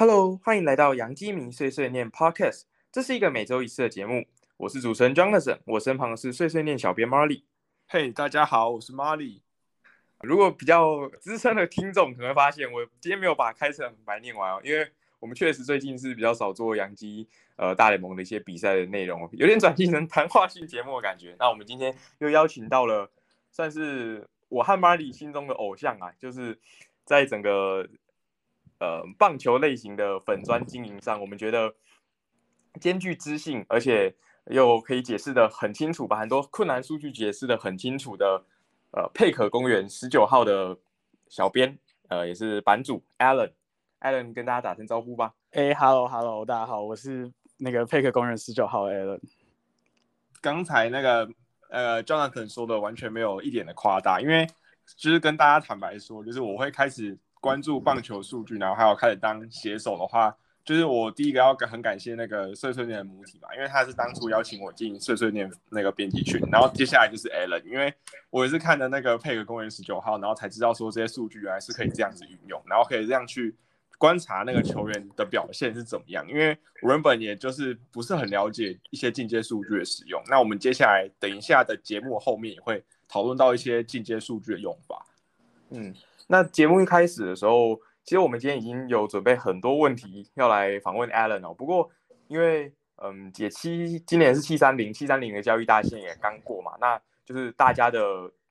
Hello，欢迎来到杨基明碎碎念 Podcast。这是一个每周一次的节目，我是主持人 Jonathan，我身旁的是碎碎念小编 Marley。嘿，大家好，我是 Marley。如果比较资深的听众可能会发现，我今天没有把开场白念完哦，因为我们确实最近是比较少做杨基呃大联盟的一些比赛的内容，有点转型成谈话性节目的感觉。那我们今天又邀请到了，算是我和 Marley 心中的偶像啊，就是在整个。呃，棒球类型的粉砖经营上，我们觉得兼具知性，而且又可以解释的很清楚，把很多困难数据解释的很清楚的，呃，佩可公园十九号的小编，呃，也是版主 Allen，Allen 跟大家打声招呼吧。哎，Hello，Hello，大家好，我是那个佩可公园十九号 Allen。刚才那个呃，Jonathan 说的完全没有一点的夸大，因为就是跟大家坦白说，就是我会开始。关注棒球数据，然后还有开始当写手的话，就是我第一个要很感谢那个碎碎念的母体嘛，因为他是当初邀请我进碎碎念那个编辑群，然后接下来就是 Allen，因为我也是看的那个配合公园十九号，然后才知道说这些数据原来是可以这样子运用，然后可以这样去观察那个球员的表现是怎么样，因为我原本也就是不是很了解一些进阶数据的使用，那我们接下来等一下的节目后面也会讨论到一些进阶数据的用法，嗯。那节目一开始的时候，其实我们今天已经有准备很多问题要来访问 Alan 哦。不过，因为嗯，解七今年是七三零，七三零的交易大限也刚过嘛，那就是大家的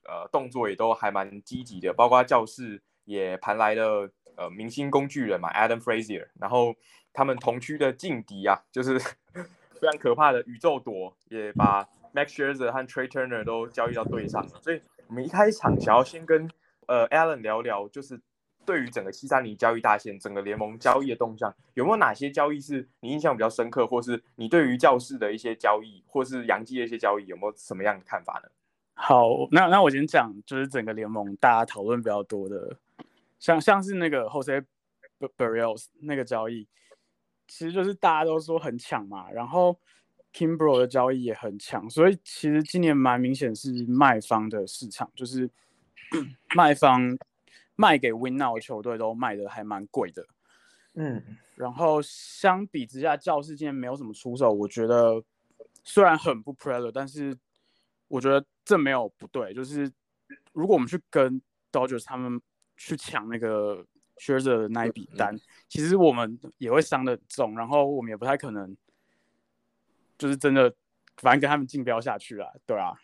呃动作也都还蛮积极的，包括教室也盘来了呃明星工具人嘛，Adam Frazier，然后他们同区的劲敌啊，就是 非常可怕的宇宙朵，也把 Max Scherzer 和 Trey Turner 都交易到队上了。所以我们一开场想要先跟呃，Alan 聊聊，就是对于整个七三零交易大线，整个联盟交易的动向，有没有哪些交易是你印象比较深刻，或是你对于教室的一些交易，或是洋基的一些交易，有没有什么样的看法呢？好，那那我先讲，就是整个联盟大家讨论比较多的，像像是那个 Jose Barrios 那个交易，其实就是大家都说很抢嘛，然后 Kimbro 的交易也很抢，所以其实今年蛮明显是卖方的市场，就是。卖方卖给 Win Now 球队都卖的还蛮贵的，嗯，然后相比之下，教室今天没有什么出手，我觉得虽然很不 p r e l e 但是我觉得这没有不对，就是如果我们去跟 Dodgers 他们去抢那个 s h i r z e r 的那一笔单，其实我们也会伤的重，然后我们也不太可能就是真的反正跟他们竞标下去了，对啊。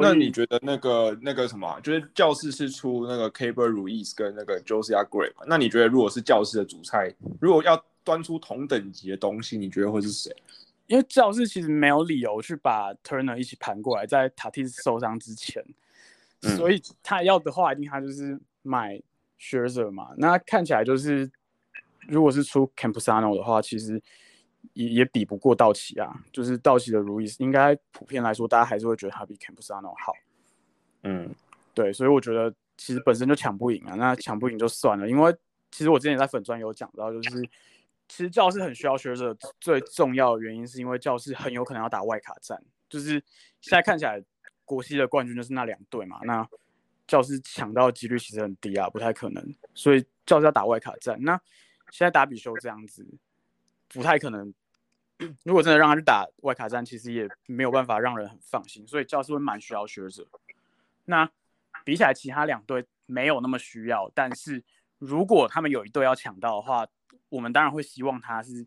那你觉得那个那个什么，就是教室是出那个 Cable Ruiz 跟那个 Josiah Gray 嘛？那你觉得如果是教室的主菜，如果要端出同等级的东西，你觉得会是谁？因为教室其实没有理由去把 Turner 一起盘过来，在 Tatis 受伤之前，所以他要的话，一定他就是买 Scherzer 嘛。那看起来就是，如果是出 Campusano 的话，其实。也也比不过道奇啊，就是道奇的如意，应该普遍来说，大家还是会觉得他比 Campusano 好。嗯，对，所以我觉得其实本身就抢不赢啊，那抢不赢就算了，因为其实我之前也在粉专有讲到，就是其实教室很需要学者，最重要的原因是因为教室很有可能要打外卡战，就是现在看起来国西的冠军就是那两队嘛，那教室抢到的几率其实很低啊，不太可能，所以教室要打外卡战，那现在打比修这样子。不太可能。如果真的让他去打外卡战，其实也没有办法让人很放心。所以教师会蛮需要学者。那比起来，其他两队没有那么需要。但是如果他们有一队要抢到的话，我们当然会希望他是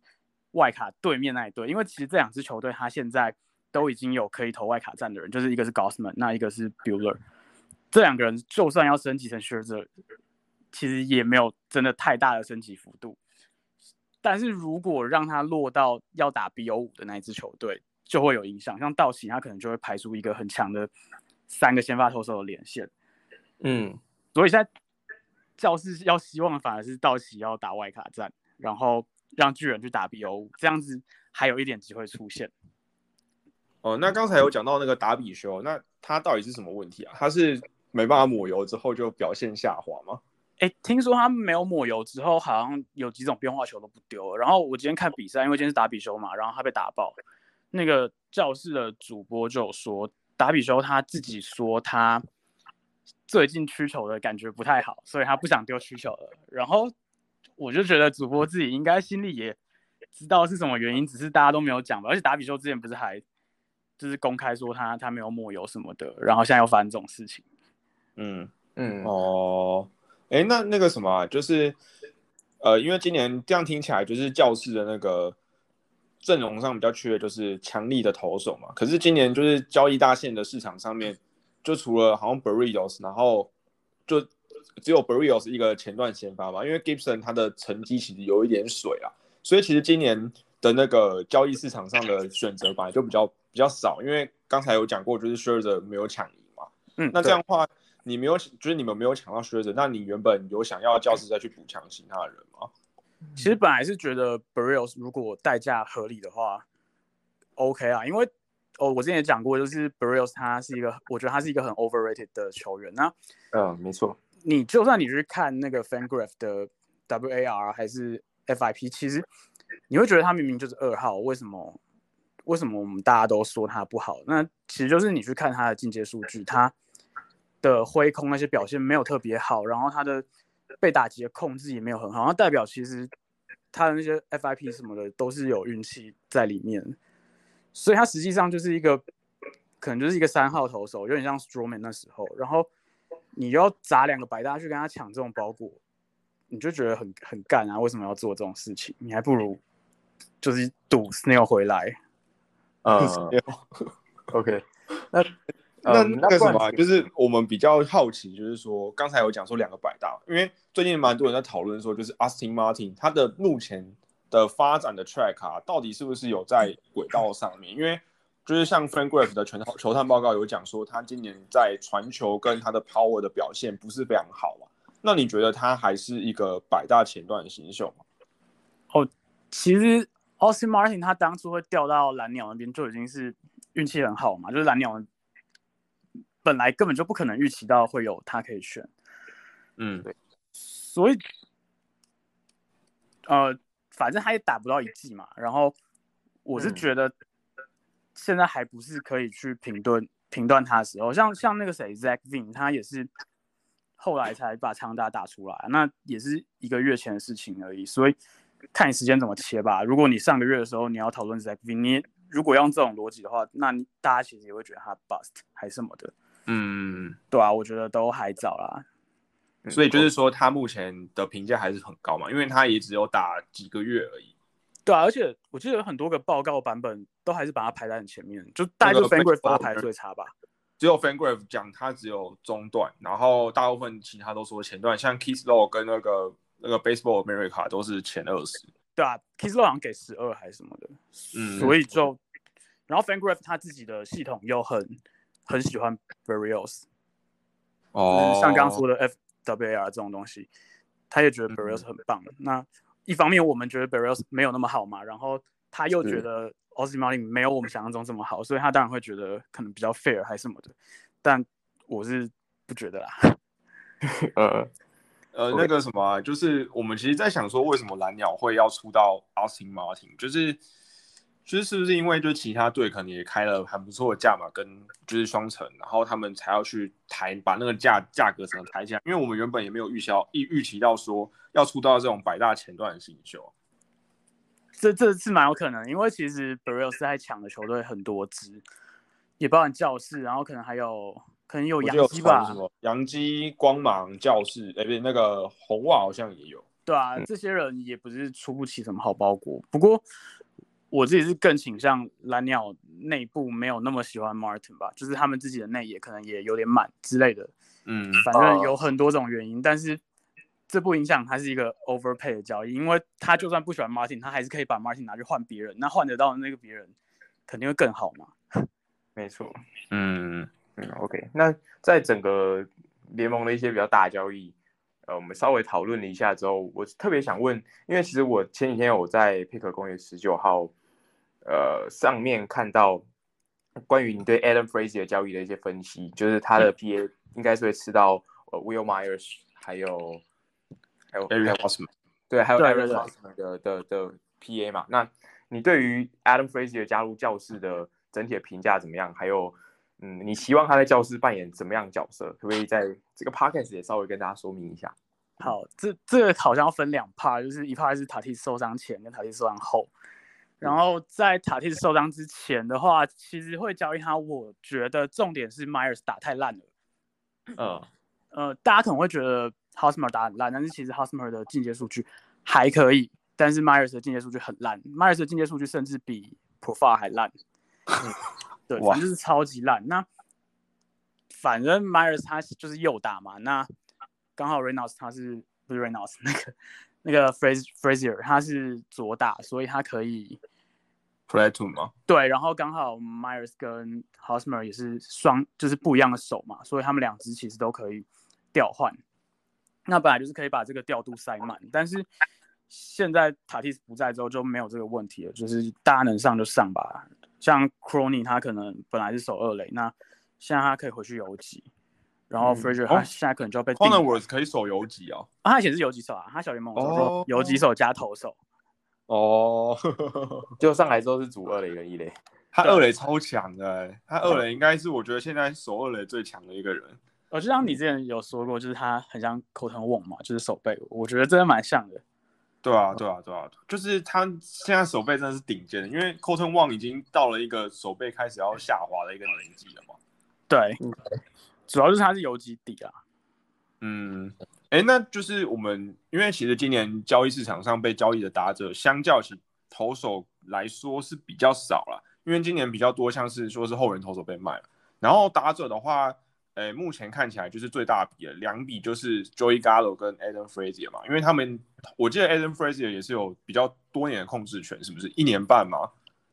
外卡对面那一队，因为其实这两支球队他现在都已经有可以投外卡战的人，就是一个是 Gossman，那一个是 Bueller。这两个人就算要升级成学者，其实也没有真的太大的升级幅度。但是如果让他落到要打 BO 五的那一支球队，就会有影响。像道奇，他可能就会排出一个很强的三个先发投手的连线。嗯，所以现在教室要希望反而是道奇要打外卡战，然后让巨人去打 BO 五，这样子还有一点机会出现。哦，那刚才有讲到那个打比修，那他到底是什么问题啊？他是没办法抹油之后就表现下滑吗？哎，听说他没有抹油之后，好像有几种变化球都不丢了。然后我今天看比赛，因为今天是打比修嘛，然后他被打爆。那个教室的主播就说，打比修他自己说他最近曲球的感觉不太好，所以他不想丢曲球了。然后我就觉得主播自己应该心里也知道是什么原因，只是大家都没有讲吧。而且打比修之前不是还就是公开说他他没有抹油什么的，然后现在又发生这种事情。嗯嗯，哦，哎，那那个什么，啊就是呃，因为今年这样听起来就是教室的那个阵容上比较缺的就是强力的投手嘛。可是今年就是交易大线的市场上面，就除了好像 Barrios，然后就只有 Barrios 一个前段先发嘛。因为 Gibson 他的成绩其实有一点水啊，所以其实今年的那个交易市场上的选择本来就比较比较少。因为刚才有讲过，就是 Scherzer 没有抢赢嘛。嗯，那这样的话。你没有，就是你们没有抢到靴子，那你原本有想要教室再去补强其他的人吗？其实本来是觉得 Barrios 如果代价合理的话，OK 啊，因为哦，我之前也讲过，就是 Barrios 他是一个，我觉得他是一个很 overrated 的球员。那嗯，没错，你就算你去看那个 FanGraph 的 WAR 还是 FIP，其实你会觉得他明明就是二号，为什么？为什么我们大家都说他不好？那其实就是你去看他的进阶数据，他。的挥空那些表现没有特别好，然后他的被打击的控制也没有很好，那代表其实他的那些 FIP 什么的都是有运气在里面，所以他实际上就是一个可能就是一个三号投手，有点像 Stroman 那时候，然后你要砸两个白搭去跟他抢这种包裹，你就觉得很很干啊！为什么要做这种事情？你还不如就是赌 Snail 回来。嗯，OK，那。那那个什么，就是我们比较好奇，就是说刚才有讲说两个百大，因为最近蛮多人在讨论说，就是 Austin Martin 他的目前的发展的 track 啊，到底是不是有在轨道上面？因为就是像 Frank Graf 的全球探报告有讲说，他今年在传球跟他的 power 的表现不是非常好嘛。那你觉得他还是一个百大前段的新秀吗？哦，其实 Austin Martin 他当初会调到蓝鸟那边就已经是运气很好嘛，就是蓝鸟。本来根本就不可能预期到会有他可以选，嗯，对，所以，呃，反正他也打不到一季嘛。然后我是觉得现在还不是可以去评论评断他的时候，像像那个谁 Zach Vin，他也是后来才把长打打出来，那也是一个月前的事情而已。所以看你时间怎么切吧。如果你上个月的时候你要讨论 Zach Vin，你如果用这种逻辑的话，那你大家其实也会觉得他 bust 还是什么的。嗯，对啊，我觉得都还早啦。所以就是说，他目前的评价还是很高嘛，因为他也只有打几个月而已。对啊，而且我记得有很多个报告版本都还是把他排在很前面，就大概就 Fangraph 把他排最差吧。只有 Fangraph 讲他只有中段，然后大部分其他都说前段，像 Kisslow 跟那个那个 Baseball America 都是前二十。对啊，Kisslow 好像给十二还是什么的。嗯。所以就，然后 Fangraph 他自己的系统又很。很喜欢 Barrios，哦，像刚刚说的 FWAR 这种东西，他也觉得 Barrios 很棒。那一方面我们觉得 Barrios 没有那么好嘛，然后他又觉得 Ozzy Martin 没有我们想象中这么好，所以他当然会觉得可能比较 fair 还是什么的。但我是不觉得啦。呃呃，那个什么，就是我们其实，在想说，为什么蓝鸟会要出到 Austin Martin，就是。就是是不是因为就是其他队可能也开了很不错的价码跟就是双层，然后他们才要去抬把那个价价格整个抬起来？因为我们原本也没有预销预预期到说要出到这种百大前段的新秀，这这是蛮有可能，因为其实 b r i l 是在抢的球队很多支，也包含教室，然后可能还有可能有洋基吧，洋基、光芒、教室，哎不对，那个红袜好像也有。对啊，这些人也不是出不起什么好包裹，不过。我自己是更倾向蓝鸟内部没有那么喜欢 Martin 吧，就是他们自己的内野可能也有点满之类的，嗯，反正有很多种原因，但是这不影响它是一个 overpay 的交易，因为他就算不喜欢 Martin，他还是可以把 Martin 拿去换别人，那换得到的那个别人肯定会更好嘛。没错，嗯嗯，OK，那在整个联盟的一些比较大交易。呃，我们稍微讨论了一下之后，我特别想问，因为其实我前几天有在 Pick 公园十九号，呃，上面看到关于你对 Adam Frazier 交易的一些分析，就是他的 PA 应该是会吃到呃 Will Myers，还有还有 Aaron Osman，对，还有 Aaron Osman 的的的 PA 嘛？那你对于 Adam Frazier 加入教室的整体的评价怎么样？还有？嗯，你希望他在教室扮演怎么样角色？可不可以在这个 podcast 也稍微跟大家说明一下？好，这这个好像要分两 part，就是一 part 是塔蒂斯受伤前跟塔蒂斯受伤后。然后在塔蒂斯受伤之前的话，其实会交易他。我觉得重点是 Myers 打太烂了。嗯，呃，大家可能会觉得 Hosmer 打很烂，但是其实 Hosmer 的进阶数据还可以，但是 Myers 的进阶数据很烂。Myers 的进阶数据甚至比 Profile 还烂。对，反正就是超级烂。那反正 Myers 他就是右打嘛，那刚好 Reynolds 他是不是 Reynolds 那个？那个 Fraser 他是左打，所以他可以 play two 吗？对，然后刚好 Myers 跟 Hosmer 也是双，就是不一样的手嘛，所以他们两只其实都可以调换。那本来就是可以把这个调度塞满，但是现在塔蒂斯不在之后就没有这个问题了，就是大家能上就上吧。像 Crony 他可能本来是守二垒，那现在他可以回去游击。然后 Fraser 他现在可能就要被 c o n n o r s 可以守游击哦，啊，他以前是游击手啊，他小联盟说游击手加投手，哦，就上来之后是主二垒跟一垒，他二垒超强的，他二垒应该是我觉得现在守二垒最强的一个人。哦，就像你之前有说过，就是他很像 Cotton Wong 嘛，就是手背，我觉得真的蛮像的。对啊，对啊，对啊，就是他现在手背真的是顶尖的，因为 Cotton Wong 已经到了一个手背开始要下滑的一个年纪了嘛。对。主要是它是游击底啊，嗯，哎，那就是我们因为其实今年交易市场上被交易的打者，相较起投手来说是比较少了，因为今年比较多像是说是后人投手被卖了然后打者的话，诶，目前看起来就是最大笔的两笔就是 Joey Gallo 跟 Adam Frazier 嘛，因为他们我记得 Adam Frazier 也是有比较多年的控制权，是不是一年半嘛？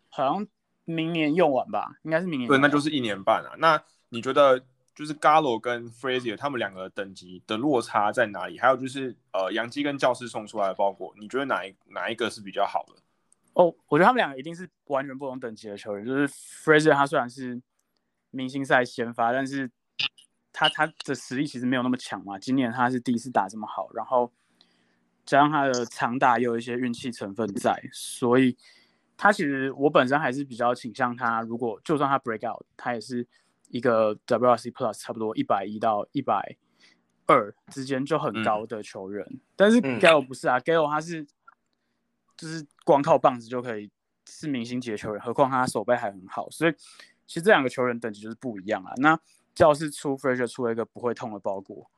好像明年用完吧，应该是明年。对，那就是一年半啊。那你觉得？就是 Galo 跟 Frazier 他们两个等级的落差在哪里？还有就是呃，杨基跟教师送出来的包裹，你觉得哪一哪一个是比较好的？哦，我觉得他们两个一定是完全不同等级的球员。就是 Frazier 他虽然是明星赛先发，但是他他的实力其实没有那么强嘛。今年他是第一次打这么好，然后加上他的长打也有一些运气成分在，所以他其实我本身还是比较倾向他。如果就算他 break out，他也是。一个 WRC Plus 差不多一百一到一百二之间就很高的球员，但是 Gallo 不是啊，Gallo 他是就是光靠棒子就可以是明星级的球员，何况他手背还很好，所以其实这两个球员等级就是不一样啊。那教室出 Fraser 出了一个不会痛的包裹，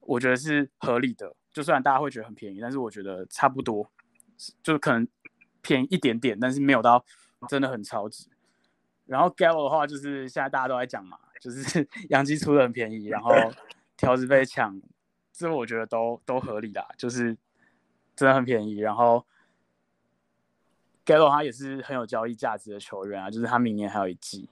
我觉得是合理的，就算大家会觉得很便宜，但是我觉得差不多，就是可能便宜一点点，但是没有到真的很超值。然后 Gallo 的话，就是现在大家都在讲嘛，就是 杨基出的很便宜，然后 条子被抢，这我觉得都都合理啦，就是真的很便宜。然后 Gallo 他也是很有交易价值的球员啊，就是他明年还有一季。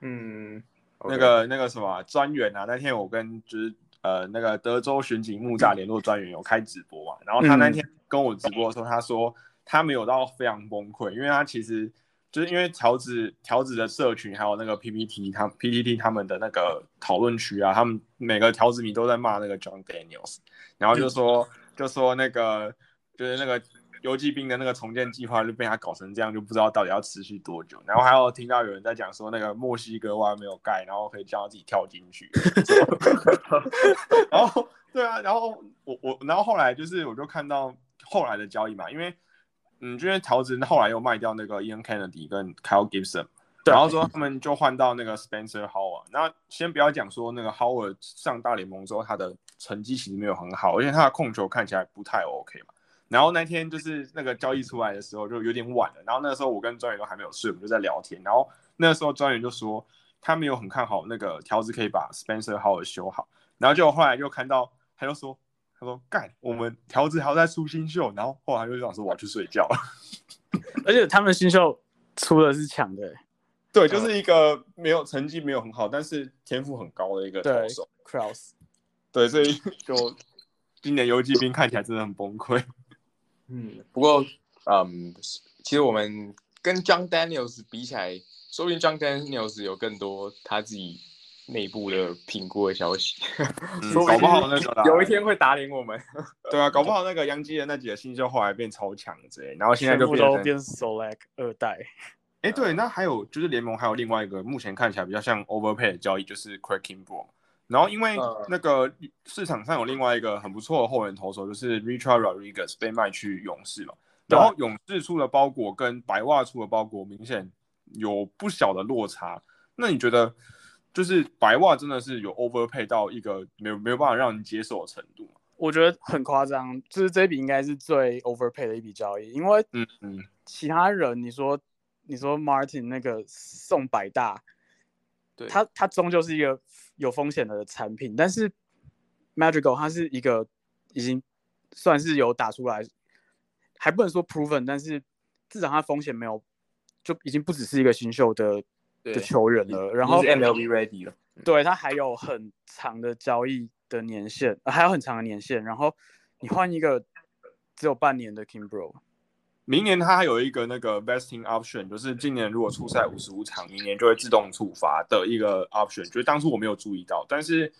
嗯，那个那个什么专员啊，那天我跟就是呃那个德州巡警木栅联络专员有开直播嘛，然后他那天跟我直播的时候，他说他没有到非常崩溃，因为他其实。就是因为条子条子的社群，还有那个 PPT，他 PPT 他们的那个讨论区啊，他们每个条子迷都在骂那个 John Daniels，然后就说就说那个就是那个游击兵的那个重建计划就被他搞成这样，就不知道到底要持续多久。然后还有听到有人在讲说那个墨西哥湾没有盖，然后可以叫他自己跳进去。然后对啊，然后我我然后后来就是我就看到后来的交易嘛，因为。嗯，因为条子后来又卖掉那个 Ian Kennedy 跟 Kyle Gibson，然后说他们就换到那个 Spencer Howard。那先不要讲说那个 Howard 上大联盟之后他的成绩其实没有很好，而且他的控球看起来不太 OK 嘛。然后那天就是那个交易出来的时候就有点晚了，然后那时候我跟专员都还没有睡，我们就在聊天。然后那时候专员就说他没有很看好那个条子可以把 Spencer Howard 修好，然后就后来又看到他就说。他说：“干，我们条子还要再出新秀。”然后后来又想说：“我要去睡觉了。”而且他们新秀出的是强的，对，就是一个没有成绩没有很好，但是天赋很高的一个投手，Cross。对，所以就今年游击兵看起来真的很崩溃。嗯，不过，嗯，其实我们跟 John Daniels 比起来，说不定 John Daniels 有更多他自己。内部的评估的消息，搞不好那个有一天会打脸我们。对啊，搞不好那个杨基的那几个新秀后来变超强之类，然后现在就变成变 Select 二代。哎，对，那还有就是联盟还有另外一个目前看起来比较像 Overpay 的交易，就是 Cranking Ball。然后因为那个市场上有另外一个很不错的后援投手，就是 Richard Rodriguez 被卖去勇士嘛，然后勇士出的包裹跟白袜出的包裹明显有不小的落差。那你觉得，就是白袜真的是有 overpay 到一个没有没有办法让人接受的程度吗？我觉得很夸张，就是这笔应该是最 overpay 的一笔交易，因为嗯嗯，其他人你说你说 Martin 那个送百大，对，他他终究是一个有风险的产品，但是 Magical 它是一个已经算是有打出来，还不能说 proven，但是至少它风险没有，就已经不只是一个新秀的的球员了，然后 MLB ready 了，对他还有很长的交易。的年限还有很长的年限，然后你换一个只有半年的 Kimbro，明年他还有一个那个 vesting option，就是今年如果出赛五十五场，明年就会自动触发的一个 option。就是当初我没有注意到，但是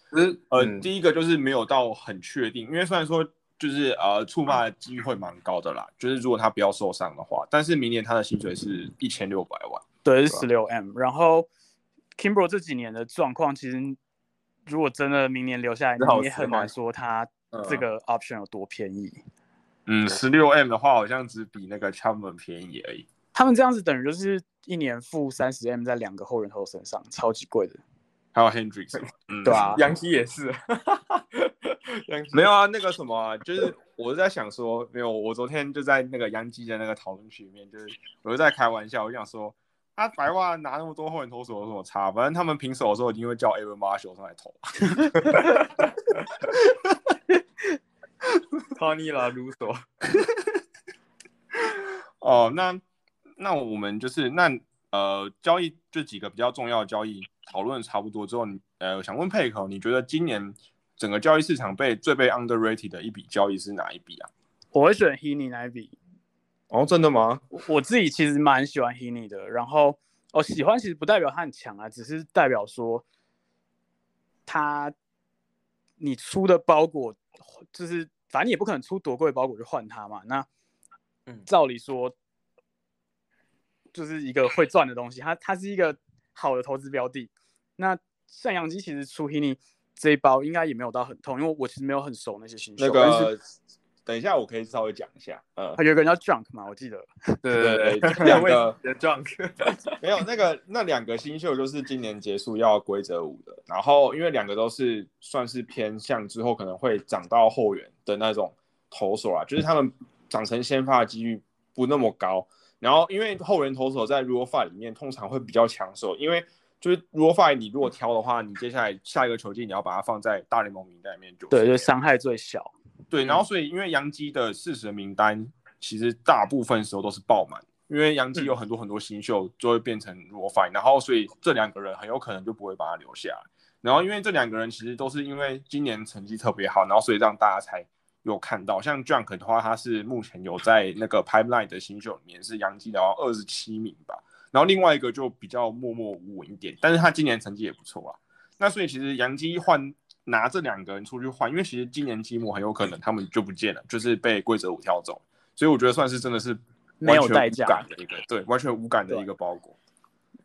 呃，第一个就是没有到很确定，因为虽然说就是呃触发的机会蛮高的啦，就是如果他不要受伤的话，但是明年他的薪水是一千六百万，对，是十六 M。然后 Kimbro 这几年的状况其实。如果真的明年留下来，你也很难说他这个 option 有多便宜。嗯，十六 M 的话，好像只比那个 Chapman 便宜而已。他们这样子等于就是一年付三十 M 在两个后人头身上，超级贵的。还有 Hendricks，对啊，杨基也是。没有啊，那个什么，就是我是在想说，没有，我昨天就在那个杨基的那个讨论区里面，就是我就在开玩笑，我想说。他白袜拿那么多后援投手有什么差？反正他们平手的时候一定会叫 Aaron Marshall 上来投。Tony 啦，卢索。哦，那那我们就是那呃交易这几个比较重要的交易讨论差不多之后，呃，想问佩克，你觉得今年整个交易市场被最被 underrated 的一笔交易是哪一笔啊？我会选 Heaney 那一笔。哦，真的吗？我自己其实蛮喜欢 Heaney 的，然后哦，喜欢其实不代表他很强啊，只是代表说他你出的包裹就是反正也不可能出多贵的包裹去换他嘛。那嗯，照理说就是一个会赚的东西，它它是一个好的投资标的。那像杨基其实出 Heaney 这一包应该也没有到很痛，因为我其实没有很熟那些新秀。那个。等一下，我可以稍微讲一下。呃，他有个人叫 Junk 嘛，我记得。对 对对，两个 Junk 没有那个那两个新秀就是今年结束要规则五的。然后因为两个都是算是偏向之后可能会长到后援的那种投手啊，就是他们长成先发的几率不那么高。然后因为后援投手在 Rule Five 里面通常会比较抢手，因为就是 Rule Five 你如果挑的话，你接下来下一个球季你要把它放在大联盟名单里面就对，就伤害最小。对，然后所以因为杨基的四十名单其实大部分时候都是爆满，因为杨基有很多很多新秀就会变成罗 e 然后所以这两个人很有可能就不会把他留下来。然后因为这两个人其实都是因为今年成绩特别好，然后所以让大家才有看到。像 Junk 的话，他是目前有在那个 Pipeline 的新秀里面是杨基的二十七名吧。然后另外一个就比较默默无闻一点，但是他今年成绩也不错啊。那所以其实杨基换。拿这两个人出去换，因为其实今年季末很有可能他们就不见了，就是被规则五挑走，所以我觉得算是真的是没有代价的一个，对，完全无感的一个包裹。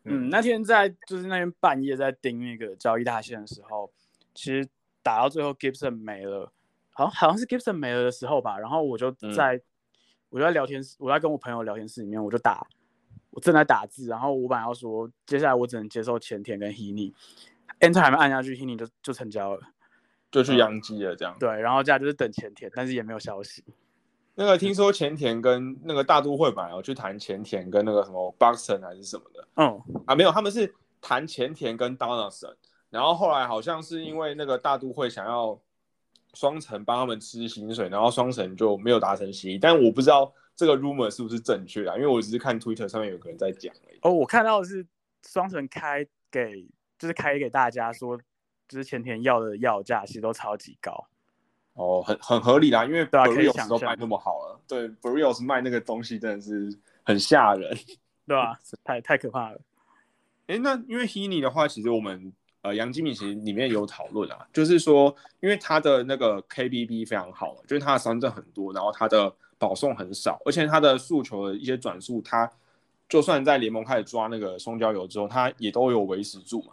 嗯，那天在就是那天半夜在盯那个交易大线的时候，其实打到最后 Gibson 没了，好像好像是 Gibson 没了的时候吧，然后我就在我就在聊天室，我在跟我朋友聊天室里面，我就打，我正在打字，然后我本来要说接下来我只能接受前田跟 He，Enter 还没按下去，He 就就成交了。就去养鸡了，这样对，然后这样就是等前田，但是也没有消息。那个听说前田跟那个大都会嘛，有去谈前田跟那个什么 Buxton 还是什么的。嗯啊，没有，他们是谈前田跟 Donaldson，然后后来好像是因为那个大都会想要双城帮他们吃薪水，然后双城就没有达成协议。但我不知道这个 rumor 是不是正确啊，因为我只是看 Twitter 上面有个人在讲而已。哦，我看到的是双城开给，就是开给大家说。就是前田要的要价其实都超级高，哦，很很合理啦，因为 b r i o s 都卖那么好了，对 b r i o s 卖那个东西真的是很吓人，对吧？太太可怕了。哎，那因为 Heaney 的话，其实我们呃杨金敏其实里面有讨论啊，就是说因为他的那个 KBB 非常好，就是他的三振很多，然后他的保送很少，而且他的诉求的一些转速，他就算在联盟开始抓那个松焦油之后，他也都有维持住嘛。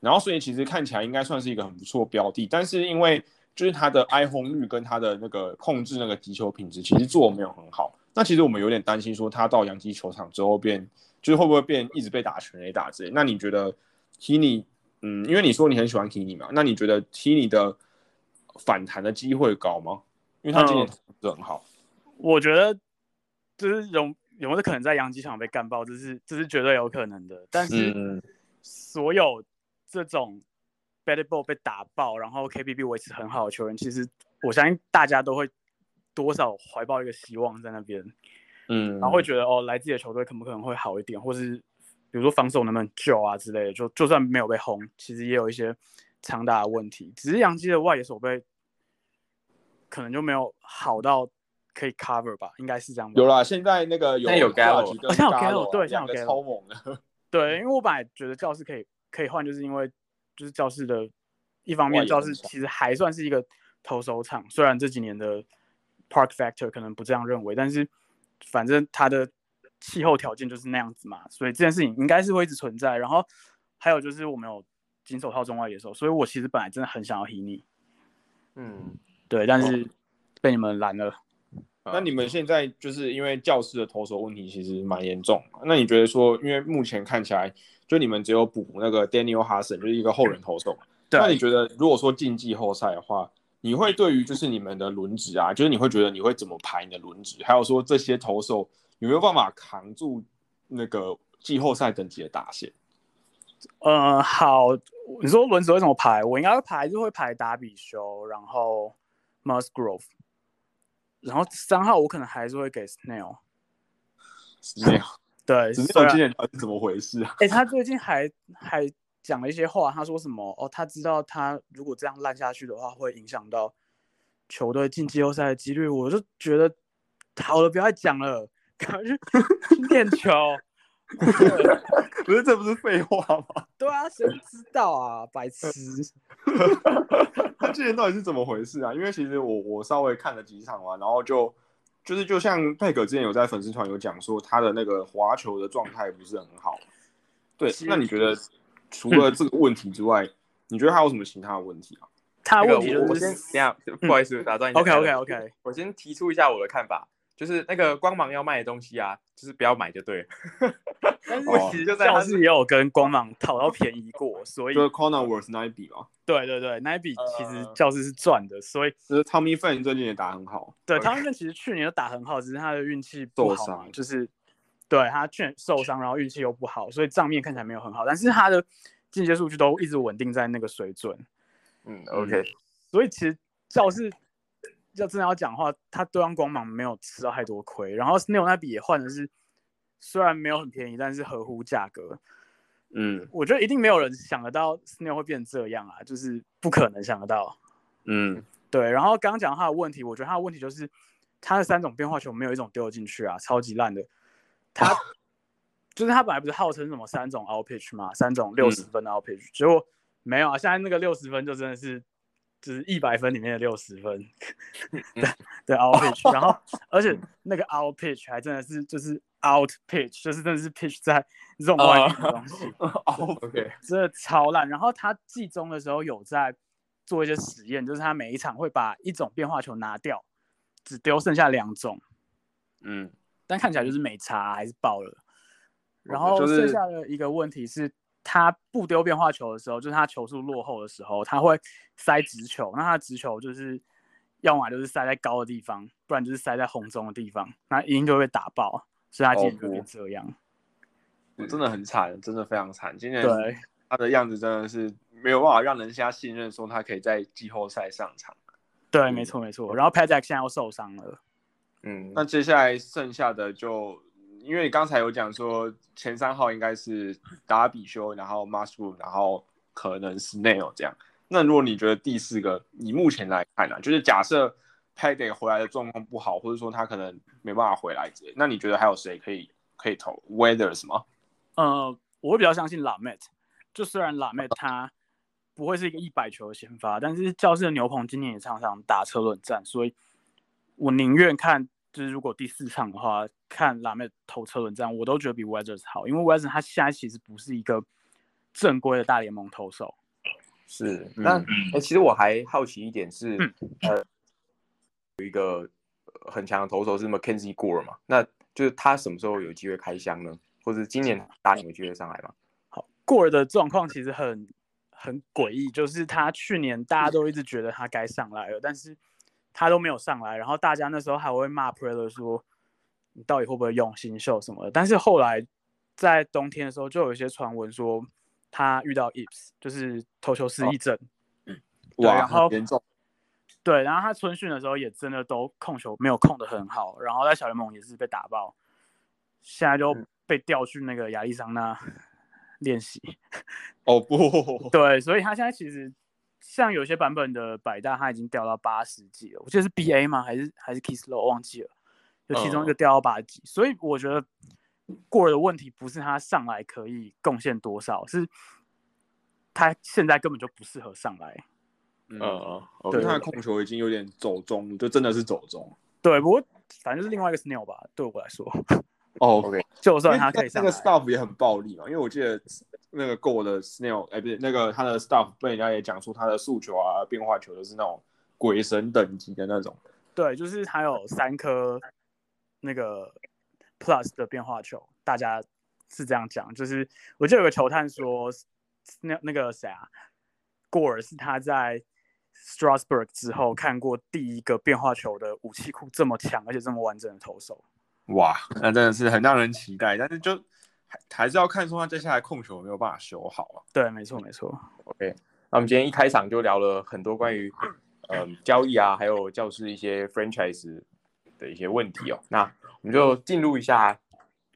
然后所以其实看起来应该算是一个很不错标的，但是因为就是他的挨轰率跟他的那个控制那个击球品质，其实做没有很好。那其实我们有点担心说他到洋基球场之后变，就是会不会变一直被打全垒打之类。那你觉得 k i n y 嗯，因为你说你很喜欢 k i n y 嘛，那你觉得 k i n y 的反弹的机会高吗？因为他今年投的很好。我觉得就是有有没有可能在洋基场被干爆，这是这是绝对有可能的。但是所有这种 bad ball 被打爆，然后 KBB 维持很好的球员，其实我相信大家都会多少怀抱一个希望在那边，嗯，然后会觉得哦，来自己的球队可不可能会好一点，或是比如说防守能不能救啊之类的。就就算没有被轰，其实也有一些强大的问题。只是洋基的外野手被可能就没有好到可以 cover 吧，应该是这样。有啦，现在那个有有 Gallo，好像有 Gallo，对，现在有 Gallo，超猛的。对，因为我本来觉得教室可以可以换，就是因为就是教室的一方面，教室其实还算是一个投手场，虽然这几年的 Park Factor 可能不这样认为，但是反正它的气候条件就是那样子嘛，所以这件事情应该是会一直存在。然后还有就是我们有金手套中外野手，所以我其实本来真的很想要 Hini，嗯，对，但是被你们拦了。那你们现在就是因为教室的投手问题其实蛮严重，那你觉得说，因为目前看起来就你们只有补那个 Daniel Hudson 就是一个后人投手，那你觉得如果说进季后赛的话，你会对于就是你们的轮值啊，就是你会觉得你会怎么排你的轮值？还有说这些投手有没有办法扛住那个季后赛等级的大线？呃，好，你说轮值会怎么排？我应该会排就会排达比修，然后 Musgrove。然后三号我可能还是会给 Snail。Snail，对，Snail 今年到底是怎么回事啊？哎，他最近还还讲了一些话，他说什么？哦，他知道他如果这样烂下去的话，会影响到球队进季后赛的几率。我就觉得好了，不要再讲了，赶快去 练球。不是，这不是废话吗？对啊，谁知道啊，白痴。他今年到底是怎么回事啊？因为其实我我稍微看了几场嘛，然后就就是就像佩可之前有在粉丝团有讲说，他的那个滑球的状态不是很好。对，那你觉得除了这个问题之外，你觉得还有什么其他的问题啊？他问题我先等下，不好意思打断一下。OK OK OK，我先提出一下我的看法。就是那个光芒要卖的东西啊，就是不要买就对了。但是其实就在教室也有跟光芒讨到便宜过，所以就是 Corner Worth 那一笔嘛。对对对，那一笔其实教室是赚的，所以就是 Tommy Fan 最近也打很好。对，Tommy Fan 其实去年都打很好，只是他的运气不好，就是对他去年受伤，然后运气又不好，所以账面看起来没有很好，但是他的进阶数据都一直稳定在那个水准。嗯，OK。所以其实教室。要真的要讲话，他对方光芒没有吃到太多亏，然后 Snail 那笔也换的是，虽然没有很便宜，但是合乎价格。嗯，我觉得一定没有人想得到 Snail 会变成这样啊，就是不可能想得到。嗯，对。然后刚刚讲他的问题，我觉得他的问题就是他的三种变化球没有一种丢进去啊，超级烂的。他 就是他本来不是号称什么三种 out pitch 嘛，三种六十分的 out pitch，结果没有啊，现在那个六十分就真的是。就是一百分里面的六十分，对对 out pitch，然后 而且那个 out pitch 还真的是就是 out pitch，就是真的是 pitch 在这种外面的东西，OK，真的超烂。然后他季中的时候有在做一些实验，就是他每一场会把一种变化球拿掉，只丢剩下两种，嗯，但看起来就是没差，还是爆了。然后剩下的一个问题是。他不丢变化球的时候，就是他球速落后的时候，他会塞直球。那他直球就是要么就是塞在高的地方，不然就是塞在红中的地方，那一定就会被打爆。所以他今年就变这样，真的很惨，真的非常惨。今年对他的样子真的是没有办法让人家信任，说他可以在季后赛上场。对，没错没错。然后 Patrick 现在又受伤了，嗯，那接下来剩下的就。因为刚才有讲说前三号应该是达比修，然后 Mushroom，然后可能是 Nail 这样。那如果你觉得第四个，以目前来看呢，就是假设 p a d y 回来的状况不好，或者说他可能没办法回来之类，那你觉得还有谁可以可以投 Weathers 吗？呃，我会比较相信 Lamet。就虽然 Lamet 他不会是一个一百球的先发，但是教室的牛棚今年也常常打车轮战，所以我宁愿看。就是如果第四场的话，看拉梅投车轮战，我都觉得比 Weathers 好，因为 Weathers 他现在其实不是一个正规的大联盟投手。是，那哎，其实我还好奇一点是，呃，有一个很强的投手是 Mackenzie Gore 嘛，那就是他什么时候有机会开箱呢？或者今年大联盟有机会上来吗？好，Gore 的状况其实很很诡异，就是他去年大家都一直觉得他该上来了，但是他都没有上来，然后大家那时候还会骂 Preller 说你到底会不会用新秀什么的，但是后来在冬天的时候就有一些传闻说。他遇到 Ips，就是投球失忆症，哇，然后严重。对，然后他春训的时候也真的都控球没有控的很好，然后在小联盟也是被打爆，现在就被调去那个亚利桑那练习。哦不，对，所以他现在其实像有些版本的百大，他已经掉到八十几了，我记得是 BA 吗？还是还是 Kiss Low 忘记了，就其中一个掉到八十几，所以我觉得。过的问题不是他上来可以贡献多少，是他现在根本就不适合上来。嗯，对，他的控球已经有点走中，就真的是走中。对，不过反正就是另外一个 Snail 吧，对我来说。哦，OK，就算他可以上，那个 Staff 也很暴力嘛，因为我记得那个 Go 的 Snail，哎，不是那个他的 Staff 被人家也讲出他的速球啊、变化球都是那种鬼神等级的那种。对，就是他有三颗那个。Plus 的变化球，大家是这样讲，就是我记得有个球探说，那那个谁啊，过尔是他在 Strasbourg 之后看过第一个变化球的武器库这么强而且这么完整的投手。哇，那真的是很让人期待，但是就还还是要看说他接下来控球有没有办法修好啊。对，没错没错。OK，那我们今天一开场就聊了很多关于嗯交易啊，还有教室一些 franchise。的一些问题哦，那我们就进入一下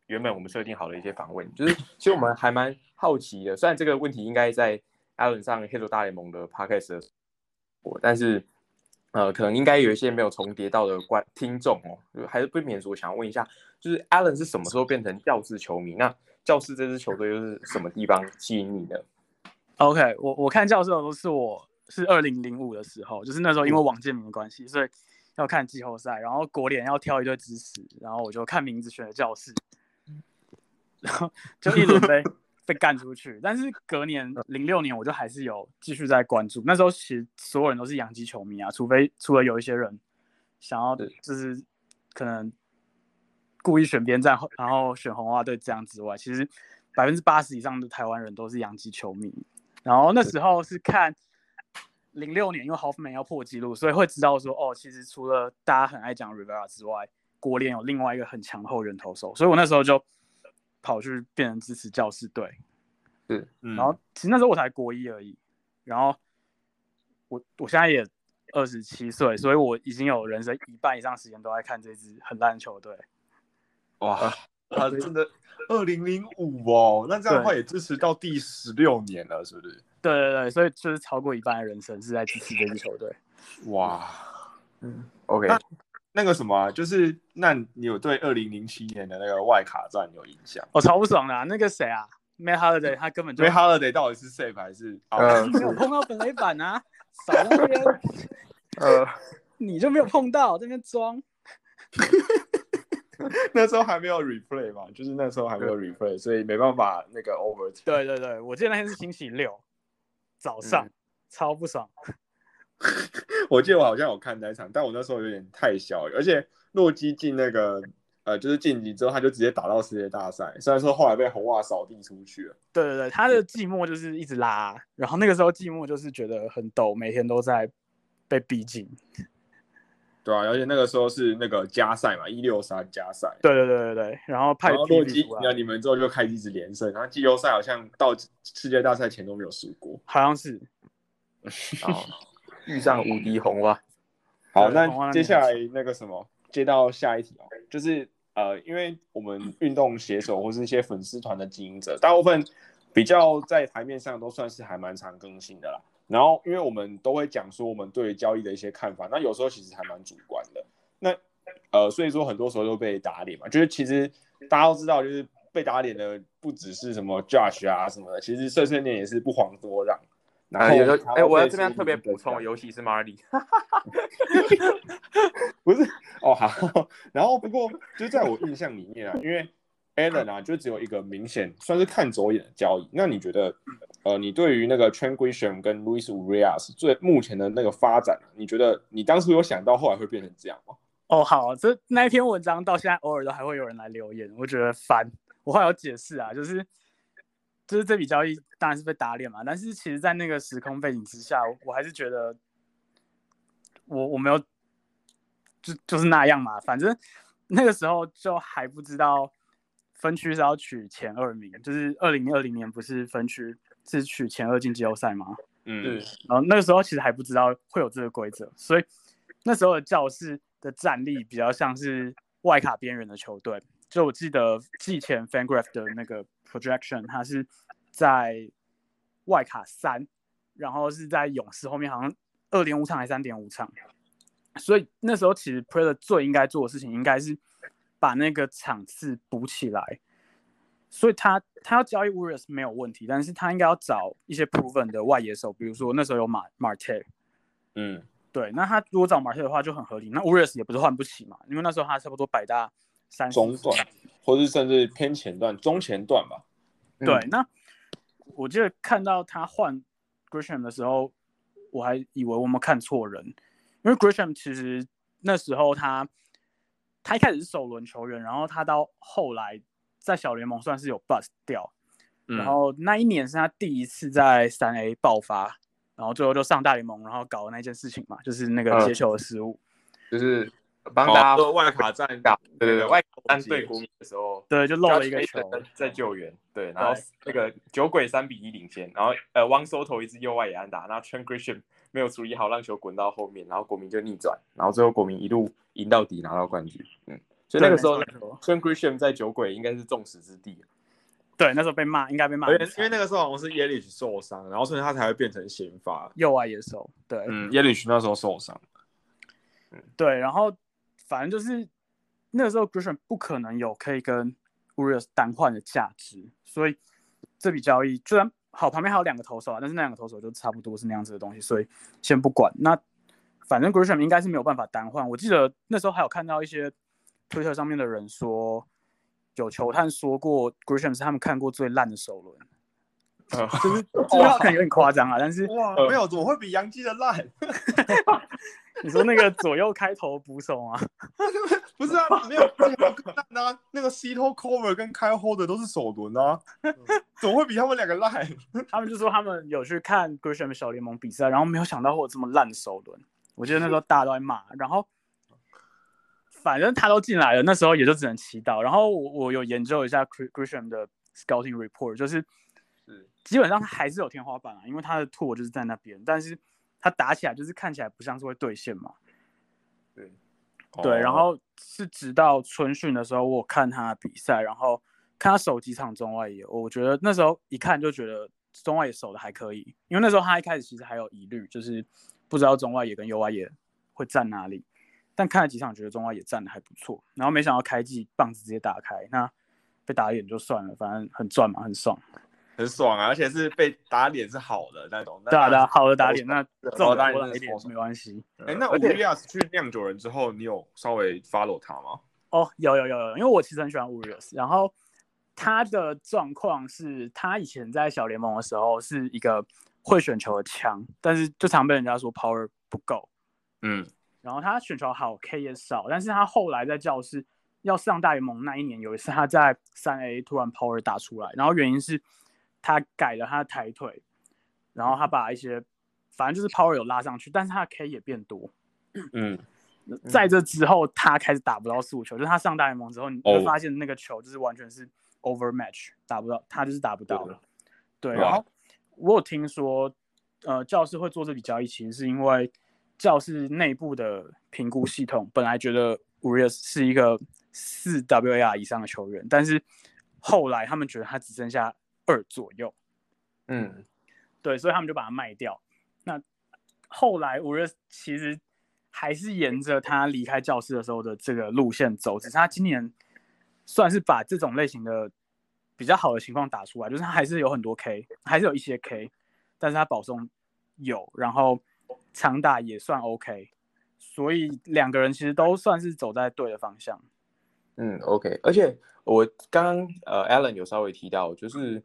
原本我们设定好的一些访问，就是其实我们还蛮好奇的，虽然这个问题应该在 Allen 上黑手大联盟的 Podcast 我，但是呃，可能应该有一些没有重叠到的观听众哦，还是不免说想要问一下，就是 Allen 是什么时候变成教士球迷？那教士这支球队又是什么地方吸引你的？OK，我我看教士的时候是我是二零零五的时候，就是那时候因为王建民的关系，所以。要看季后赛，然后国联要挑一队支持，然后我就看名字选的教室，然后就一轮被 被干出去。但是隔年零六年，我就还是有继续在关注。那时候其实所有人都是洋基球迷啊，除非除了有一些人想要就是可能故意选边站，然后选红袜队这样之外，其实百分之八十以上的台湾人都是洋基球迷。然后那时候是看。零六年，因为 Hoffman 要破纪录，所以会知道说，哦，其实除了大家很爱讲 Rivera 之外，国联有另外一个很强后援投手，所以我那时候就跑去变成支持教士队。是，然后其实那时候我才国一而已，然后我我现在也二十七岁，所以我已经有人生一半以上时间都在看这支很烂的球队。哇，他真的二零零五哦，那这样的话也支持到第十六年了，是不是？对对对，所以就是超过一半的人生是在支持这支球队。哇，嗯，OK，那那个什么，就是那你有对二零零七年的那个外卡战有印象？我超不爽的，那个谁啊，May Holiday，他根本就 May Holiday 到底是 safe 还是？呃，没有碰到本垒板啊，少在那边，呃，你就没有碰到这边装。那时候还没有 replay 嘛，就是那时候还没有 replay，所以没办法那个 over。对对对，我记得那天是星期六。早上 超不爽，我记得我好像有看那场，但我那时候有点太小，而且洛基进那个呃，就是晋级之后他就直接打到世界大赛，虽然说后来被红袜扫地出去了。对对对，他的寂寞就是一直拉，然后那个时候寂寞就是觉得很抖，每天都在被逼近。对啊，而且那个时候是那个加赛嘛，一六三加赛。对对对对对，然后派洛基赢了你们之后就开始一直连胜，然后季后赛好像到世界大赛前都没有输过，好像是。好，遇上无敌红蛙。好，那接下来那个什么，接到下一题哦，就是呃，因为我们运动写手或是一些粉丝团的经营者，大部分比较在台面上都算是还蛮常更新的啦。然后，因为我们都会讲说我们对交易的一些看法，那有时候其实还蛮主观的。那呃，所以说很多时候都被打脸嘛。就是其实大家都知道，就是被打脸的不只是什么 Judge 啊什么的，其实碎碎念也是不遑多让。然后，哎，我在这边特别补充，尤其是 Marley，不是哦好。然后不过就在我印象里面啊，因为 Allen 啊，就只有一个明显算是看走眼的交易。那你觉得呃，你对于那个 Trent Grisham 跟 Luis Urias 最目前的那个发展，你觉得你当初有想到后来会变成这样吗？哦，好，这那一篇文章到现在偶尔都还会有人来留言，我觉得烦。我后来有解释啊，就是就是这笔交易当然是被打脸嘛，但是其实，在那个时空背景之下，我还是觉得我我没有就就是那样嘛，反正那个时候就还不知道分区是要取前二名，就是二零二零年不是分区是取前二进季后赛吗？嗯，然后那个时候其实还不知道会有这个规则，所以那时候的教室的战力比较像是外卡边缘的球队。就我记得季前 FanGraph 的那个 projection，它是在外卡三，然后是在勇士后面，好像二点五场还是三点五场。所以那时候其实 Predator 最应该做的事情，应该是把那个场次补起来。所以他他要交易 Warriors 没有问题，但是他应该要找一些 proven 的外野手，比如说那时候有马马特，嗯，对，那他如果找马特的话就很合理。那 Warriors 也不是换不起嘛，因为那时候他差不多百大。中段，或是甚至偏前段、中前段吧。对，那我记得看到他换 Grisham 的时候，我还以为我们看错人，因为 Grisham 其实那时候他他一开始是首轮球员，然后他到后来在小联盟算是有 bust 掉，然后那一年是他第一次在三 A 爆发，然后最后就上大联盟，然后搞的那件事情嘛，就是那个接球的失误，就是。帮大家外卡战，对对对，外卡战对国民的时候，对，就漏了一个球。在救援，对，然后那个酒鬼三比一领先，然后呃，汪收投一支右外野安打，然后 Trent Grisham 没有处理好，让球滚到后面，然后国民就逆转，然后最后国民一路赢到底拿到冠军，嗯，所以那个时候 Trent Grisham 在酒鬼应该是众矢之的，对，那时候被骂，应该被骂，因为因为那个时候好像是 Yelich 受伤，然后所以他才会变成刑罚右外野手，对，嗯，Yelich 那时候受伤，嗯，对，然后。反正就是那个时候，Grisham 不可能有可以跟 Urias 单换的价值，所以这笔交易虽然好，旁边还有两个投手啊，但是那两个投手就差不多是那样子的东西，所以先不管。那反正 Grisham 应该是没有办法单换。我记得那时候还有看到一些推特上面的人说，有球探说过 Grisham 是他们看过最烂的首轮，就是这话可能有点夸张啊，但是哇，没有，怎么会比杨基的烂？你说那个左右开头捕手吗？不是啊，没有这么烂啊。那个 C 头 Cover 跟开 Hold 都是首轮啊，怎么会比他们两个烂？他们就说他们有去看 Grisham 小联盟比赛，然后没有想到会有这么烂的首轮。我记得那时候大家都在骂，然后反正他都进来了，那时候也就只能祈祷。然后我我有研究一下 Grisham 的 Scouting Report，就是基本上他还是有天花板啊，因为他的 Tour 就是在那边，但是。他打起来就是看起来不像是会兑现嘛，对，对，然后是直到春训的时候，我看他比赛，然后看他守几场中外野，我觉得那时候一看就觉得中外野守的还可以，因为那时候他一开始其实还有疑虑，就是不知道中外野跟右外野会站哪里，但看了几场觉得中外野站的还不错，然后没想到开季棒子直接打开，那被打脸就算了，反正很赚嘛，很爽。很爽啊，而且是被打脸是好的那种。对啊，好的打脸，那这种打脸没关系。哎，那 Urias 去酿酒人之后，你有稍微 follow 他吗？哦，有有有有，因为我其实很喜欢 Urias，然后他的状况是他以前在小联盟的时候是一个会选球的枪，但是就常被人家说 power 不够。嗯，然后他选球好，K 也少，但是他后来在教室要上大联盟那一年，有一次他在三 A 突然 power 打出来，然后原因是。他改了他的抬腿，然后他把一些，反正就是 power 有拉上去，但是他的 K 也变多。嗯，在这之后，他开始打不到速球，就是他上大联盟之后，你会发现那个球就是完全是 over match，打不到，他就是打不到了。对，然后我有听说，呃，教室会做这笔交易，其实是因为教室内部的评估系统本来觉得 Urias 是一个四 WAR 以上的球员，但是后来他们觉得他只剩下。二左右，嗯，对，所以他们就把它卖掉。那后来五月其实还是沿着他离开教室的时候的这个路线走，只是他今年算是把这种类型的比较好的情况打出来，就是他还是有很多 K，还是有一些 K，但是他保送有，然后长打也算 OK，所以两个人其实都算是走在对的方向。嗯，OK，而且我刚刚呃，Alan 有稍微提到，就是。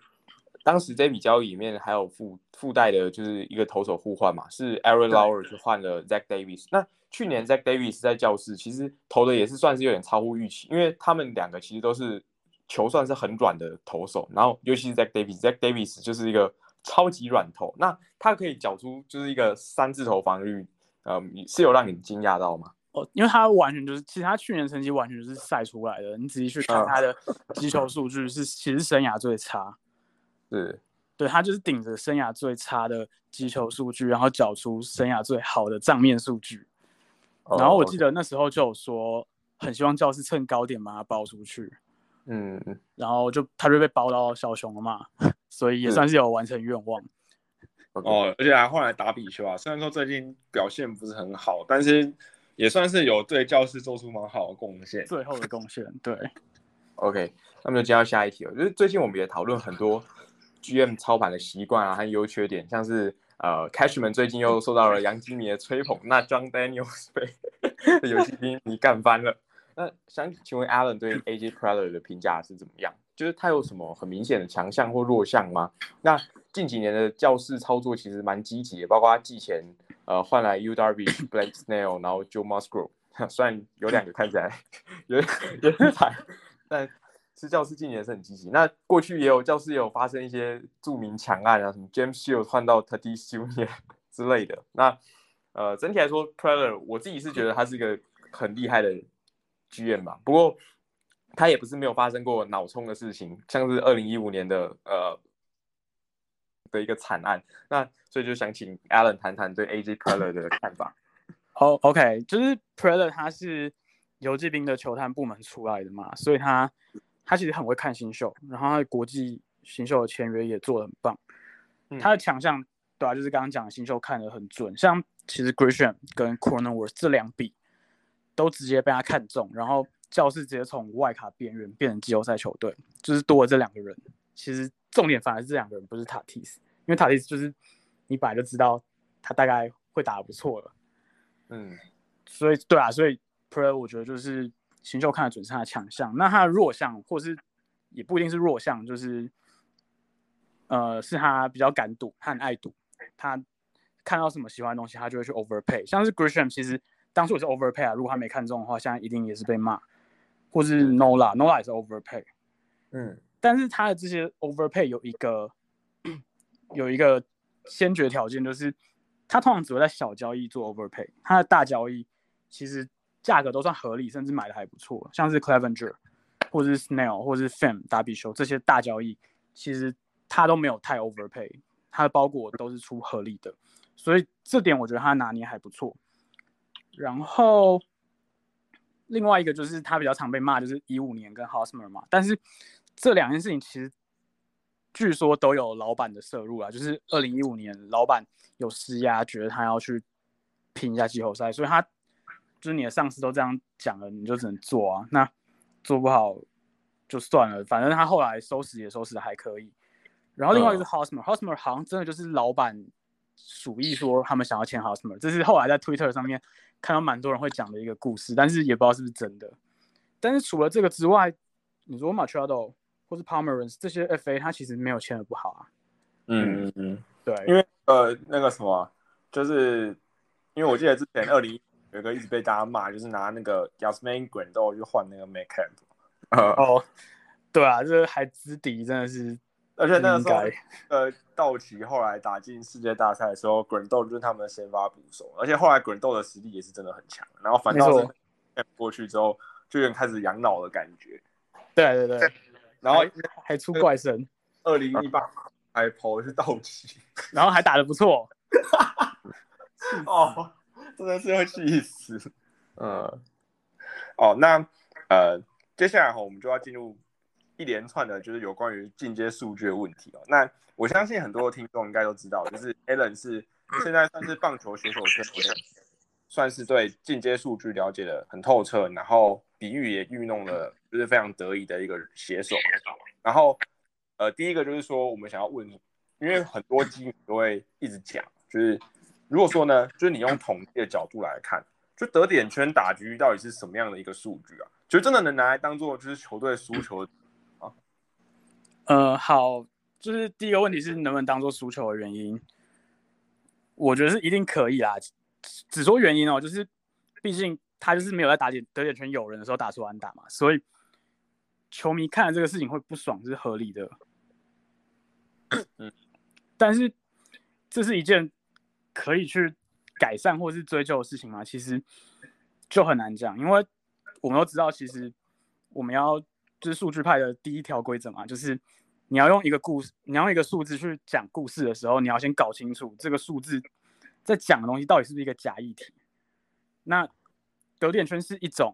当时这笔交易里面还有附附带的就是一个投手互换嘛，是 Aaron Lauer 去换了 Zach Davis。那去年 Zach Davis 在教室其实投的也是算是有点超乎预期，因为他们两个其实都是球算是很软的投手，然后尤其是 Zach Davis，Zach Davis 就是一个超级软投，那他可以缴出就是一个三字头防御，呃，是有让你惊讶到吗？哦，因为他完全就是，其实他去年成绩完全就是赛出来的。你仔细去看他的击球数据，是其实生涯最差。是，对他就是顶着生涯最差的击球数据，然后缴出生涯最好的账面数据。然后我记得那时候就有说，很希望教室趁高点把他包出去。嗯，然后就他就被包到小熊了嘛，所以也算是有完成愿望。哦，而且还换来打比丘啊，虽然说最近表现不是很好，但是。也算是有对教室做出蛮好的贡献，最后的贡献。对，OK，那么就接到下一题了。就是最近我们也讨论很多 GM 操盘的习惯啊和优缺点，像是呃，Cashman 最近又受到了杨基米的吹捧，那 John Daniels 被游戏兵你干翻了。那想请问 Alan 对 AJ Preller 的评价是怎么样？就是他有什么很明显的强项或弱项吗？那近几年的教室操作其实蛮积极的，包括他寄钱。呃，换来 U Darby、Blake Snell，然后 Joe Musgrove，虽然有两个看起来 有有点惨，但是教师今年是很积极。那过去也有教师也有发生一些著名强案啊，什么 James Shield 换到 Tatis Junior 之类的。那呃，整体来说，Preller 我自己是觉得他是一个很厉害的剧院吧。不过他也不是没有发生过脑冲的事情，像是二零一五年的呃。的一个惨案，那所以就想请 Alan 谈谈对 AJ Preller 的看法。哦，OK，就是 Preller 他是游击兵的球探部门出来的嘛，所以他他其实很会看新秀，然后他国际新秀的签约也做的很棒。他的强项对啊，就是刚刚讲的新秀看的很准，像其实 Grisham 跟 Cornerworth 这两笔都直接被他看中，然后教室直接从外卡边缘变成季后赛球队，就是多了这两个人，其实。重点反而是这两个人，不是塔蒂斯，因为塔蒂斯就是你本来就知道他大概会打得不错了，嗯，所以对啊，所以 Pro 我觉得就是新秀看的准是他的强项，那他的弱项或是也不一定是弱项，就是呃是他比较敢赌，他很爱赌，他看到什么喜欢的东西，他就会去 overpay，像是 Grisham 其实当初也是 overpay 啊，如果他没看中的话，现在一定也是被骂，或是 Nola，Nola 也是 overpay，嗯。但是他的这些 overpay 有一个有一个先决条件，就是他通常只会在小交易做 overpay，他的大交易其实价格都算合理，甚至买的还不错，像是 Clevenger 或者是 Snail，或者是 Fam 打比修这些大交易，其实他都没有太 overpay，他的包裹都是出合理的，所以这点我觉得他拿捏还不错。然后另外一个就是他比较常被骂，就是一五年跟 Hosmer 嘛，但是。这两件事情其实据说都有老板的摄入啊，就是二零一五年老板有施压，觉得他要去拼一下季后赛，所以他就是你的上司都这样讲了，你就只能做啊。那做不好就算了，反正他后来收拾也收拾的还可以。然后另外一个是 Hosmer，Hosmer 好像真的就是老板鼠意说他们想要签 Hosmer，这是后来在 Twitter 上面看到蛮多人会讲的一个故事，但是也不知道是不是真的。但是除了这个之外，你说 Machado。或是 Palmerans 这些 FA，他其实没有签的不好啊。嗯嗯嗯，对，因为呃那个什么，就是因为我记得之前二零有一个一直被大家骂，就是拿那个 Yasmin Grando 去换那个 Make Up。哦，对啊，这还知敌真的是，而且那个时候呃道奇后来打进世界大赛的时候，Grando 就是他们的先发捕手，而且后来 Grando 的实力也是真的很强，然后反倒是过去之后就有点开始养老的感觉。对对对。然后还出怪声，二零一八还跑的是道奇，然后还打的不错，哦，真的是要气死。呃，哦，那呃，接下来哈，我们就要进入一连串的，就是有关于进阶数据的问题哦。那我相信很多听众应该都知道，就是 Alan 是现在算是棒球选手圈算是对进阶数据了解的很透彻，然后。比喻也运用了，就是非常得意的一个写手。然后，呃，第一个就是说，我们想要问，因为很多基民都会一直讲，就是如果说呢，就是你用统计的角度来看，就得点圈打局到底是什么样的一个数据啊？就真的能拿来当做就是球队输球啊？呃，好，就是第一个问题是能不能当做输球的原因？我觉得是一定可以啦。只说原因哦，就是毕竟他就是没有在打点得点圈有人的时候打出安打嘛，所以球迷看了这个事情会不爽是合理的。嗯，但是这是一件可以去改善或是追究的事情吗？其实就很难讲，因为我们都知道，其实我们要就是数据派的第一条规则嘛，就是你要用一个故事，你要用一个数字去讲故事的时候，你要先搞清楚这个数字。在讲的东西到底是不是一个假议题？那得点圈是一种，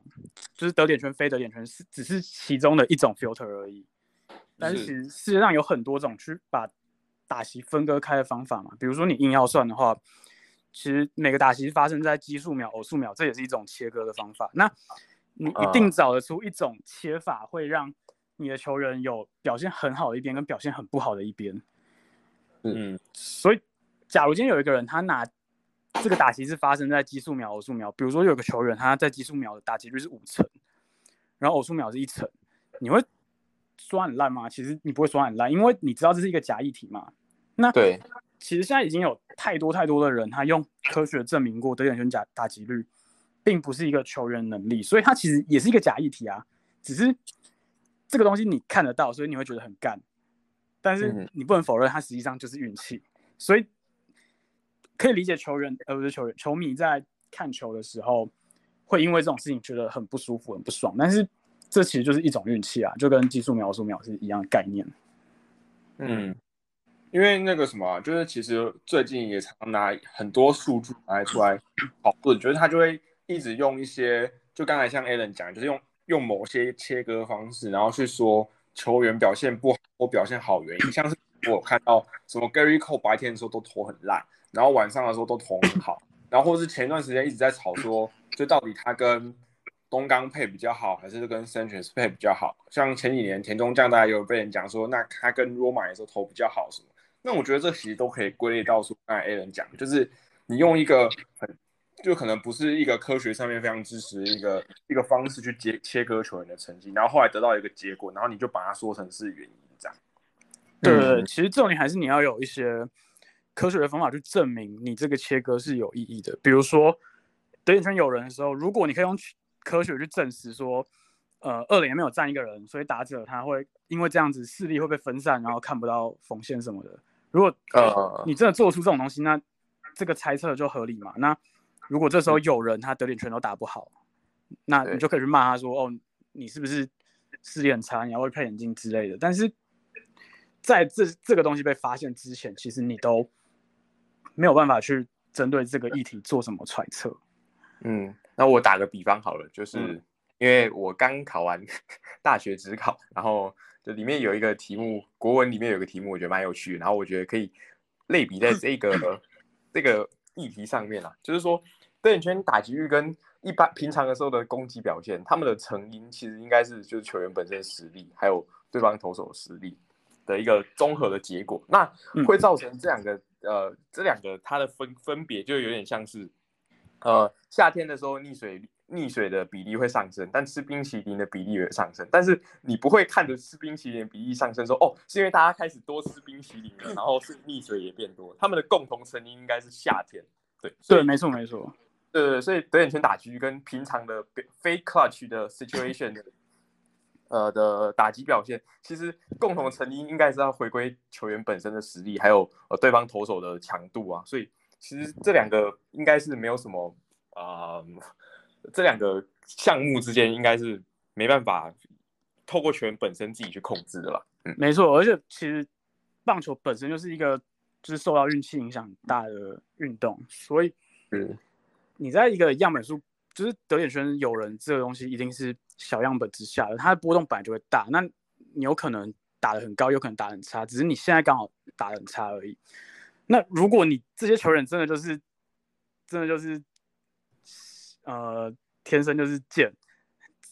就是得点圈、非得点圈是只是其中的一种 filter 而已。但是其实世界上有很多种去把打席分割开的方法嘛。比如说你硬要算的话，其实每个打席发生在奇数秒、偶数秒，这也是一种切割的方法。那你一定找得出一种切法，会让你的球员有表现很好的一边跟表现很不好的一边。嗯，所以假如今天有一个人他拿这个打击是发生在奇数秒、偶数秒。比如说有个球员，他在奇数秒的打击率是五成，然后偶数秒是一成，你会说很烂吗？其实你不会说很烂，因为你知道这是一个假议题嘛。那对，其实现在已经有太多太多的人，他用科学证明过得点圈假打击率并不是一个球员能力，所以他其实也是一个假议题啊。只是这个东西你看得到，所以你会觉得很干，但是你不能否认，它实际上就是运气，所以。可以理解球员，而不是球员，球迷在看球的时候，会因为这种事情觉得很不舒服、很不爽。但是这其实就是一种运气啊，就跟技术描述秒是一样的概念。嗯，因为那个什么，就是其实最近也常拿很多数据拿出来讨论，觉得他就会一直用一些，就刚才像 Alan 讲，就是用用某些切割方式，然后去说球员表现不好或表现好原因，像是我看到什么 Gary Cole 白天的时候都投很烂。然后晚上的时候都投很好，然后或是前段时间一直在吵说，就到底他跟东刚配比较好，还是跟 Century 配比较好？像前几年田中将，大家有被人讲说，那他跟罗马的时候投比较好什么？那我觉得这其实都可以归类到说，刚才 A 人讲，就是你用一个很就可能不是一个科学上面非常支持一个一个方式去切切割球员的成绩，然后后来得到一个结果，然后你就把它说成是原因这样。对，其实重点还是你要有一些。科学的方法去证明你这个切割是有意义的。比如说，得点圈有人的时候，如果你可以用科学去证实说，呃，二垒没有站一个人，所以打者他会因为这样子视力会被分散，然后看不到缝线什么的。如果呃你真的做出这种东西，那这个猜测就合理嘛？那如果这时候有人他得点全都打不好，那你就可以去骂他说，哦，你是不是视力很差？你要会配眼镜之类的。但是在这这个东西被发现之前，其实你都。没有办法去针对这个议题做什么揣测。嗯，那我打个比方好了，就是因为我刚考完 大学职考，然后就里面有一个题目，国文里面有个题目，我觉得蛮有趣的，然后我觉得可以类比在这个这个议题上面啊，就是说对眼圈打击率跟一般平常的时候的攻击表现，他们的成因其实应该是就是球员本身实力，还有对方投手实力的一个综合的结果，那会造成这两个。呃，这两个它的分分别就有点像是，呃，夏天的时候溺水溺水的比例会上升，但吃冰淇淋的比例也上升。但是你不会看着吃冰淇淋比例上升，说哦，是因为大家开始多吃冰淇淋了，然后是溺水也变多。他们的共同成因应该是夏天。对对，没错没错。对对，所以得眼圈打狙跟平常的非 clutch 的 situation。呃的打击表现，其实共同的成因应该是要回归球员本身的实力，还有呃对方投手的强度啊。所以其实这两个应该是没有什么啊，这两个项目之间应该是没办法透过球员本身自己去控制的啦。嗯，没错。而且其实棒球本身就是一个就是受到运气影响很大的运动，所以嗯，你在一个样本数就是德点圈有人这个东西一定是。小样本之下的，它的波动本来就会大。那你有可能打得很高，有可能打很差，只是你现在刚好打得很差而已。那如果你这些球员真的就是，真的就是，呃，天生就是贱，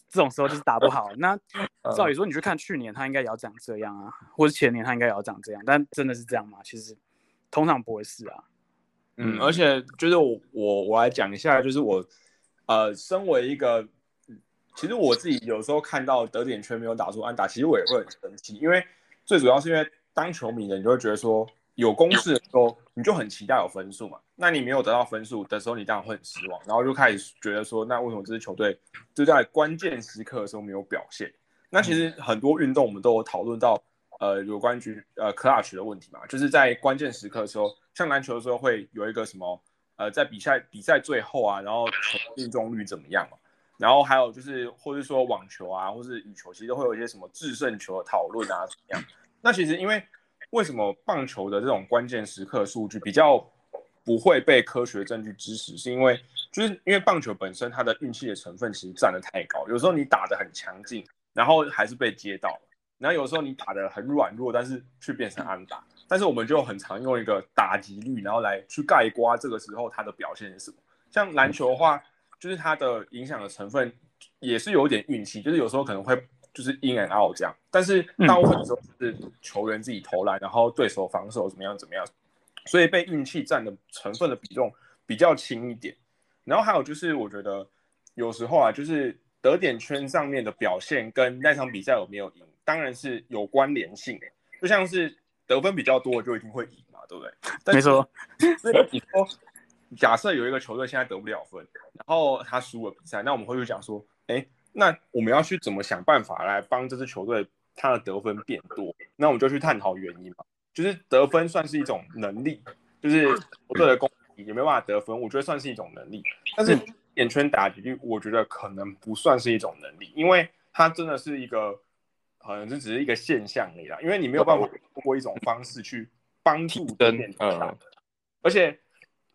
这种时候就是打不好。那 照理说，你去看去年他应该也要长这样啊，或者前年他应该也要长这样，但真的是这样吗？其实通常不会是啊。嗯，而且就是我我我来讲一下，就是我呃，身为一个。其实我自己有时候看到得点圈没有打出安打，其实我也会很生气，因为最主要是因为当球迷的，你就会觉得说有公式的时候，你就很期待有分数嘛。那你没有得到分数的时候，你当然会很失望，然后就开始觉得说，那为什么这支球队就在关键时刻的时候没有表现？那其实很多运动我们都有讨论到，呃，有关于呃 clutch 的问题嘛，就是在关键时刻的时候，像篮球的时候会有一个什么，呃，在比赛比赛最后啊，然后球命中率怎么样嘛？然后还有就是，或者说网球啊，或是羽球，其实都会有一些什么制胜球的讨论啊，怎么样？那其实因为为什么棒球的这种关键时刻数据比较不会被科学证据支持？是因为就是因为棒球本身它的运气的成分其实占的太高，有时候你打的很强劲，然后还是被接到了；然后有时候你打的很软弱，但是却变成安打。但是我们就很常用一个打击率，然后来去盖刮这个时候它的表现是什么。像篮球的话。就是它的影响的成分也是有点运气，就是有时候可能会就是 in and out 这样，但是大部分时候是球员自己投篮，然后对手防守怎么样怎么样，所以被运气占的成分的比重比较轻一点。然后还有就是我觉得有时候啊，就是得点圈上面的表现跟那场比赛有没有赢，当然是有关联性，就像是得分比较多就一定会赢嘛，对不对？没错。所以你说。假设有一个球队现在得不了分，然后他输了比赛，那我们会去讲说，哎，那我们要去怎么想办法来帮这支球队他的得分变多？那我们就去探讨原因嘛。就是得分算是一种能力，就是球队的攻击有没有办法得分，我觉得算是一种能力。但是眼圈打击率，我觉得可能不算是一种能力，因为它真的是一个，好像就只是一个现象而已啦。因为你没有办法通过一种方式去帮助得点嗯，而且。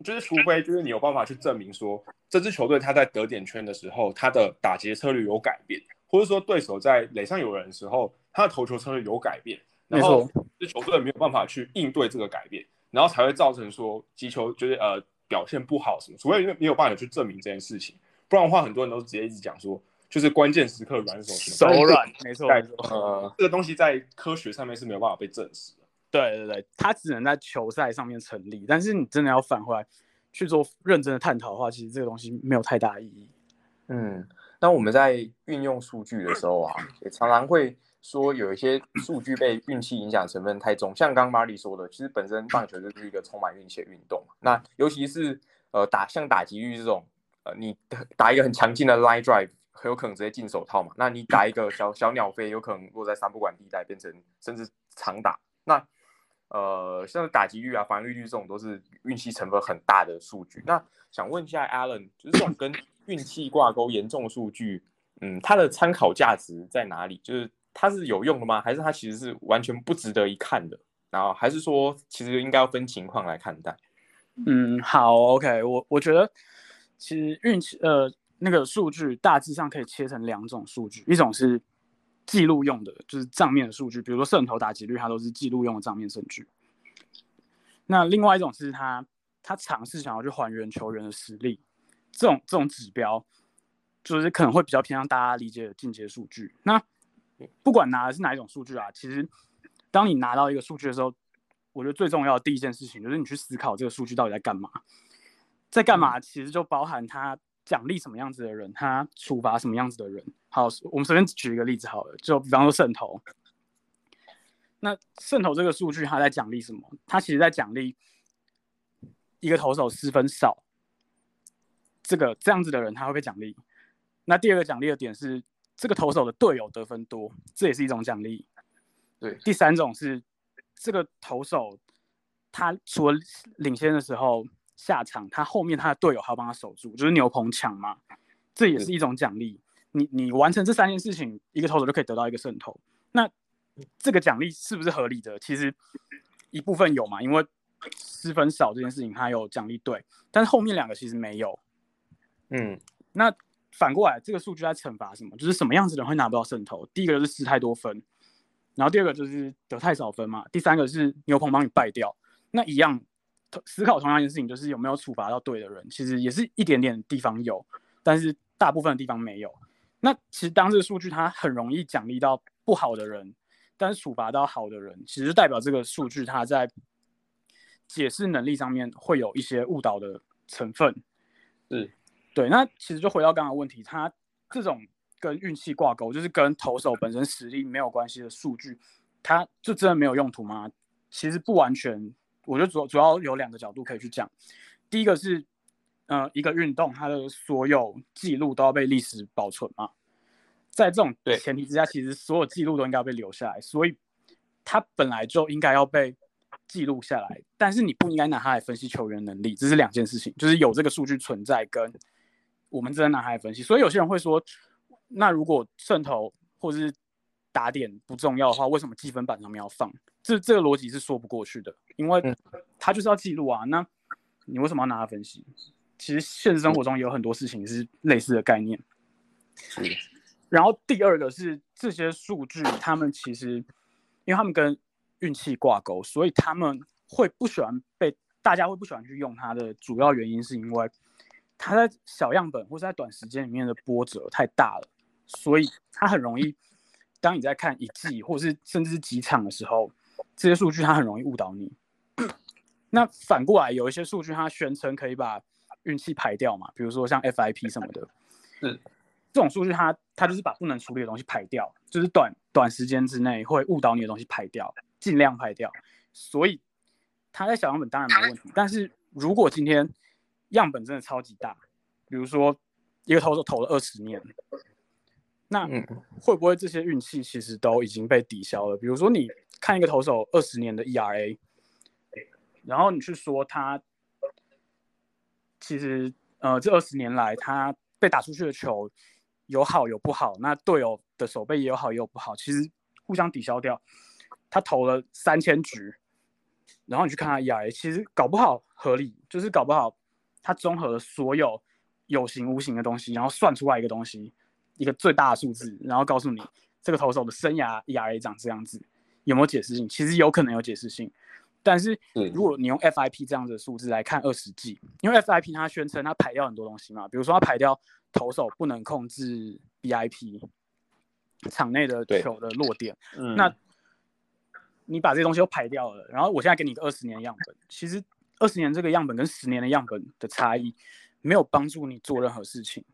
就是除非就是你有办法去证明说这支球队他在得点圈的时候他的打劫策略有改变，或者说对手在垒上有人的时候他的投球策略有改变，然后这球队没有办法去应对这个改变，然后才会造成说击球就是呃表现不好什么。除非你没有办法去证明这件事情，不然的话很多人都直接一直讲说就是关键时刻软手手软，没错，呃这个东西在科学上面是没有办法被证实。对对对，它只能在球赛上面成立，但是你真的要返回来去做认真的探讨的话，其实这个东西没有太大意义。嗯，那我们在运用数据的时候啊，也常常会说有一些数据被运气影响成分太重，像刚刚 Marty 说的，其实本身棒球就是一个充满运气的运动。那尤其是呃打像打击率这种，呃你打一个很强劲的 line drive，很有可能直接进手套嘛。那你打一个小小鸟飞，有可能落在三不管地带，变成甚至长打。那呃，像打击率啊、防御率这种都是运气成分很大的数据。那想问一下 Alan，就是这种跟运气挂钩严重的数据，嗯，它的参考价值在哪里？就是它是有用的吗？还是它其实是完全不值得一看的？然后还是说，其实应该要分情况来看待？嗯，好，OK，我我觉得其实运气呃那个数据大致上可以切成两种数据，一种是。记录用的就是账面的数据，比如说摄投打击率，它都是记录用的账面数据。那另外一种是他他尝试想要去还原球员的实力，这种这种指标就是可能会比较偏向大家理解的进阶数据。那不管拿的是哪一种数据啊，其实当你拿到一个数据的时候，我觉得最重要的第一件事情就是你去思考这个数据到底在干嘛，在干嘛，其实就包含他。奖励什么样子的人，他处罚什么样子的人。好，我们随便举一个例子好了，就比方说渗透。那渗透这个数据，它在奖励什么？它其实在奖励一个投手失分少，这个这样子的人他会被奖励。那第二个奖励的点是，这个投手的队友得分多，这也是一种奖励。对，第三种是这个投手他除了领先的时候。下场，他后面他的队友还要帮他守住，就是牛棚抢嘛，这也是一种奖励。你你完成这三件事情，一个投手就可以得到一个胜投。那这个奖励是不是合理的？其实一部分有嘛，因为失分少这件事情它有奖励对，但是后面两个其实没有。嗯，那反过来这个数据在惩罚什么？就是什么样子的人会拿不到胜投？第一个就是失太多分，然后第二个就是得太少分嘛，第三个是牛棚帮你败掉。那一样。思考同样一件事情，就是有没有处罚到对的人，其实也是一点点地方有，但是大部分的地方没有。那其实当这个数据它很容易奖励到不好的人，但是处罚到好的人，其实代表这个数据它在解释能力上面会有一些误导的成分。是，对。那其实就回到刚刚问题，它这种跟运气挂钩，就是跟投手本身实力没有关系的数据，它就真的没有用途吗？其实不完全，我觉得主主要有两个角度可以去讲。第一个是，呃，一个运动它的所有记录都要被历史保存嘛，在这种前提之下，其实所有记录都应该被留下来，所以它本来就应该要被记录下来。但是你不应该拿它来分析球员能力，这是两件事情，就是有这个数据存在跟我们真的拿它来分析。所以有些人会说，那如果渗透或者是打点不重要的话，为什么积分板上面要放？这这个逻辑是说不过去的，因为他就是要记录啊。那你为什么要拿它分析？其实现实生活中有很多事情是类似的概念。然后第二个是这些数据，他们其实因为他们跟运气挂钩，所以他们会不喜欢被大家会不喜欢去用它的主要原因是因为它在小样本或是在短时间里面的波折太大了，所以它很容易。当你在看一季，或是甚至是几场的时候，这些数据它很容易误导你。那反过来，有一些数据它宣称可以把运气排掉嘛，比如说像 FIP 什么的，是这种数据它它就是把不能处理的东西排掉，就是短短时间之内会误导你的东西排掉，尽量排掉。所以它在小样本当然没问题，但是如果今天样本真的超级大，比如说一个投手投了二十年。那会不会这些运气其实都已经被抵消了？比如说，你看一个投手二十年的 ERA，然后你去说他其实呃这二十年来他被打出去的球有好有不好，那队友的手背也有好也有不好，其实互相抵消掉。他投了三千局，然后你去看他 ERA，其实搞不好合理，就是搞不好他综合了所有有形无形的东西，然后算出来一个东西。一个最大的数字，然后告诉你这个投手的生涯 ERA 长这样子，有没有解释性？其实有可能有解释性，但是如果你用 FIP 这样子的数字来看二十季，因为 FIP 它宣称它排掉很多东西嘛，比如说它排掉投手不能控制 BIP 场内的球的落点，那你把这些东西都排掉了，然后我现在给你一个二十年样本，其实二十年这个样本跟十年的样本的差异没有帮助你做任何事情，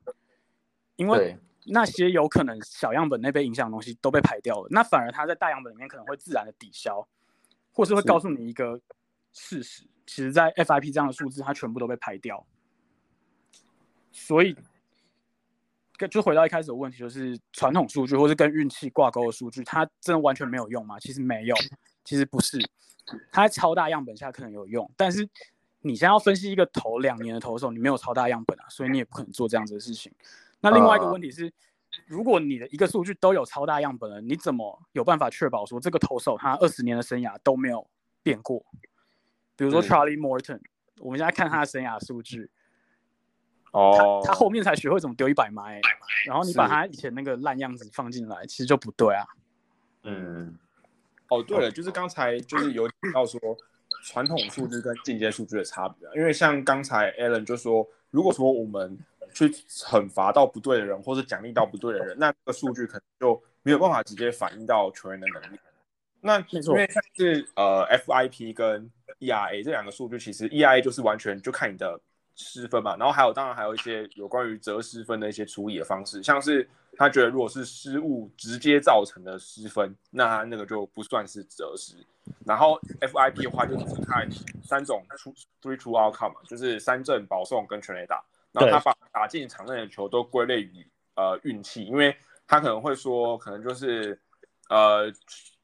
因为。那些有可能小样本内被影响的东西都被排掉了，那反而它在大样本里面可能会自然的抵消，或是会告诉你一个事实，其实在 FIP 这样的数字它全部都被排掉。所以，就回到一开始的问题，就是传统数据或是跟运气挂钩的数据，它真的完全没有用吗？其实没有，其实不是，它在超大样本下可能有用，但是你现在要分析一个投两年的投手，你没有超大样本啊，所以你也不可能做这样子的事情。那另外一个问题是，如果你的一个数据都有超大样本了，你怎么有办法确保说这个投手他二十年的生涯都没有变过？比如说 Charlie Morton，我们现在看他的生涯数据，哦，他后面才学会怎么丢一百迈，然后你把他以前那个烂样子放进来，其实就不对啊。嗯，哦，对了，就是刚才就是有提到说传统数据跟进阶数据的差别，因为像刚才 Alan 就说，如果说我们去惩罚到不对的人，或是奖励到不对的人，那这个数据可能就没有办法直接反映到球员的能力。那因为像是呃 FIP 跟 ERA 这两个数据，其实 ERA 就是完全就看你的失分嘛，然后还有当然还有一些有关于折失分的一些处理的方式，像是他觉得如果是失误直接造成的失分，那他那个就不算是折失。然后 FIP 的话就只看三种出 three true outcome 嘛，就是三振、保送跟全垒打。然后他把打进场内的球都归类于呃运气，因为他可能会说，可能就是呃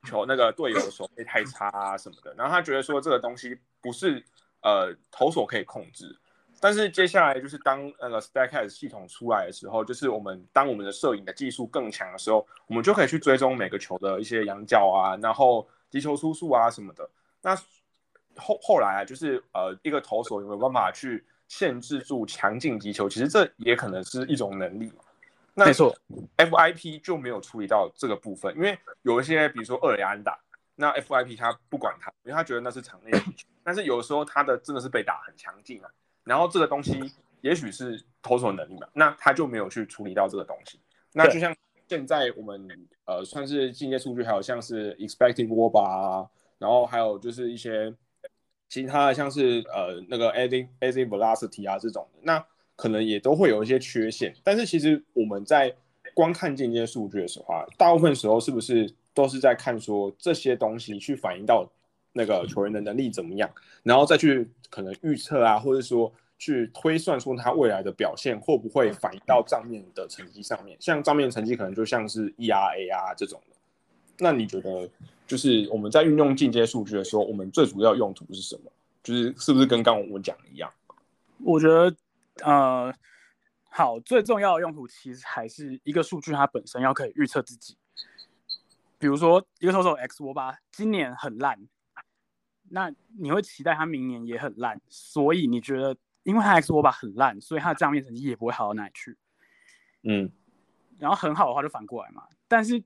球那个队友的手背太差啊什么的，然后他觉得说这个东西不是呃投手可以控制。但是接下来就是当那个 Stacks 系统出来的时候，就是我们当我们的摄影的技术更强的时候，我们就可以去追踪每个球的一些仰角啊，然后击球出速啊什么的。那后后来啊，就是呃一个投手有没有办法去？限制住强劲击球，其实这也可能是一种能力嘛。没错，FIP 就没有处理到这个部分，因为有一些，比如说厄里安打，那 FIP 他不管他，因为他觉得那是场内击球。但是有时候他的真的是被打很强劲啊，然后这个东西也许是投手能力嘛，那他就没有去处理到这个东西。那就像现在我们呃算是进阶数据，还有像是 expected WAR 啊，然后还有就是一些。其他的像是呃那个 adding adding velocity 啊这种，那可能也都会有一些缺陷。但是其实我们在光看这些数据的时候啊，大部分时候是不是都是在看说这些东西去反映到那个球员的能力怎么样，然后再去可能预测啊，或者说去推算出他未来的表现会不会反映到账面的成绩上面。像账面成绩可能就像是 ERA 啊这种的。那你觉得就是我们在运用进阶数据的时候，我们最主要用途是什么？就是是不是跟刚刚我们讲的一样？我觉得呃。好，最重要的用途其实还是一个数据，它本身要可以预测自己。比如说，一个投手 X 我把今年很烂，那你会期待他明年也很烂，所以你觉得，因为他 X 我把很烂，所以他的账面成绩也不会好到哪里去。嗯，然后很好的话就反过来嘛。但是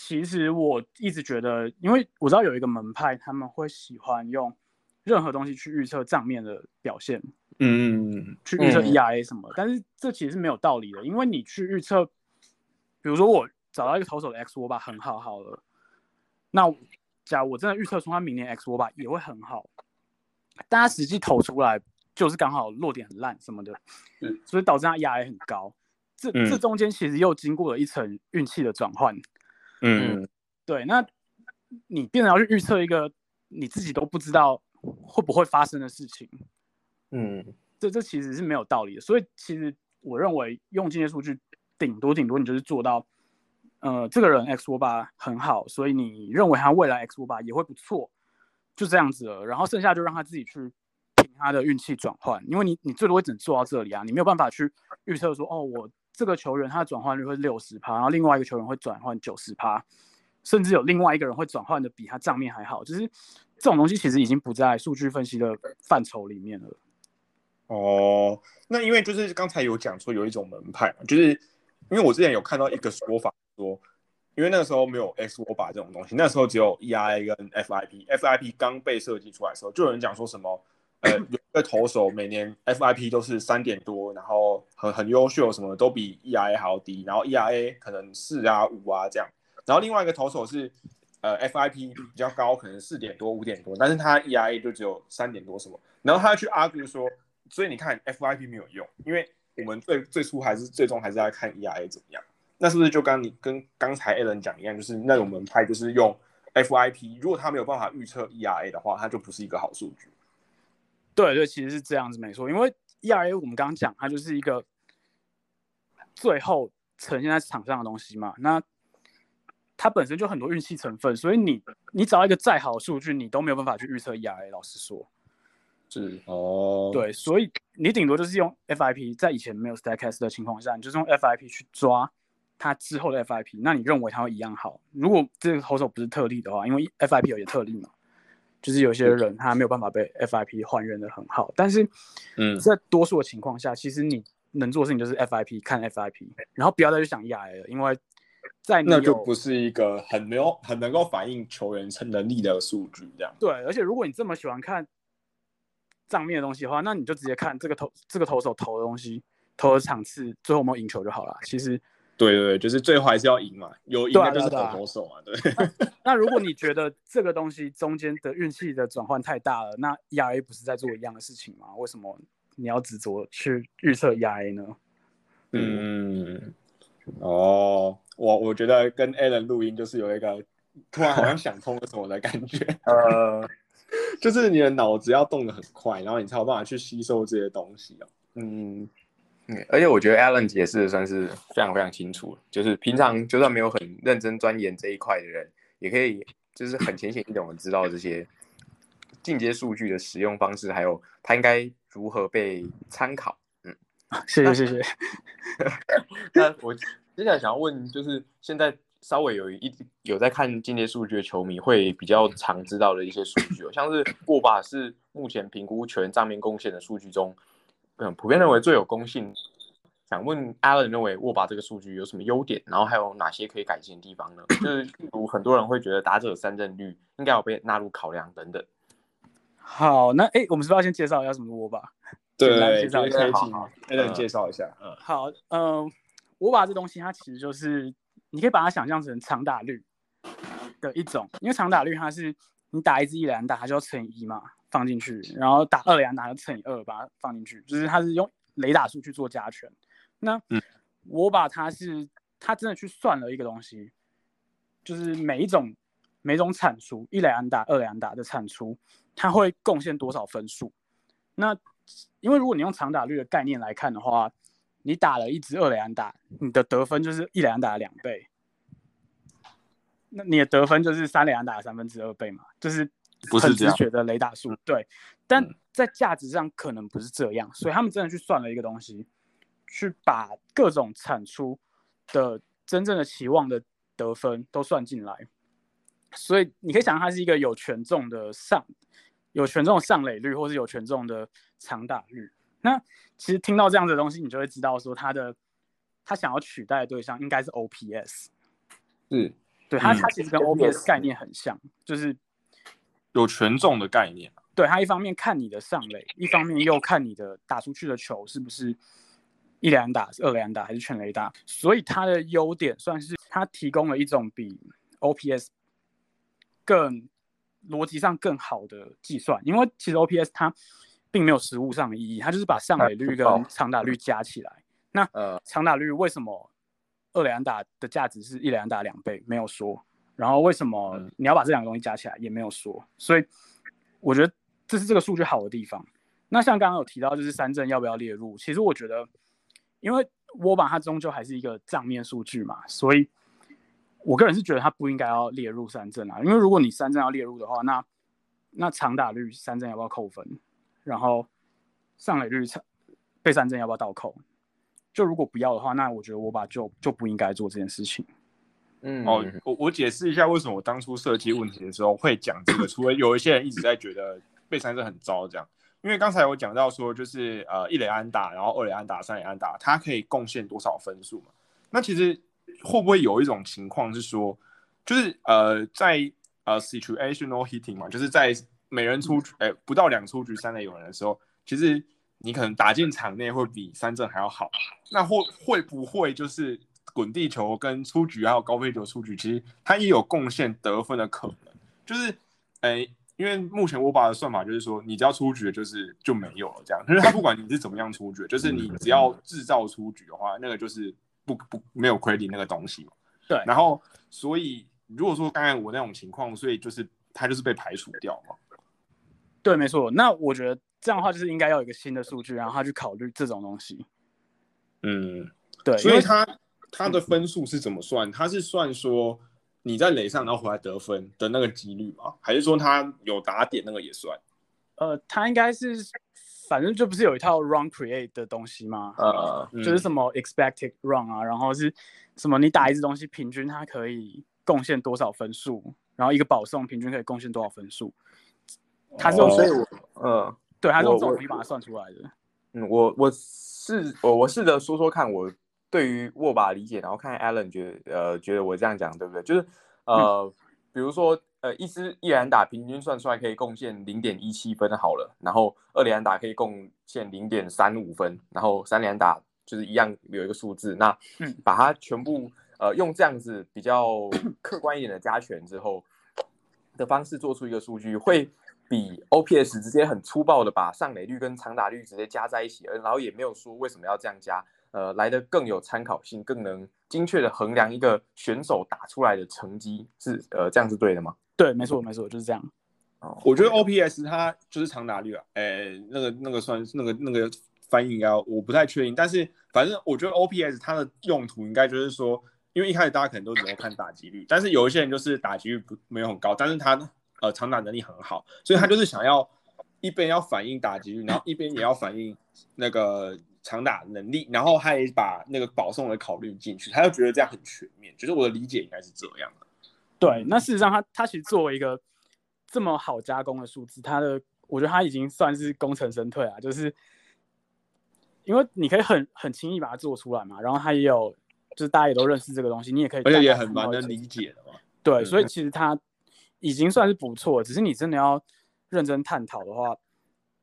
其实我一直觉得，因为我知道有一个门派，他们会喜欢用任何东西去预测账面的表现。嗯，去预测 ERA 什么，但是这其实是没有道理的，因为你去预测，比如说我找到一个投手的 X 我把很好好了，那假如我真的预测出他明年 X 我把也会很好，但他实际投出来就是刚好落点很烂什么的，所以导致他 ERA 很高，这这中间其实又经过了一层运气的转换。嗯，对，那你变成要去预测一个你自己都不知道会不会发生的事情。嗯，这这其实是没有道理的，所以其实我认为用这些数据，顶多顶多你就是做到，呃，这个人 X 五八很好，所以你认为他未来 X 五八也会不错，就这样子了。然后剩下就让他自己去凭他的运气转换，因为你你最多只能做到这里啊，你没有办法去预测说，哦，我这个球员他的转换率会六十趴，然后另外一个球员会转换九十趴，甚至有另外一个人会转换的比他账面还好，就是这种东西其实已经不在数据分析的范畴里面了。哦，那因为就是刚才有讲说有一种门派，就是因为我之前有看到一个说法说，因为那个时候没有 X 我把这种东西，那时候只有 ERA 跟 FIP，FIP 刚被设计出来的时候，就有人讲说什么，呃，有一个投手每年 FIP 都是三点多，然后很很优秀，什么都比 ERA 还要低，然后 ERA 可能四啊五啊这样，然后另外一个投手是呃 FIP 比较高，可能四点多五点多，但是他 ERA 就只有三点多什么，然后他去 argue 说。所以你看，FIP 没有用，因为我们最最初还是最终还是要看 ERA 怎么样。那是不是就刚你跟刚才 a l a n 讲一样，就是那种门派就是用 FIP，如果他没有办法预测 ERA 的话，它就不是一个好数据。对对，其实是这样子没错，因为 ERA 我们刚刚讲，它就是一个最后呈现在场上的东西嘛。那它本身就很多运气成分，所以你你找一个再好的数据，你都没有办法去预测 ERA。老实说。是哦，对，所以你顶多就是用 FIP，在以前没有 Statcast 的情况下，你就是用 FIP 去抓它之后的 FIP，那你认为它会一样好？如果这个投手不是特例的话，因为 FIP 有些特例嘛，就是有些人他没有办法被 FIP 还原的很好，但是，嗯，在多数的情况下，其实你能做的事情就是 FIP 看 FIP，然后不要再去想 EIA 了，因为在那就不是一个很没有很能够反映球员成能力的数据，这样。对，而且如果你这么喜欢看。账面的东西的话，那你就直接看这个投这个投手投的东西，投的场次，最后有没有赢球就好了。其实，对对对，就是最后还是要赢嘛，有赢的就是投投手嘛，对。那如果你觉得这个东西中间的运气的转换太大了，那 ERA 不是在做一样的事情吗？为什么你要执着去预测 ERA 呢？嗯，哦，我我觉得跟 Alan 录音就是有一个突然好像想通了什么的感觉，呃。就是你的脑子要动得很快，然后你才有办法去吸收这些东西哦。嗯嗯，而且我觉得 Alan 解释的算是非常非常清楚，就是平常就算没有很认真钻研这一块的人，也可以就是很浅显易懂的知道这些进阶数据的使用方式，还有它应该如何被参考。嗯，谢谢谢谢。那我接下来想要问，就是现在。稍微有一有在看进阶数据的球迷会比较常知道的一些数据，哦像是过把是目前评估球员账面贡献的数据中，嗯，普遍认为最有公信。想问 Alan 认为握把这个数据有什么优点，然后还有哪些可以改进的地方呢？就是例如很多人会觉得打者三振率应该要被纳入考量等等。好，那哎，我们是不是要先介绍一下什么握把？对，介绍一下。Alan 介绍一下。嗯，好，嗯，握把这东西它其实就是。你可以把它想象成长打率的一种，因为长打率它是你打一支一垒安打，它就要乘以一嘛，放进去，然后打二垒安打就乘以二，把它放进去，就是它是用雷打数去做加权。那我把它是，它真的去算了一个东西，就是每一种每种产出，一垒安打、二垒安打的产出，它会贡献多少分数？那因为如果你用长打率的概念来看的话，你打了一支二垒安打，你的得分就是一垒安打的两倍，那你的得分就是三垒安打的三分之二倍嘛，就是很直觉的雷达数。对，但在价值上可能不是这样，所以他们真的去算了一个东西，去把各种产出的真正的期望的得分都算进来，所以你可以想象它是一个有权重的上，有权重的上垒率，或是有权重的长打率。那其实听到这样子的东西，你就会知道说他的他想要取代的对象应该是 OPS，是，对他他其实跟 OPS 概念很像，就是有权重的概念。对他一方面看你的上垒，一方面又看你的打出去的球是不是一两打、二两打还是全垒打，所以他的优点算是他提供了一种比 OPS 更逻辑上更好的计算，因为其实 OPS 它。并没有实物上的意义，它就是把上垒率跟长打率加起来。那呃，长打率为什么二垒安打的价值是一垒安打两倍？没有说。然后为什么你要把这两个东西加起来？也没有说。所以我觉得这是这个数据好的地方。那像刚刚有提到，就是三证要不要列入？其实我觉得，因为我把它终究还是一个账面数据嘛，所以我个人是觉得它不应该要列入三证啊。因为如果你三证要列入的话，那那长打率三证要不要扣分？然后上垒率被三振要不要倒扣？就如果不要的话，那我觉得我把就就不应该做这件事情。嗯，哦，我我解释一下为什么我当初设计问题的时候会讲这个。除了有一些人一直在觉得被三振很糟这样，因为刚才我讲到说，就是呃一垒安打，然后二垒安打，三垒安打，它可以贡献多少分数嘛？那其实会不会有一种情况是说，就是呃在呃 situational hitting 嘛，就是在每人出局，哎，不到两出局三垒有人的时候，其实你可能打进场内会比三振还要好。那会会不会就是滚地球跟出局还有高飞球出局，其实他也有贡献得分的可能。就是，哎，因为目前我把的算法就是说，你只要出局就是就没有了这样。可是他不管你是怎么样出局，就是你只要制造出局的话，那个就是不不没有 credit 那个东西嘛。对。然后，所以如果说刚才我那种情况，所以就是他就是被排除掉嘛。对，没错。那我觉得这样的话，就是应该要有一个新的数据，然后他去考虑这种东西。嗯，对。所以他他的分数是怎么算？他是算说你在垒上然后回来得分的那个几率吗？还是说他有打点那个也算？呃，他应该是，反正就不是有一套 run create 的东西吗？呃，就是什么 expected run 啊，然后是什么你打一只东西平均它可以贡献多少分数，然后一个保送平均可以贡献多少分数。他是用，所以我，呃，对，他是用这种东西把它算出来的。嗯，我我试我我试着说说看，我对于握把理解，然后看 Allen 觉得，呃，觉得我这样讲对不对？就是，呃，比如说，呃，一支一连打平均算出来可以贡献零点一七分好了，然后二连打可以贡献零点三五分，然后三连打就是一样有一个数字，那把它全部，呃，用这样子比较 客观一点的加权之后的方式做出一个数据会。比 OPS 直接很粗暴的把上垒率跟长打率直接加在一起，然后也没有说为什么要这样加，呃，来的更有参考性，更能精确的衡量一个选手打出来的成绩，是呃这样是对的吗？对，没错没错，就是这样。哦，我觉得 OPS 它就是长打率啊，哎，那个那个算那个那个翻译应该我不太确定，但是反正我觉得 OPS 它的用途应该就是说，因为一开始大家可能都只能看打击率，但是有一些人就是打击率不没有很高，但是他。呃，长打能力很好，所以他就是想要一边要反映打击率，然后一边也要反映那个长打能力，然后他也把那个保送的考虑进去，他就觉得这样很全面。就是我的理解应该是这样的。对，那事实上他他其实作为一个这么好加工的数字，他的我觉得他已经算是功成身退啊，就是因为你可以很很轻易把它做出来嘛，然后他也有就是大家也都认识这个东西，你也可以，而且也很蛮能理解的嘛。对，所以其实他。已经算是不错，只是你真的要认真探讨的话，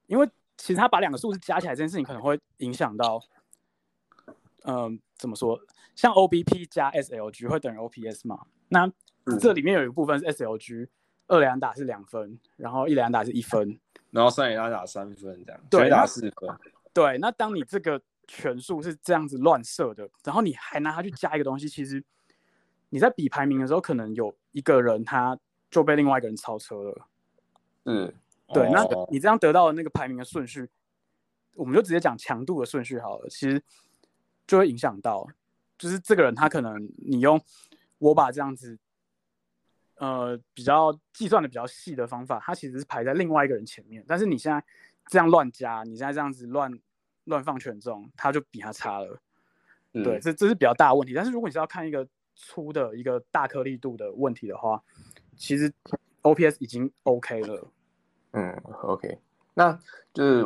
因为其实他把两个数字加起来这件事情可能会影响到，嗯，怎么说？像 OBP 加 SLG 会等于 OPS 嘛？那这里面有一部分是 SLG，二连打是两分，然后一连打是一分，然后三连打三分这样，对，打四分。对，那当你这个权数是这样子乱设的，然后你还拿它去加一个东西，其实。你在比排名的时候，可能有一个人他就被另外一个人超车了。是，对，那哦你这样得到的那个排名的顺序，我们就直接讲强度的顺序好了。其实就会影响到，就是这个人他可能你用我把这样子，呃，比较计算的比较细的方法，他其实是排在另外一个人前面。但是你现在这样乱加，你现在这样子乱乱放权重，他就比他差了。是对，这这是比较大的问题。但是如果你是要看一个粗的一个大颗粒度的问题的话，其实 OPS 已经 OK 了。嗯，OK，那就是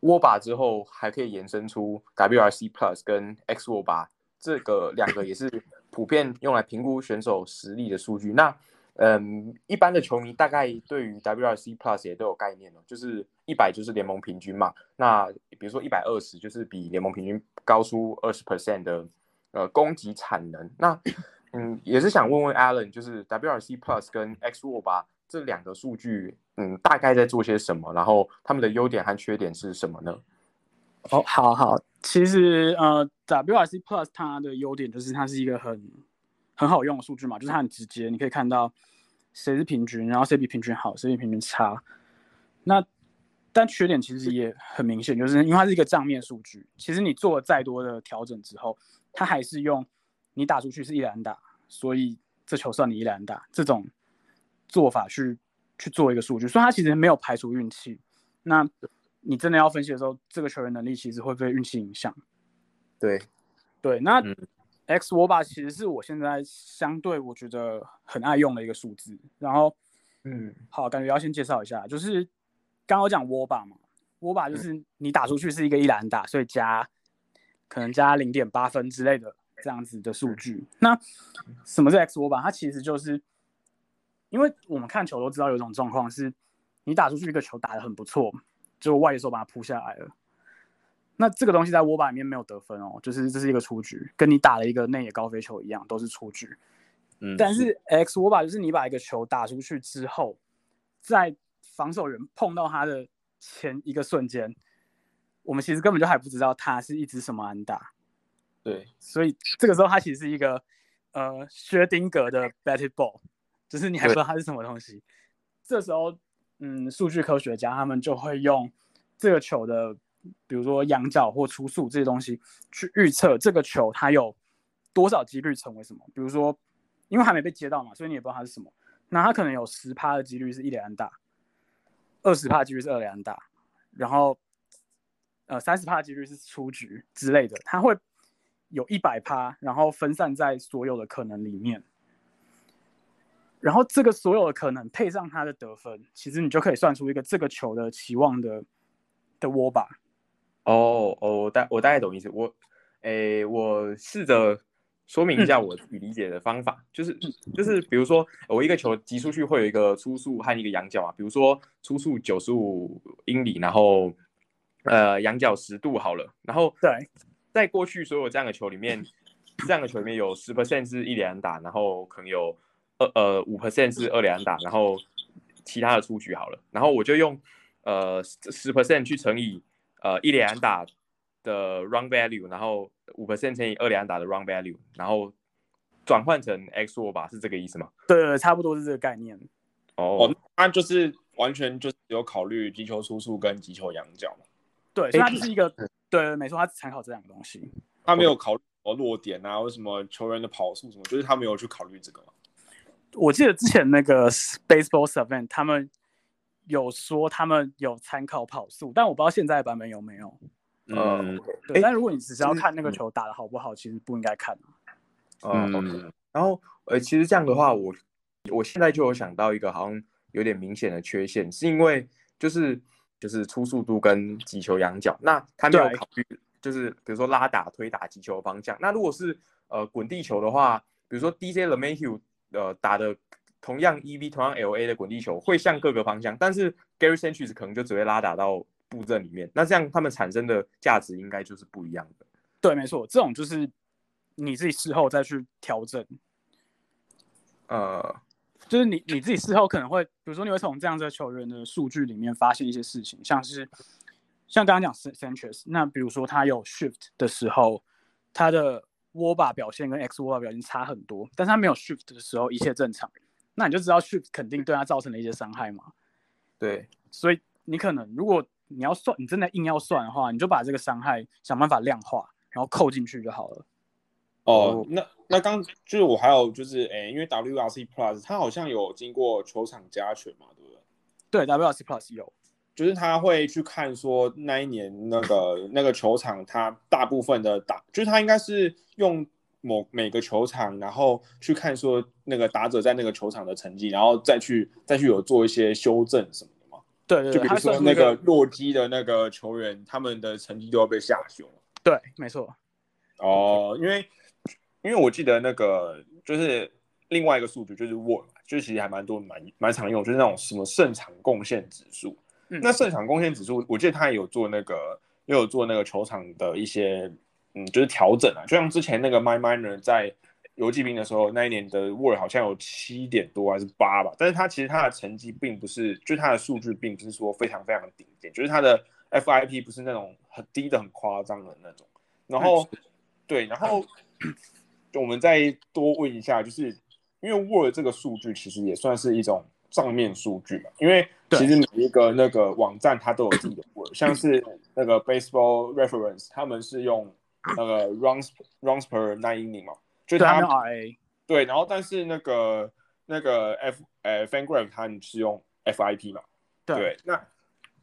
握把之后还可以延伸出 WRC Plus 跟 X 握把这个两个也是普遍用来评估选手实力的数据。那嗯，一般的球迷大概对于 WRC Plus 也都有概念了，就是一百就是联盟平均嘛。那比如说一百二十就是比联盟平均高出二十 percent 的呃攻击产能。那嗯，也是想问问 Allen，就是 WRC Plus 跟 X 握把这两个数据，嗯，大概在做些什么？然后他们的优点和缺点是什么呢？哦，好好，其实呃，WRC Plus 它的优点就是它是一个很很好用的数据嘛，就是它很直接，你可以看到谁是平均，然后谁比平均好，谁比平均差。那但缺点其实也很明显，就是因为它是一个账面数据，其实你做了再多的调整之后，它还是用你打出去是一篮打，所以这球算你一篮打这种做法去去做一个数据，所以它其实没有排除运气。那你真的要分析的时候，这个球员能力其实会被运气影响。对，对，那嗯 X 握把其实是我现在相对我觉得很爱用的一个数字。然后，嗯，好，感觉要先介绍一下，就是刚刚我讲握把嘛，握把就是你打出去是一个一篮打，所以加可能加零点八分之类的这样子的数据。那什么是 X 握把？它其实就是因为我们看球都知道有一种状况是，你打出去一个球打得很不错，就外野手把它扑下来了。那这个东西在握把里面没有得分哦，就是这是一个出局，跟你打了一个内野高飞球一样，都是出局。嗯，但是 X 握把就是你把一个球打出去之后，在防守人碰到他的前一个瞬间，我们其实根本就还不知道他是一支什么安打，对，所以这个时候它其实是一个呃薛丁格的 batted ball，就是你还不知道它是什么东西。这时候，嗯，数据科学家他们就会用这个球的，比如说仰角或初速这些东西，去预测这个球它有多少几率成为什么。比如说，因为还没被接到嘛，所以你也不知道它是什么。那它可能有十趴的几率是一垒安打，二十趴几率是二垒安打，然后呃三十趴几率是出局之类的，它会有一百趴，然后分散在所有的可能里面。然后这个所有的可能配上他的得分，其实你就可以算出一个这个球的期望的的窝吧。哦哦，我大我大概懂意思。我，诶，我试着说明一下我自己理解的方法，就是就是比如说我一个球击出去会有一个初速和一个仰角啊，比如说初速九十五英里，然后呃仰角十度好了，然后对，在过去所有这样的球里面，这样的球里面有十 percent 是一连安打，然后可能有二呃五 percent 是二连安打，然后其他的出局好了，然后我就用呃十 percent 去乘以呃一连安打的 run value，然后五 percent 乘以二连安打的 run value，然后转换成 x 握把，是这个意思吗？对对，对差不多是这个概念。哦哦，那就是完全就是有考虑击球出速跟击球仰角嘛，对，所以它就是一个对，没错，它只参考这两个东西。他没有考虑什么落点啊，或什么球员的跑速什么，就是他没有去考虑这个嘛。我记得之前那个 Baseball Savant 他们有说他们有参考跑速，但我不知道现在的版本有没有。嗯对，诶但如果你只是要看那个球打的好不好，其实不应该看。嗯嗯，然后呃，其实这样的话，我我现在就有想到一个好像有点明显的缺陷，是因为就是就是初速度跟击球仰角，那他没有考虑就是比如说拉打、推打、击球方向。那如果是呃滚地球的话，比如说 DJ LeMahieu 呃打的同样 EV 同样 LA 的滚地球会向各个方向，但是 Gary Sanchez 可能就只会拉打到布阵里面，那这样他们产生的价值应该就是不一样的。对，没错，这种就是你自己事后再去调整，呃，就是你你自己事后可能会，比如说你会从这样子的球员的数据里面发现一些事情，像是像刚刚讲 Sanchez，那比如说他有 shift 的时候，他的握把表现跟 X 握把表现差很多，但是他没有 shift 的时候一切正常，那你就知道 shift 肯定对他造成了一些伤害嘛。对，所以你可能如果你要算，你真的硬要算的话，你就把这个伤害想办法量化，然后扣进去就好了。哦，那那刚就是我还有就是诶，因为 WRC Plus 它好像有经过球场加权嘛，对不对？对，WRC Plus 有，就是他会去看说那一年那个那个球场，他大部分的打，就是他应该是用某每个球场，然后去看说那个打者在那个球场的成绩，然后再去再去有做一些修正什么的嘛。对对，就比如说那个洛基的那个球员，他们的成绩都要被下修。对，没错。哦，因为。因为我记得那个就是另外一个数据，就是 WAR，就是其实还蛮多蛮蛮常用，就是那种什么胜场贡献指数。那胜场贡献指数，我记得他也有做那个，也有做那个球场的一些，嗯，就是调整啊。就像之前那个 My Miner 在游击兵的时候，那一年的 WAR 好像有七点多还是八吧，但是他其实他的成绩并不是，就是他的数据并不是说非常非常顶尖，就是他的 FIP 不是那种很低的很夸张的那种。然后，对，然后。我们再多问一下，就是因为 Word 这个数据其实也算是一种账面数据嘛，因为其实每一个那个网站它都有自己的 Word，像是那个 Baseball Reference，他们是用那个 runs runs per nine inning 嘛，就它 RA 对，然后但是那个那个 F 呃 Fangraph 它是用 FIP 嘛，对，那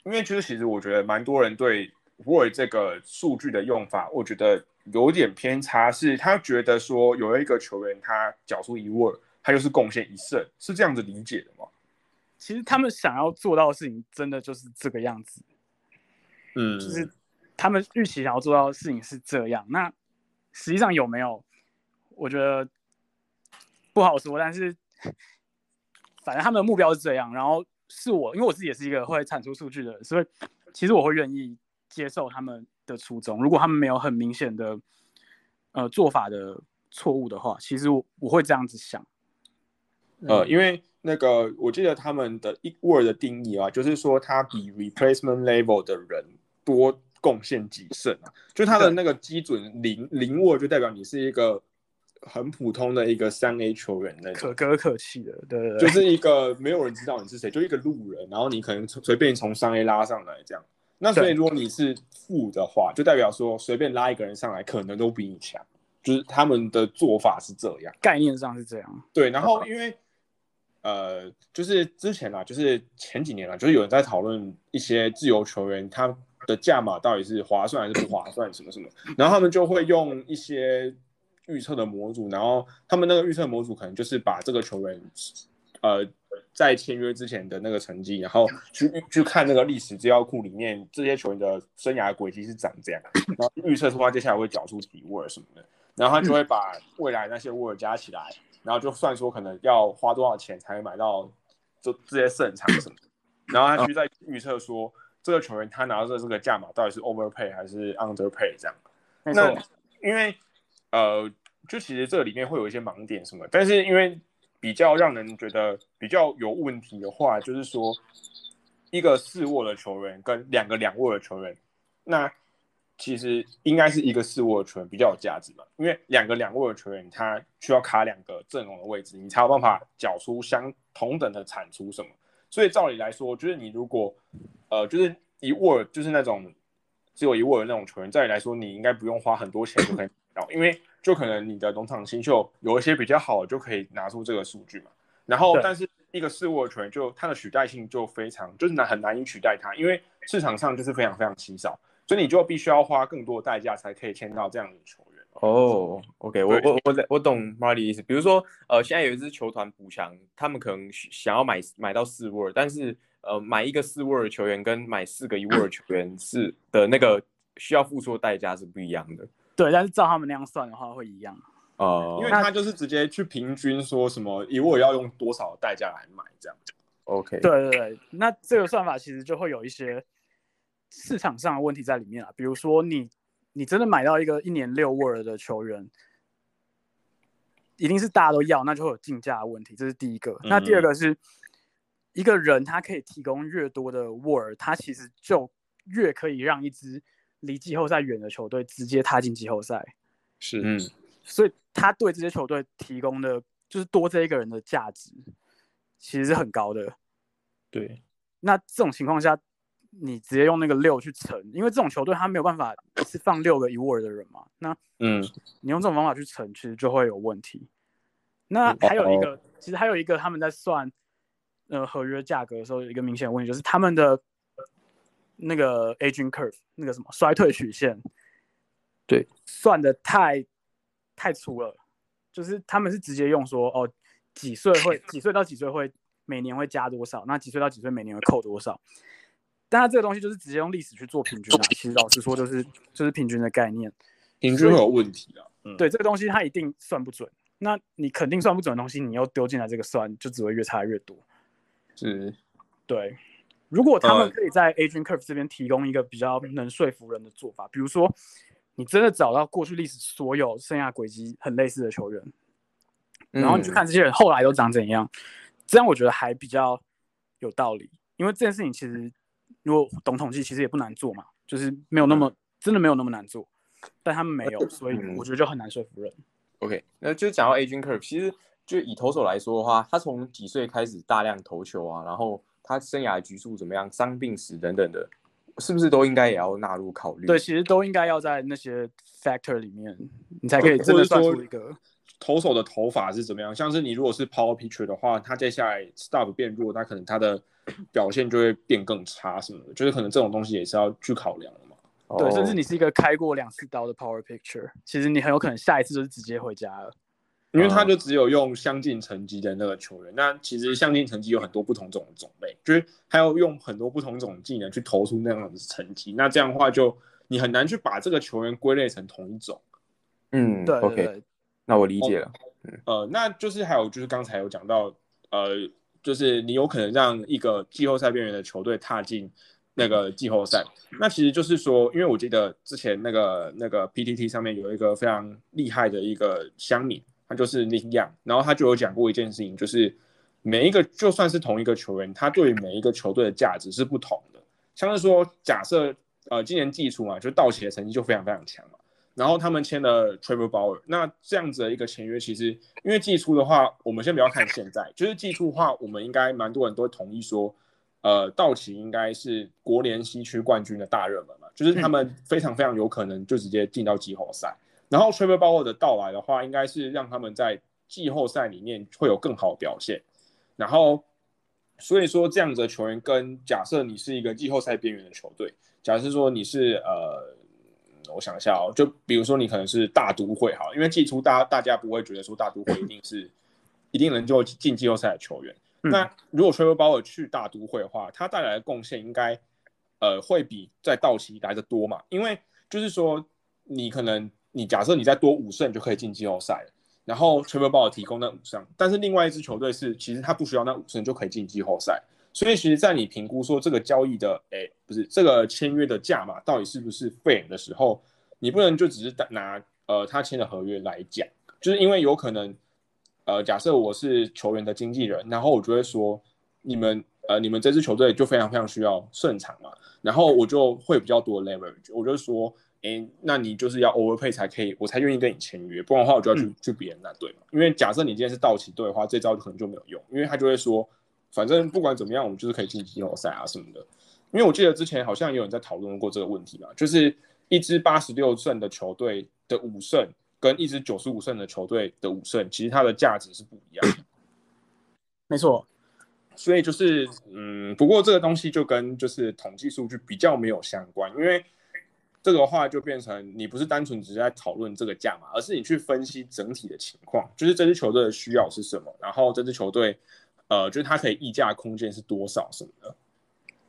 因为其实其实我觉得蛮多人对 Word 这个数据的用法，我觉得。有点偏差，是他觉得说有一个球员他缴出一 Word 他就是贡献一胜，是这样子理解的吗？其实他们想要做到的事情，真的就是这个样子。嗯，就是他们预期想要做到的事情是这样。那实际上有没有？我觉得不好说。但是反正他们的目标是这样。然后是我，因为我自己也是一个会产出数据的人，所以其实我会愿意接受他们。的初衷，如果他们没有很明显的呃做法的错误的话，其实我我会这样子想，呃，因为那个我记得他们的一 word 的定义啊，就是说他比 replacement level 的人多贡献几胜啊，就他的那个基准零零 word 就代表你是一个很普通的一个三 A 球员那种可歌可泣的，对，就是一个没有人知道你是谁，就一个路人，然后你可能随便从三 A 拉上来这样。那所以，如果你是负的话，就代表说随便拉一个人上来，可能都比你强。就是他们的做法是这样，概念上是这样。对，然后因为呃，就是之前啊，就是前几年啊，就是有人在讨论一些自由球员他的价码到底是划算还是不划算，什么什么。然后他们就会用一些预测的模组，然后他们那个预测模组可能就是把这个球员呃。在签约之前的那个成绩，然后去去看那个历史资料库里面这些球员的生涯轨迹是长这样，然后预测出他接下来会缴出几沃什么的，然后他就会把未来那些沃加起来，然后就算说可能要花多少钱才能买到这这些胜场什么，然后他去再预测说这个球员他拿到的这个价码到底是 overpay 还是 underpay 这样。那因为呃，就其实这里面会有一些盲点什么，但是因为。比较让人觉得比较有问题的话，就是说，一个四握的球员跟两个两握的球员，那其实应该是一个四握的球员比较有价值嘛，因为两个两握的球员他需要卡两个阵容的位置，你才有办法缴出相同等的产出什么。所以照理来说，就是你如果呃就是一握就是那种只有一握的那种球员，照理来说你应该不用花很多钱就可以到，因为。就可能你的农场新秀有一些比较好的，就可以拿出这个数据嘛。然后，但是一个四握拳就它的取代性就非常，就是难很难以取代它，因为市场上就是非常非常稀少，所以你就必须要花更多的代价才可以签到这样的球员。哦，OK，我我我我懂 Marty 意思。比如说，呃，现在有一支球团补强，他们可能想要买买到四位，但是呃，买一个四位的球员跟买四个一位的球员是 的那个需要付出的代价是不一样的。对，但是照他们那样算的话，会一样哦，因为他就是直接去平均说什么，一位要用多少代价来买这样。OK，对对对，那这个算法其实就会有一些市场上的问题在里面啊，比如说你你真的买到一个一年六 word 的球员，一定是大家都要，那就会有竞价的问题，这是第一个。那第二个是一个人他可以提供越多的 word，他其实就越可以让一支。离季后赛远的球队直接踏进季后赛，是嗯，所以他对这些球队提供的就是多这一个人的价值，其实是很高的。对，那这种情况下，你直接用那个六去乘，因为这种球队他没有办法是放六个一 word 的人嘛。那嗯，你用这种方法去乘，其实就会有问题。那还有一个，其实还有一个他们在算呃合约价格的时候，有一个明显的问题就是他们的那个 aging curve 那个什么衰退曲线，对，算的太太粗了，就是他们是直接用说哦几岁会几岁到几岁会每年会加多少，那几岁到几岁每年会扣多少，但它这个东西就是直接用历史去做平均啊，其实老实说就是就是平均的概念，平均会有问题啊。嗯，对这个东西它一定算不准。那你肯定算不准的东西，你又丢进来这个算，就只会越差越多。是，对。如果他们可以在 Aging Curve 这边提供一个比较能说服人的做法，比如说你真的找到过去历史所有生涯轨迹很类似的球员，然后你去看这些人后来都长怎样，这样我觉得还比较有道理。因为这件事情其实如果懂统计，其实也不难做嘛，就是没有那么真的没有那么难做，但他们没有，所以我觉得就很难说服人。OK，那就讲到 aging curve，其实就以投手来说的话，他从几岁开始大量投球啊，然后他生涯局数怎么样，伤病史等等的，是不是都应该也要纳入考虑？对，其实都应该要在那些 factor 里面，你才可以真的算出一个投手的投法是怎么样。像是你如果是 power pitcher 的话，他接下来 stop 变弱，他可能他的 表现就会变更差什么的，就是可能这种东西也是要去考量的嘛。对，甚至你是一个开过两次刀的 power picture，其实你很有可能下一次就是直接回家了，因为他就只有用相近成绩的那个球员。那其实相近成绩有很多不同种的种类，就是他要用很多不同种技能去投出那样的成绩。那这样的话，就你很难去把这个球员归类成同一种。嗯，对，OK，那我理解了。呃，那就是还有就是刚才有讲到，呃，就是你有可能让一个季后赛边缘的球队踏进。那个季后赛，那其实就是说，因为我记得之前那个那个 PTT 上面有一个非常厉害的一个乡民，他就是林样，然后他就有讲过一件事情，就是每一个就算是同一个球员，他对每一个球队的价值是不同的。像是说，假设呃今年季初嘛，就道奇的成绩就非常非常强嘛，然后他们签了 Trevor Bauer，那这样子的一个签约，其实因为季初的话，我们先不要看现在，就是季初的话，我们应该蛮多人都会同意说。呃，道奇应该是国联西区冠军的大热门嘛，就是他们非常非常有可能就直接进到季后赛。然后 Trevor Bauer 的到来的话，应该是让他们在季后赛里面会有更好的表现。然后，所以说这样子的球员跟假设你是一个季后赛边缘的球队，假设说你是呃，我想一下哦，就比如说你可能是大都会哈，因为季初大家大家不会觉得说大都会一定是一定能就进季后赛的球员。那如果 Trevor Bauer 去大都会的话，他带来的贡献应该，呃，会比在道奇来的多嘛？因为就是说，你可能你假设你再多五胜就可以进季后赛了，然后 Trevor Bauer 提供那五胜，但是另外一支球队是其实他不需要那五胜就可以进季后赛，所以其实，在你评估说这个交易的，哎，不是这个签约的价码到底是不是 fair 的时候，你不能就只是拿呃他签的合约来讲，就是因为有可能。呃，假设我是球员的经纪人，然后我就会说，你们呃，你们这支球队就非常非常需要胜场嘛，然后我就会比较多 leverage，我就说，哎，那你就是要 overpay 才可以，我才愿意跟你签约，不然的话我就要去去别人那队嘛。因为假设你今天是道奇队的话，这招可能就没有用，因为他就会说，反正不管怎么样，我们就是可以进季后赛啊什么的。因为我记得之前好像有人在讨论过这个问题嘛，就是一支八十六胜的球队的五胜。跟一支九十五胜的球队的五胜，其实它的价值是不一样的。没错，所以就是，嗯，不过这个东西就跟就是统计数据比较没有相关，因为这个话就变成你不是单纯只是在讨论这个价嘛，而是你去分析整体的情况，就是这支球队的需要是什么，然后这支球队，呃，就是它可以溢价空间是多少什么的。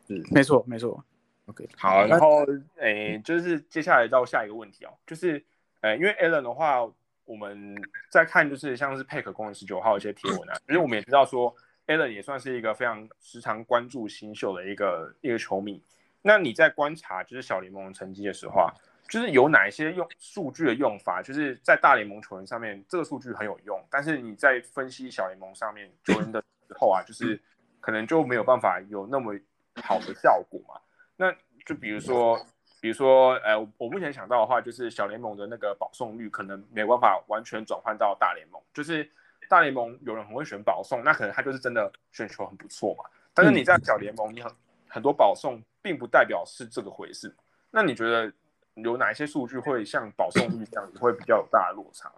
嗯，没错，没错。OK，好，然后，诶，就是接下来到下一个问题哦，就是。呃，因为 Allen 的话，我们在看就是像是佩克公园十九号一些贴文啊，其实我们也知道说 Allen 也算是一个非常时常关注新秀的一个一个球迷。那你在观察就是小联盟成绩的时候啊，就是有哪一些用数据的用法，就是在大联盟球员上面这个数据很有用，但是你在分析小联盟上面球员的时候啊，就是可能就没有办法有那么好的效果嘛？那就比如说。比如说，呃，我目前想到的话，就是小联盟的那个保送率可能没有办法完全转换到大联盟。就是大联盟有人很会选保送，那可能他就是真的选球很不错嘛。但是你在小联盟，你很很多保送，并不代表是这个回事。那你觉得有哪些数据会像保送率这样子会比较有大的落差？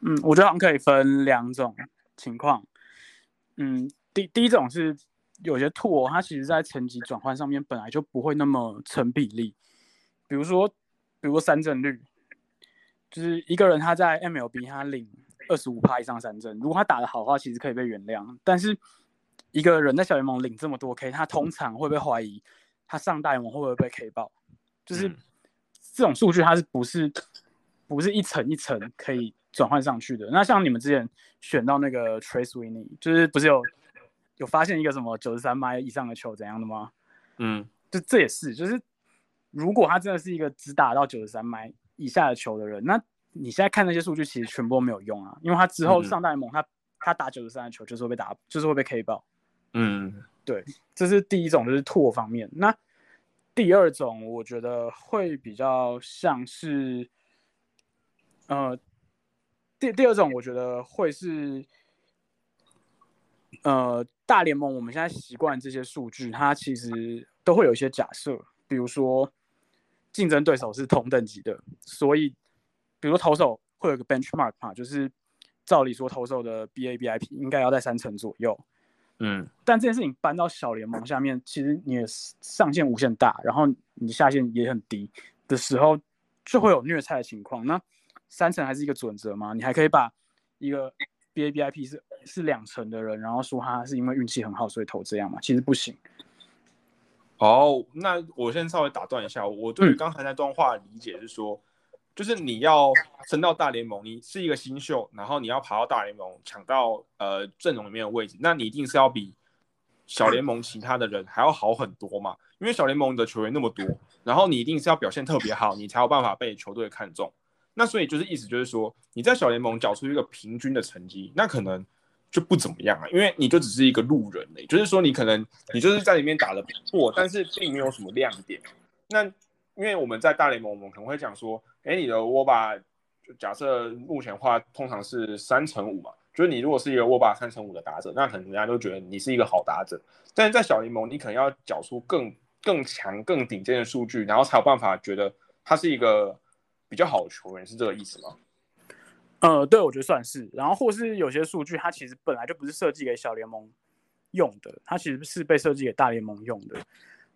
嗯，我觉得好像可以分两种情况。嗯，第第一种是有些拓，它其实在层级转换上面本来就不会那么成比例。比如说，比如说三振率，就是一个人他在 MLB 他领二十五趴以上三振，如果他打得好的话，其实可以被原谅。但是一个人在小联盟领这么多 K，他通常会被怀疑他上大联盟会不会被 K 爆？就是这种数据，它是不是不是一层一层可以转换上去的？那像你们之前选到那个 Trace Winnie，就是不是有有发现一个什么九十三迈以上的球怎样的吗？嗯，就这也是，就是如果他真的是一个只打到九十三迈以下的球的人，那你现在看那些数据其实全部都没有用啊，因为他之后上大联盟，他他打九十三的球就是会被打，就是会被 K 爆。嗯，对，这是第一种，就是拓方面。那第二种，我觉得会比较像是，呃，第第二种，我觉得会是，呃，大联盟我们现在习惯这些数据，它其实都会有一些假设，比如说竞争对手是同等级的，所以，比如说投手会有个 benchmark 嘛，就是照理说投手的 BABIP 应该要在三成左右。嗯，但这件事情搬到小联盟下面，其实你的上限无限大，然后你下限也很低的时候，就会有虐菜的情况。那三成还是一个准则吗？你还可以把一个 BABIP 是是两成的人，然后说他是因为运气很好所以投这样嘛？其实不行。哦，那我先稍微打断一下，我对于刚才那段话理解是说。就是你要升到大联盟，你是一个新秀，然后你要爬到大联盟抢到呃阵容里面的位置，那你一定是要比小联盟其他的人还要好很多嘛？因为小联盟的球员那么多，然后你一定是要表现特别好，你才有办法被球队看中。那所以就是意思就是说，你在小联盟缴出一个平均的成绩，那可能就不怎么样啊，因为你就只是一个路人嘞，就是说你可能你就是在里面打的不错，但是并没有什么亮点。那因为我们在大联盟，我们可能会讲说。哎，你的握把，就假设目前话通常是三乘五嘛，就是你如果是一个握把三乘五的打者，那可能人家都觉得你是一个好打者。但是在小联盟，你可能要缴出更更强、更顶尖的数据，然后才有办法觉得他是一个比较好的球员，是这个意思吗？呃，对，我觉得算是。然后或是有些数据，它其实本来就不是设计给小联盟用的，它其实是被设计给大联盟用的。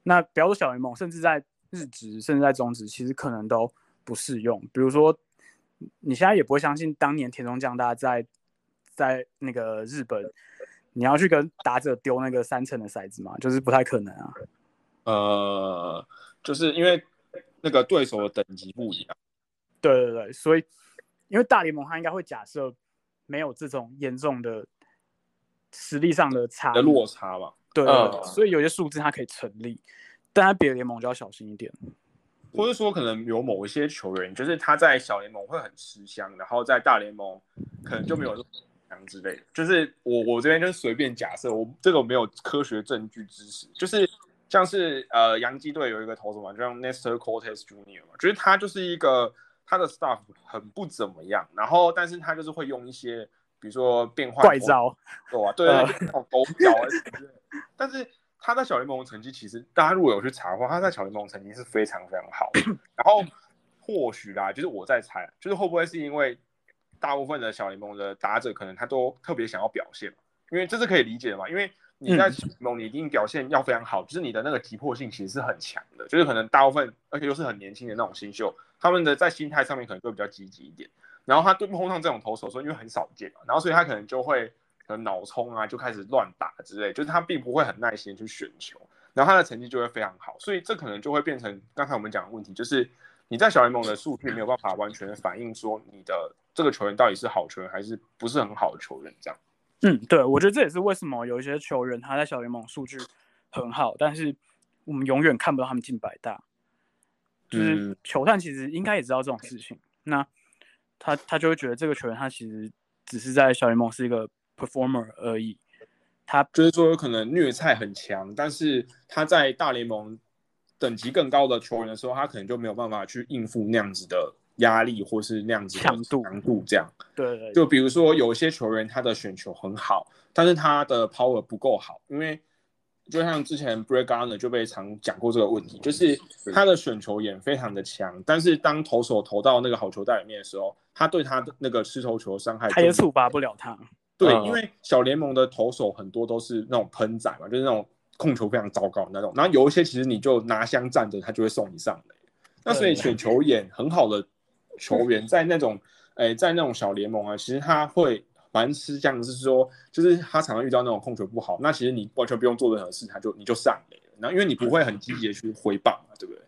那不要说小联盟，甚至在日职，甚至在中职，其实可能都。不适用，比如说，你现在也不会相信当年田中将大在在那个日本，你要去跟打者丢那个三层的骰子嘛，就是不太可能啊。呃，就是因为那个对手的等级不一样。对对对，所以因为大联盟他应该会假设没有这种严重的实力上的差的落差吧。对，所以有些数字它可以成立，但他别的联盟就要小心一点。或者说，可能有某一些球员，就是他在小联盟会很吃香，然后在大联盟可能就没有那么强之类的。就是我我这边就随便假设，我这个没有科学证据支持。就是像是呃洋基队有一个投手嘛，就像 Nestor Cortez Jr. 嘛，就是他就是一个他的 stuff 很不怎么样，然后但是他就是会用一些比如说变化怪招，对啊，对对，狗脚啊什么的，但是。他在小联盟的成绩，其实大家如果有去查的话，他在小联盟成绩是非常非常好。然后或许啦，就是我在猜，就是会不会是因为大部分的小联盟的打者可能他都特别想要表现？因为这是可以理解的嘛。因为你在小联盟，你一定表现要非常好，就是你的那个急迫性其实是很强的。就是可能大部分，而且又是很年轻的那种新秀，他们的在心态上面可能会比较积极一点。然后他对碰上这种投手，说因为很少见嘛，然后所以他可能就会。可能脑冲啊，就开始乱打之类，就是他并不会很耐心去选球，然后他的成绩就会非常好，所以这可能就会变成刚才我们讲的问题，就是你在小联盟的数据没有办法完全反映说你的这个球员到底是好球员还是不是很好的球员这样。嗯，对，我觉得这也是为什么有一些球员他在小联盟数据很好，但是我们永远看不到他们进百大，就是球探其实应该也知道这种事情，那他他就会觉得这个球员他其实只是在小联盟是一个。performer 而已，他就是说有可能虐菜很强，但是他在大联盟等级更高的球员的时候，他可能就没有办法去应付那样子的压力，或是那样子的强度强度这样。对对，就比如说有一些球员他的选球很好，但是他的 power 不够好，因为就像之前 Brett Garner 就被常讲过这个问题，就是他的选球眼非常的强，但是当投手投到那个好球袋里面的时候，他对他的那个吃头球伤害他也触发不了他。对，嗯因为小联盟的投手很多都是那种喷仔嘛，就是那种控球非常糟糕的那种。然后有一些其实你就拿枪站着，他就会送你上垒。那所以选球眼很好的球员，在那种诶、在那种小联盟啊，其实他会蛮吃这样，是说，就是他常常遇到那种控球不好，那其实你完全不用做任何事，他就你就上垒了。然后因为你不会很积极的去挥棒嘛，对不对？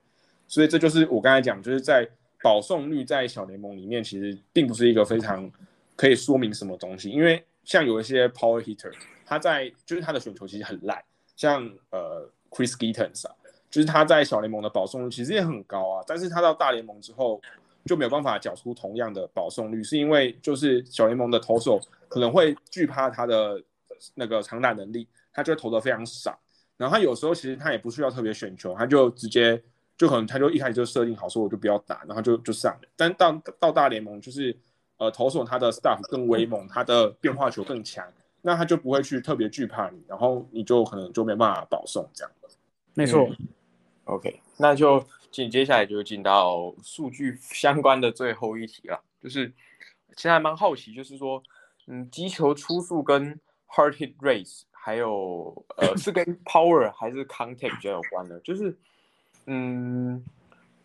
所以这就是我刚才讲，就是在保送率在小联盟里面，其实并不是一个非常可以说明什么东西，因为像有一些 power hitter，他在就是他的选球其实很烂，像呃 Chris Gittens 啊，就是他在小联盟的保送率其实也很高啊，但是他到大联盟之后就没有办法缴出同样的保送率，是因为就是小联盟的投手可能会惧怕他的那个长打能力，他就会投的非常少。然后他有时候其实他也不需要特别选球，他就直接就可能他就一开始就设定好说我就不要打，然后就就上了。但到到大联盟就是呃投手他的 staff 更威猛，他的变化球更强，那他就不会去特别惧怕你，然后你就可能就没办法保送这样。没错，嗯 OK，那就进接下来就进到数据 相关的最后一题了，就是现在蛮好奇，就是说，嗯，击球出速跟 hard hit rate 还有呃是跟 power 还是 contact 比较有关的，就是嗯，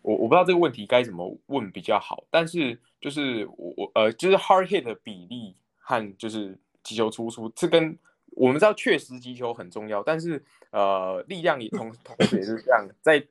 我我不知道这个问题该怎么问比较好，但是就是我我呃就是 hard hit 的比例和就是击球出速，这跟我们知道确实击球很重要，但是呃力量也同同时也是这样，在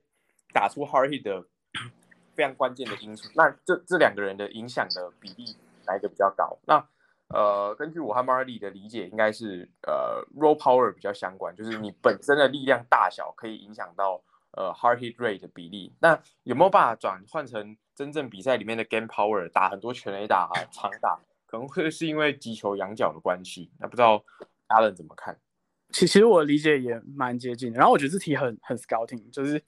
打出 hard hit 的 非常关键的因素。那这这两个人的影响的比例哪一个比较高？那呃，根据我和 Marley 的理解，应该是呃 raw power 比较相关，就是你本身的力量大小可以影响到呃 hard hit rate 的比例。那有没有办法转换成真正比赛里面的 game power，打很多全垒打、啊、长打，可能会是因为击球仰角的关系？那不知道 Alan 怎么看？其其实我理解也蛮接近的。然后我觉得这题很很 scouting，就是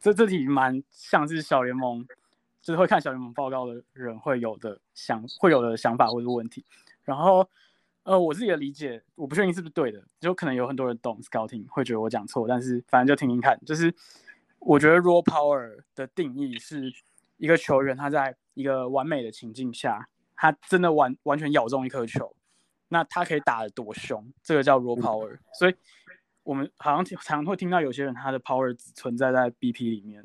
这这题蛮像是小联盟，就是会看小联盟报告的人会有的想会有的想法或者问题。然后呃，我自己的理解，我不确定是不是对的，就可能有很多人懂 scouting 会觉得我讲错，但是反正就听听看。就是我觉得 raw power 的定义是一个球员他在一个完美的情境下，他真的完完全咬中一颗球。那他可以打得多凶，这个叫 raw power。所以我们好像常常会听到有些人他的 power 只存在在 BP 里面。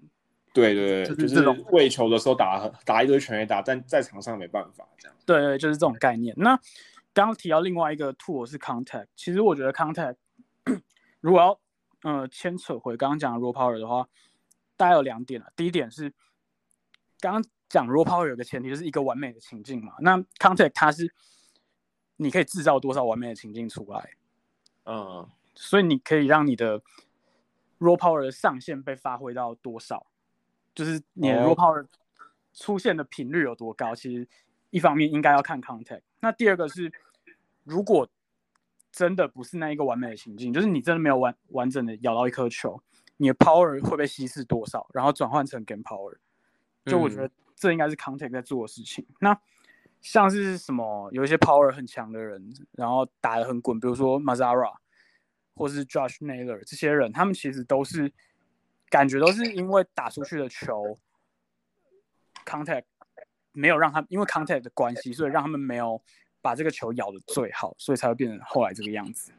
对对对，就是就是这种喂球的时候打打一堆全垒打，但在场上没办法这样。对对，就是这种概念。那刚刚提到另外一个 tool 是 contact，其实我觉得 contact 如果要呃牵扯回刚刚讲的 raw power 的话，大概有两点啊。第一点是刚刚讲 raw power 有个前提就是一个完美的情境嘛，那 contact 它是你可以制造多少完美的情境出来。嗯所以你可以让你的 raw power 的上限被发挥到多少，就是你的哦 raw power 出现的频率有多高。其实一方面应该要看 contact，那第二个是如果真的不是那一个完美的情境，就是你真的没有完完整的咬到一颗球，你的 power 会被稀释多少，然后转换成 game power。就我觉得这应该是 contact 在做的事情。那像是什么有一些 power 很强的人，然后打得很滚，比如说 Mazara 或是 Josh Naylor 这些人，他们其实都是感觉都是因为打出去的球 contact 没有让他因为 contact 的关系，所以让他们没有把这个球咬的最好，所以才会变成后来这个样子。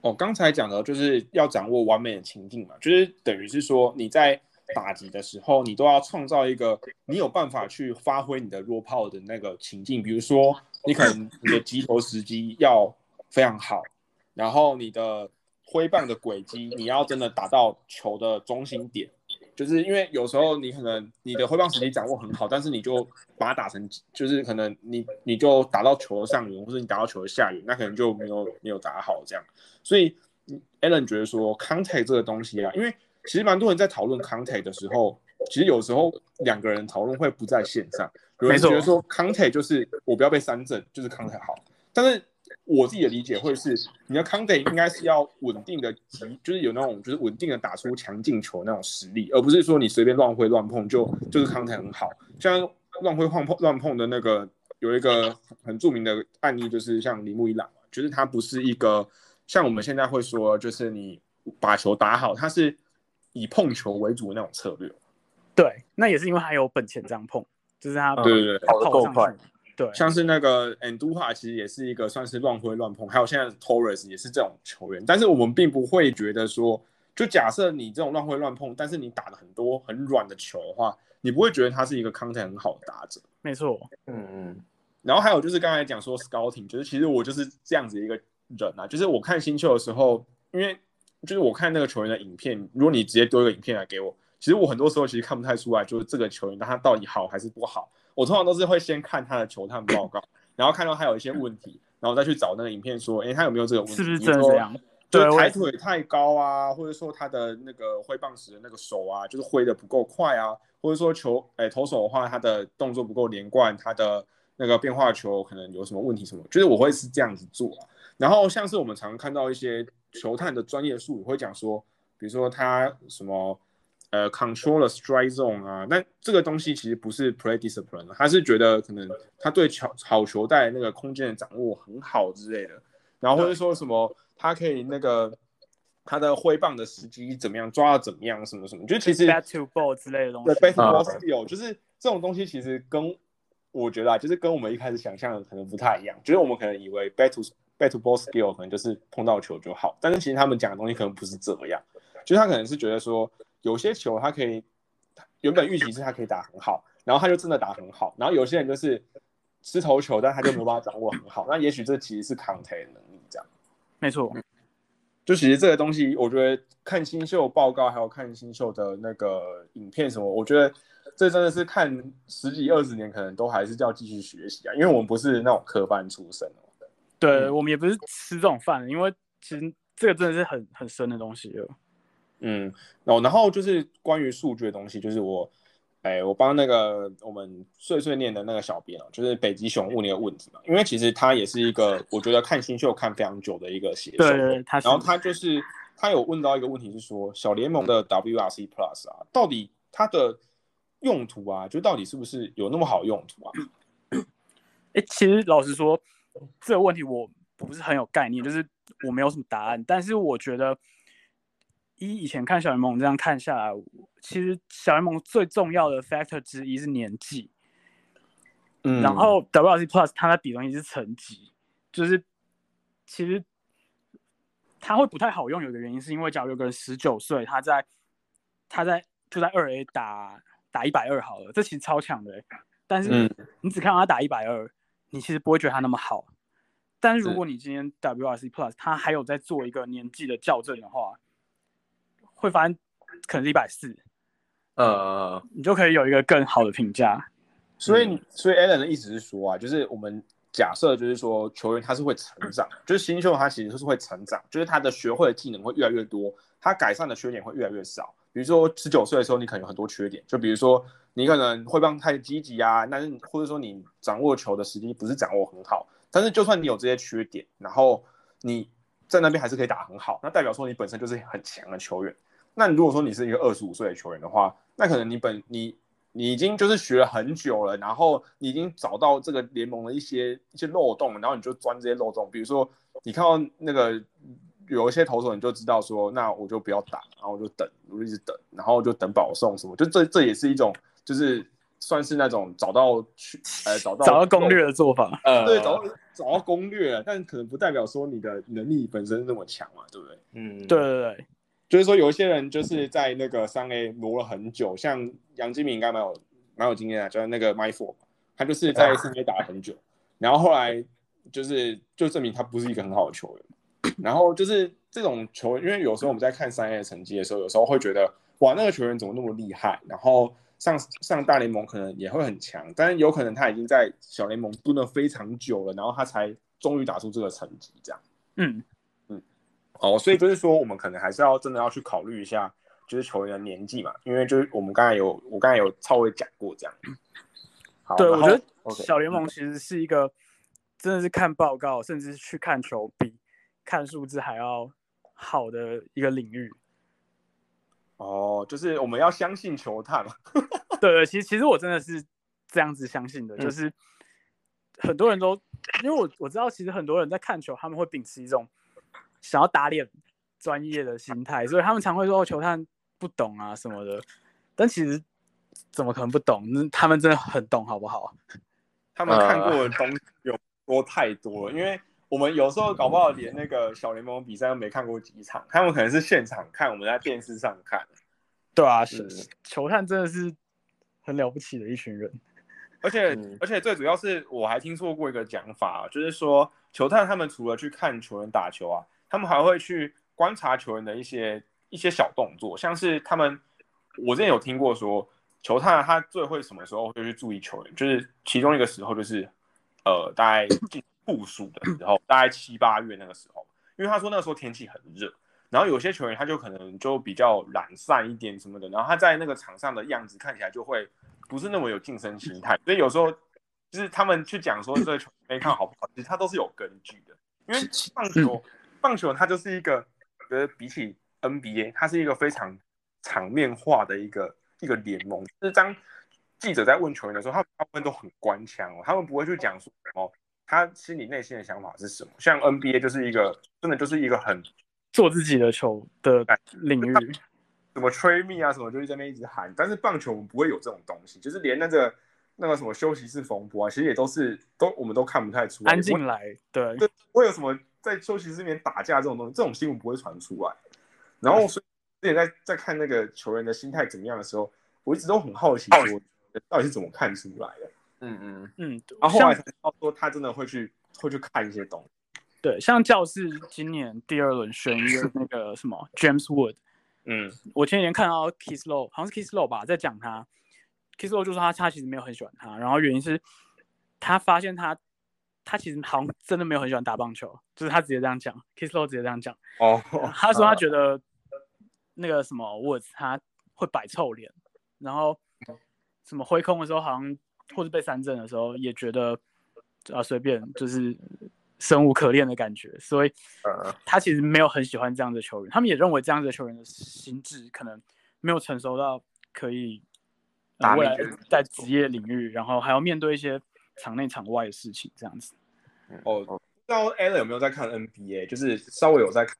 哦，刚才讲的就是要掌握完美的情境嘛，就是等于是说你在打击的时候，你都要创造一个你有办法去发挥你的弱炮的那个情境。比如说，你可能你的击球时机要非常好，然后你的挥棒的轨迹你要真的打到球的中心点。就是因为有时候你可能你的挥棒时机掌握很好，但是你就把它打成，就是可能你你就打到球的上缘，或者你打到球的下缘，那可能就没有没有打好这样。所以 Alan 觉得说 contact 这个东西啊，因为其实蛮多人在讨论 contact 的时候，其实有时候两个人讨论会不在线上。有人觉得说 contact 就是我不要被三振，就是 contact 好。但是我自己的理解会是，你的 Conte 应该是要稳定的急，就是有那种就是稳定的打出强进球那种实力，而不是说你随便乱挥乱碰就就是 Conte 很好。像乱挥乱碰乱碰的那个有一个很著名的案例，就是像铃木一朗，就是他不是一个像我们现在会说，就是你把球打好，他是以碰球为主的那种策略。对，那也是因为他有本钱这样碰，就是他对对对跑得够快。对，像是那个 Anduha 其实也是一个算是乱挥乱碰，还有现在 Torres 也是这种球员，但是我们并不会觉得说，就假设你这种乱挥乱碰，但是你打了很多很软的球的话，你不会觉得他是一个 content 很好的打者。没错，嗯嗯。然后还有就是刚才讲说 scouting，就是其实我就是这样子一个人啊，就是我看新秀的时候，因为就是我看那个球员的影片，如果你直接丢一个影片来给我，其实我很多时候其实看不太出来，就是这个球员他到底好还是不好。我通常都是会先看他的球探报告，然后看到他有一些问题，然后再去找那个影片说，哎，他有没有这个问题？是不是真的这样？对，抬腿太高啊，或者说他的那个挥棒时的那个手啊，就是挥的不够快啊，或者说球，哎，投手的话，他的动作不够连贯，他的那个变化球可能有什么问题什么？就是我会是这样子做。然后像是我们常看到一些球探的专业术语会讲说，比如说他什么。呃，control the strike zone 啊，但这个东西其实不是 play discipline，他是觉得可能他对球好球带那个空间的掌握很好之类的，然后或者说什么他可以那个他的挥棒的时机怎么样，抓到怎么样，什么什么，就其实 bat to ball 之类的东西，对 bat to ball skill，就是这种东西其实跟我觉得啊，就是跟我们一开始想象的可能不太一样，就是我们可能以为 bat to bat to ball skill 可能就是碰到球就好，但是其实他们讲的东西可能不是这么样，就是他可能是觉得说。有些球他可以，原本预期是他可以打很好，然后他就真的打很好。然后有些人就是吃头球，但他就没办法掌握很好。那 也许这其实是 contain 能力这样。没错，就其实这个东西，我觉得看新秀报告，还有看新秀的那个影片什么，我觉得这真的是看十几二十年，可能都还是要继续学习啊。因为我们不是那种科班出身哦。对，我们也不是吃这种饭，因为其实这个真的是很很深的东西了。嗯，哦，然后就是关于数据的东西，就是我，哎，我帮那个我们碎碎念的那个小编啊，就是北极熊问那个问题嘛，因为其实他也是一个我觉得看新秀看非常久的一个写手，对，他，然后他就是他有问到一个问题是说，小联盟的 WRC Plus 啊，到底它的用途啊，就到底是不是有那么好用途啊？哎，其实老实说，这个问题我不是很有概念，就是我没有什么答案，但是我觉得。以以前看小联盟这样看下来，其实小联盟最重要的 factor 之一是年纪，嗯，然后 WRC Plus 它在比东西是成绩，就是其实它会不太好用，有个原因是因为假如有个人十九岁，他在他在就在二 A 打打一百二好了，这其实超强的，但是你只看到他打一百二，你其实不会觉得他那么好，但是如果你今天 WRC Plus 他还有在做一个年纪的校正的话。会发现可能是一百四，呃，你就可以有一个更好的评价。所以，所以 Allen 的意思是说啊，就是我们假设就是说球员他是会成长，就是新秀他其实是会成长，就是他的学会的技能会越来越多，他改善的缺点会越来越少。比如说十九岁的时候，你可能有很多缺点，就比如说你可能会棒太积极啊，但是或者说你掌握球的时机不是掌握很好。但是就算你有这些缺点，然后你在那边还是可以打很好，那代表说你本身就是很强的球员。那如果说你是一个二十五岁的球员的话，那可能你本你你已经就是学了很久了，然后你已经找到这个联盟的一些一些漏洞，然后你就钻这些漏洞。比如说你看到那个有一些投手，你就知道说，那我就不要打，然后我就等，我就一直等，然后就等保送什么，就这这也是一种就是算是那种找到去呃找到找到攻略的做法。呃，对，找到找到攻略，但可能不代表说你的能力本身那么强嘛，对不对？嗯，对对对。就是说，有一些人就是在那个三 A 磨了很久，像杨金明应该蛮有蛮有经验啊，就是那个 My Four，他就是在三 A 打了很久，然后后来就是就证明他不是一个很好的球员。然后就是这种球员，因为有时候我们在看三 A 的成绩的时候，有时候会觉得哇，那个球员怎么那么厉害？然后上上大联盟可能也会很强，但是有可能他已经在小联盟蹲了非常久了，然后他才终于打出这个成绩，这样。嗯。哦，所以就是说，我们可能还是要真的要去考虑一下，就是球员的年纪嘛，因为就是我们刚才有，我刚才有稍微讲过这样。对，我觉得小联盟其实是一个真的是看报告，甚至去看球比看数字还要好的一个领域。哦，就是我们要相信球探嘛。对对，其实其实我真的是这样子相信的，就是很多人都因为我我知道，其实很多人在看球，他们会秉持一种想要打脸专业的心态，所以他们常会说球探不懂啊什么的。但其实怎么可能不懂？那他们真的很懂，好不好？他们看过的东西有多太多了，因为我们有时候搞不好连那个小联盟比赛都没看过几场，他们可能是现场看，我们在电视上看。对啊，是球探真的是很了不起的一群人，而且而且最主要是我还听说过一个讲法，就是说球探他们除了去看球员打球啊，他们还会去观察球员的一些一些小动作，像是他们我之前有听过说球探他最会什么时候会去注意球员，就是其中一个时候就是呃大概进部署的时候，大概七八月那个时候，因为他说那个时候天气很热。然后有些球员他就可能就比较懒散一点什么的，然后他在那个场上的样子看起来就会不是那么有竞争心态，所以有时候就是他们去讲说这个球没看好不好，其实他都是有根据的。因为棒球，棒球它就是一个，觉得比起 NBA，它是一个非常场面化的一个一个联盟。就是当记者在问球员的时候，他们大部分都很官腔哦，他们不会去讲说哦，他心里内心的想法是什么。像 NBA 就是一个真的就是一个很。做自己的球的领域，什么吹密啊，什么就在那边一直喊。但是棒球我们不会有这种东西，就是连那个那个什么休息室风波啊，其实也都是都我们都看不太出来。安静来，对，会有什么在休息室里面打架这种东西，这种新闻不会传出来。然后所以之前在在看那个球员的心态怎么样的时候，我一直都很好奇，说到底是怎么看出来的。嗯嗯嗯。然后后来才知道说，他真的会去会去看一些东西。对，像教室今年第二轮选一个那个什么 James Wood，嗯，我前几天看到 Kiss Low，好像是 Kiss Low 吧，在讲他，Kiss Low 就说他他其实没有很喜欢他，然后原因是他发现他他其实好像真的没有很喜欢打棒球，就是他直接这样讲，Kiss Low 直接这样讲，哦，他说他觉得那个什么 Woods 他会摆臭脸，然后什么挥空的时候好像或者被三振的时候也觉得啊随便就是。生无可恋的感觉，所以他其实没有很喜欢这样的球员。他们也认为这样的球员的心智可能没有成熟到可以未来在职业领域，然后还要面对一些场内场外的事情这样子。哦，不知道 Allen 有没有在看 NBA？就是稍微有在看，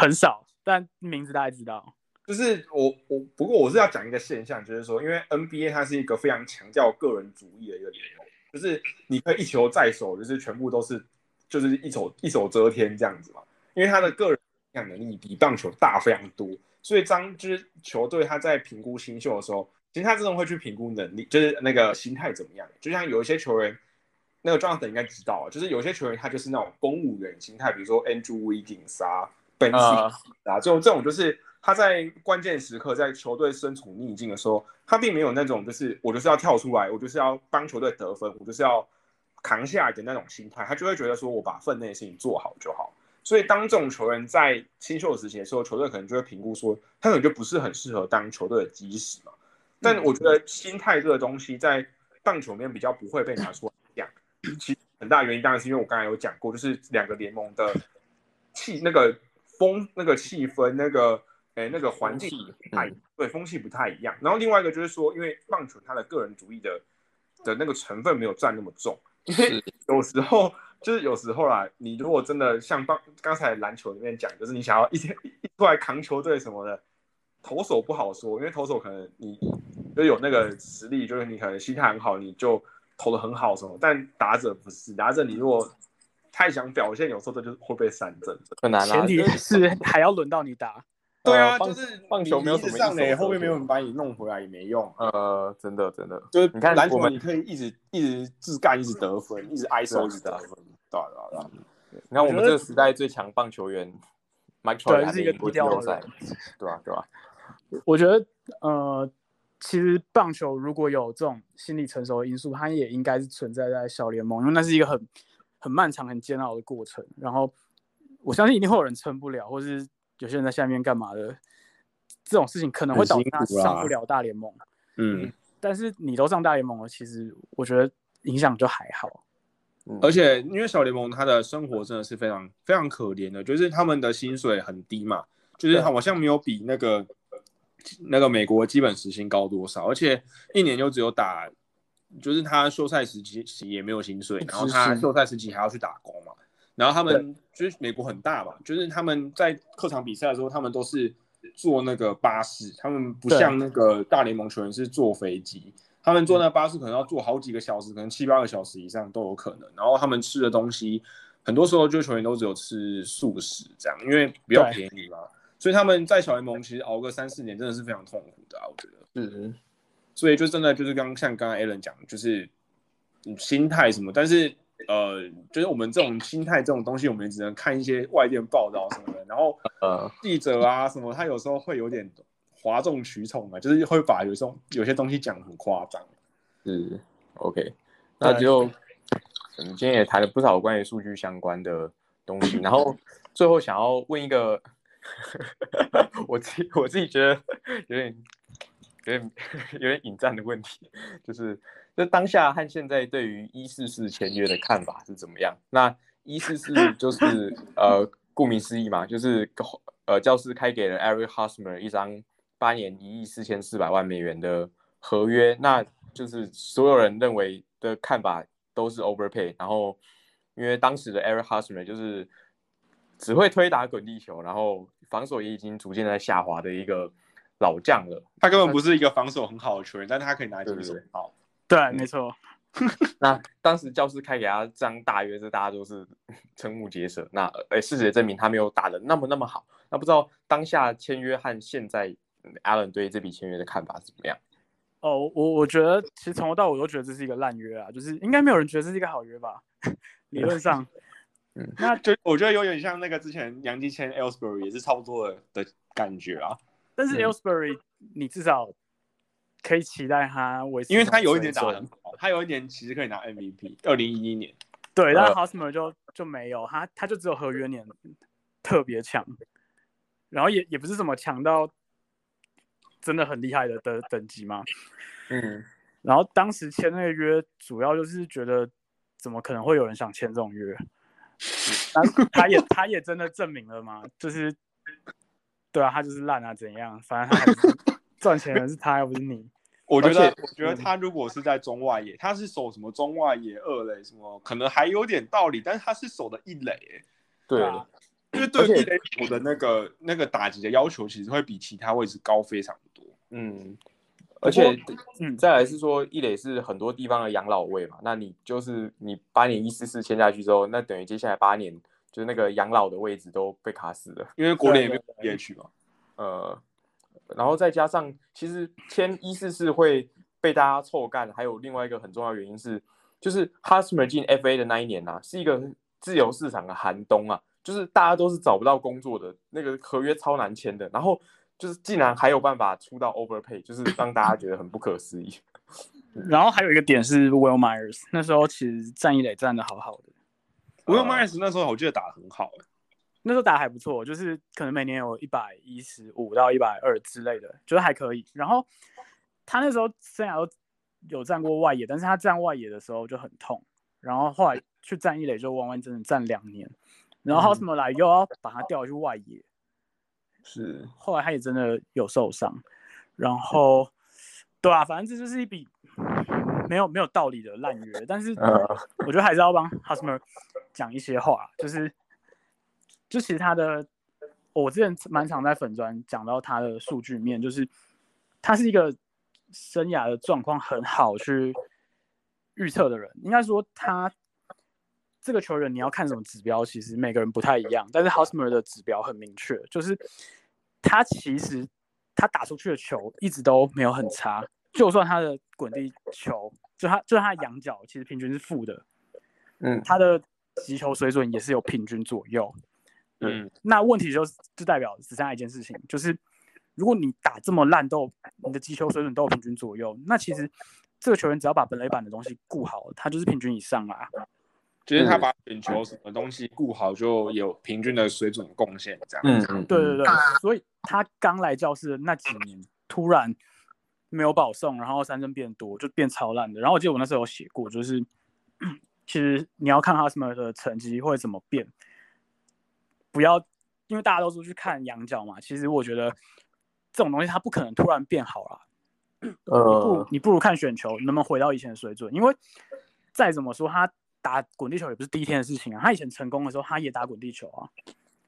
很少，但名字大家知道。就是我我不过我是要讲一个现象，就是说，因为 NBA 它是一个非常强调个人主义的一个联盟。就是你可以一球在手，就是全部都是，就是一手一手遮天这样子嘛。因为他的个人影响能力比棒球大非常多，所以当就是球队他在评估新秀的时候，其实他真的会去评估能力，就是那个心态怎么样。就像有一些球员，那个庄等应该知道，就是有些球员他就是那种公务员心态，比如说 Andrew Wiggins 啊，Ben Simmons 啊，这种这种就是。他在关键时刻，在球队身处逆境的时候，他并没有那种就是我就是要跳出来，我就是要帮球队得分，我就是要扛下来的那种心态，他就会觉得说我把分内的事情做好就好。所以当这种球员在新秀时期的时候，球队可能就会评估说他可能就不是很适合当球队的基石嘛。但我觉得心态这个东西在棒球里面比较不会被拿出来讲，其实很大原因当然是因为我刚才有讲过，就是两个联盟的气那个风那个气氛那个。哎，那个环境太对，风气不太一样。然后另外一个就是说，因为棒球它的个人主义的的那个成分没有占那么重，因为有时候就是有时候啦，你如果真的像棒刚才篮球里面讲，就是你想要一天一出来扛球队什么的，投手不好说，因为投手可能你就有那个实力，就是你可能心态很好，你就投的很好什么。但打者不是，打者你如果太想表现，有时候这就会被三振，很难。前提是 还要轮到你打。对啊，就是棒球没有什么上垒，后面没有人把你弄回来也没用。呃，真的真的，就是你看篮球，你可以一直一直自干，一直得分，一直挨手，一直得分。对对对，你看我们这个时代最强棒球员，Mike Trout 是一个低调赛，对吧？对吧？我觉得呃，其实棒球如果有这种心理成熟的因素，它也应该是存在在小联盟，因为那是一个很很漫长、很煎熬的过程。然后我相信一定会有人撑不了，或是。有些人在下面干嘛的？这种事情可能会导致他上不了大联盟。嗯，但是你都上大联盟了，其实我觉得影响就还好。而且因为小联盟他的生活真的是非常非常可怜的，就是他们的薪水很低嘛，就是好像没有比那个那个美国基本时薪高多少，而且一年就只有打，就是他休赛时期也没有薪水，然后他休赛时期还要去打工嘛，然后他们就是美国很大嘛，就是他们在客场比赛的时候，他们都是坐那个巴士，他们不像那个大联盟球员是坐飞机。他们坐那巴士可能要坐好几个小时，可能七八个小时以上都有可能。然后他们吃的东西，很多时候就球员都只有吃素食这样，因为比较便宜嘛。所以他们在小联盟其实熬个三四年真的是非常痛苦的啊，我觉得。是。所以就真的就是刚像刚刚 Alan 讲，就是心态什么，但是呃，就是我们这种心态这种东西，我们只能看一些外电报道什么的。然后呃，记者啊什么，他有时候会有点。哗众取宠嘛，就是会把有时候有些东西讲很夸张。是，OK，那就我们今天也谈了不少关于数据相关的东西，然后最后想要问一个，我自己我自己觉得有点有点有点引战的问题，就是就当下和现在对于一四四签约的看法是怎么样？那一四四就是 呃，顾名思义嘛，就是呃，教师开给了 Eric Hosmer 一张。八年一亿四千四百万美元的合约，那就是所有人认为的看法都是 overpay。然后，因为当时的 Eric Hosmer 就是只会推打滚地球，然后防守也已经逐渐在下滑的一个老将了。他根本不是一个防守很好的球员，但他可以拿进手。好，对，没错。那当时教师开给他这张大约，是大家都是 瞠目结舌。那诶，事实也证明他没有打的那么那么好。那不知道当下签约和现在。Allen 对这笔签约的看法是怎么样？哦，我我觉得其实从头到尾都觉得这是一个烂约啊，就是应该没有人觉得这是一个好约吧？理论上，嗯，那就我觉得有点像那个之前杨基签 Ellsbury 也是差不多的的感觉啊。但是 Ellsbury 你至少可以期待他维持，因为他有一点打很好，他有一点其实可以拿 MVP。二零一一年，对，但 Hosmer 就就没有他，他就只有合约年特别强，然后也也不是什么强到。真的很厉害的的等级嘛？嗯，然后当时签那个约，主要就是觉得怎么可能会有人想签这种约？那他也他也真的证明了吗？就是对啊，他就是烂啊，怎样？反正他赚钱的是他，又不是你。我觉得，我觉得他如果是在中外野，他是守什么中外野二垒什么，可能还有点道理。但是他是守的一垒，对。啊因为对一垒手的那个那个打击的要求，其实会比其他位置高非常多。嗯，而且嗯，再来是说一垒是很多地方的养老位嘛，那你就是你八年一四四签下去之后，那等于接下来八年就是那个养老的位置都被卡死了，因为 国联也没有 DH 嘛。呃，然后再加上其实签一四四会被大家臭干，还有另外一个很重要原因是，就是 Husmer 进 FA 的那一年呐，是一个自由市场的寒冬啊。就是大家都是找不到工作的，那个合约超难签的，然后就是竟然还有办法出到 overpay，就是让大家觉得很不可思议。然后还有一个点是 Will Myers，那时候其实站一垒站的好好的。Will Myers 那时候我记得打的很好，那时候打还不错，就是可能每年有一百一十五到一百二之类的，觉得还可以。然后他那时候生涯都有站过外野，但是他站外野的时候就很痛，然后后来去站一垒就完完整整站两年。然后 Hosmer 来又要把他调去外野，是，后来他也真的有受伤，然后，对啊，反正这就是一笔没有没有道理的烂约，但是我觉得还是要帮 Hosmer 讲一些话，就是，就其实他的，我之前蛮常在粉砖讲到他的数据面，就是他是一个生涯的状况很好去预测的人，应该说他。这个球员你要看什么指标？其实每个人不太一样，但是 Hosmer 的指标很明确，就是他其实他打出去的球一直都没有很差，就算他的滚地球，就他就他的仰角其实平均是负的，嗯，他的击球水准也是有平均左右，嗯，那问题就就代表只剩下一件事情，就是如果你打这么烂都你的击球水准都有平均左右，那其实这个球员只要把本垒板的东西顾好，他就是平均以上啦。就是他把选球什么东西顾好，就有平均的水准贡献这样。嗯，对对对。所以他刚来教室的那几年，突然没有保送，然后三振变多，就变超烂的。然后我记得我那时候有写过，就是 其实你要看 Husmer 的成绩会怎么变，不要因为大家都说去看羊角嘛，其实我觉得这种东西它不可能突然变好了。呃，你不如看选球能不能回到以前的水准，因为再怎么说他打滚地球也不是第一天的事情啊，他以前成功的时候他也打滚地球啊。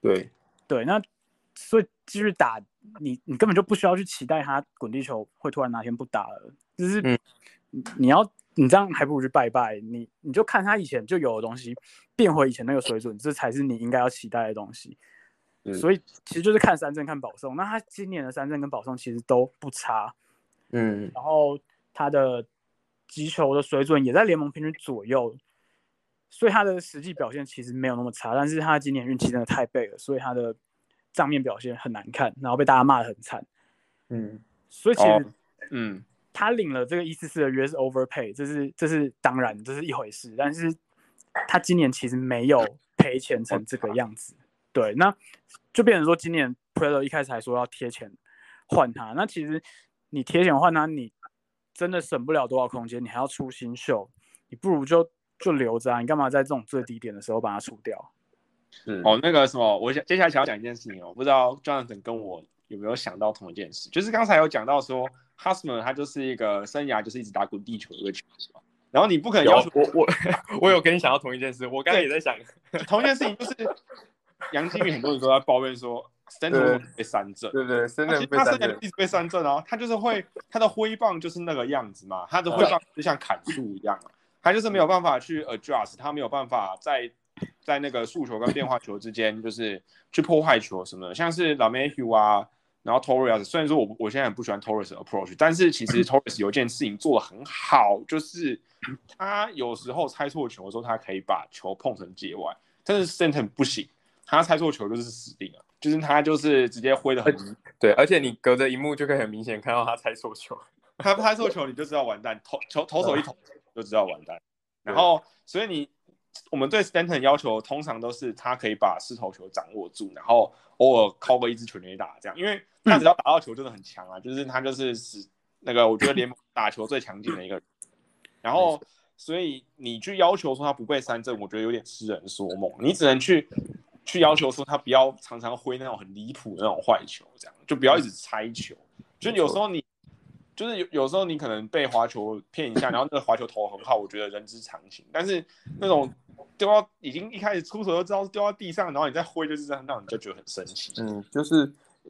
对对，那所以继续打，你你根本就不需要去期待他滚地球会突然哪天不打了，就是你你要你这样还不如去拜拜，你你就看他以前就有的东西变回以前那个水准，这才是你应该要期待的东西。所以其实就是看三振看保送，那他今年的三振跟保送其实都不差。嗯，然后他的击球的水准也在联盟平均左右，所以他的实际表现其实没有那么差。但是他今年运气真的太背了，所以他的账面表现很难看，然后被大家骂的很惨。嗯，所以其实，嗯，他领了这个一四四的约是 overpay，这是这是当然，这是一回事。但是他今年其实没有赔钱成这个样子，对，那就变成说今年 p r e l o 一开始还说要贴钱换他，那其实。你贴钱换他，你真的省不了多少空间，你还要出新秀，你不如就就留着啊！你干嘛在这种最低点的时候把它出掉？是哦，那个什么，我想接下来想要讲一件事情哦，不知道 Jonathan 跟我有没有想到同一件事，就是刚才有讲到说 Husman 他就是一个生涯就是一直打滚地球的一个球员，然后你不可能要求我我我有跟你想到同一件事，我刚才也在想同一件事情，就是杨金宇很多人都在抱怨说。Stanton 被三振，对对，Stanton 他生涯一直被三振啊，他就是会他的挥棒就是那个样子嘛，他的挥棒就像砍树一样，他就是没有办法去 adjust，他没有办法在在那个速球跟变化球之间就是去破坏球什么的，像是 Lamehue 啊，然后 Torres，虽然说我我现在很不喜欢 Torres approach，但是其实 Torres 有件事情做的很好，就是他有时候猜错球的时候，他可以把球碰成界外，但是 Stanton 不行，他猜错球就是死定了。就是他，就是直接挥的很对，而且你隔着荧幕就可以很明显看到他猜错球，他猜错球你就知道完蛋，投球投手一投就知道完蛋。然后，所以你我们对 Stanton 要求通常都是他可以把四头球掌握住，然后偶尔靠个一支全垒打这样，因为他只要打到球真的很强啊，就是他就是是那个我觉得联盟打球最强劲的一个人。然后，所以你去要求说他不被三振，我觉得有点痴人说梦，你只能去。去要求说他不要常常挥那种很离谱的那种坏球，这样就不要一直猜球。就有时候你就是有有时候你可能被滑球骗一下，然后那个滑球投很好，我觉得人之常情。但是那种丢到已经一开始出手就知道丢到地上，然后你再挥就是这样，让你就觉得很生气。嗯，就是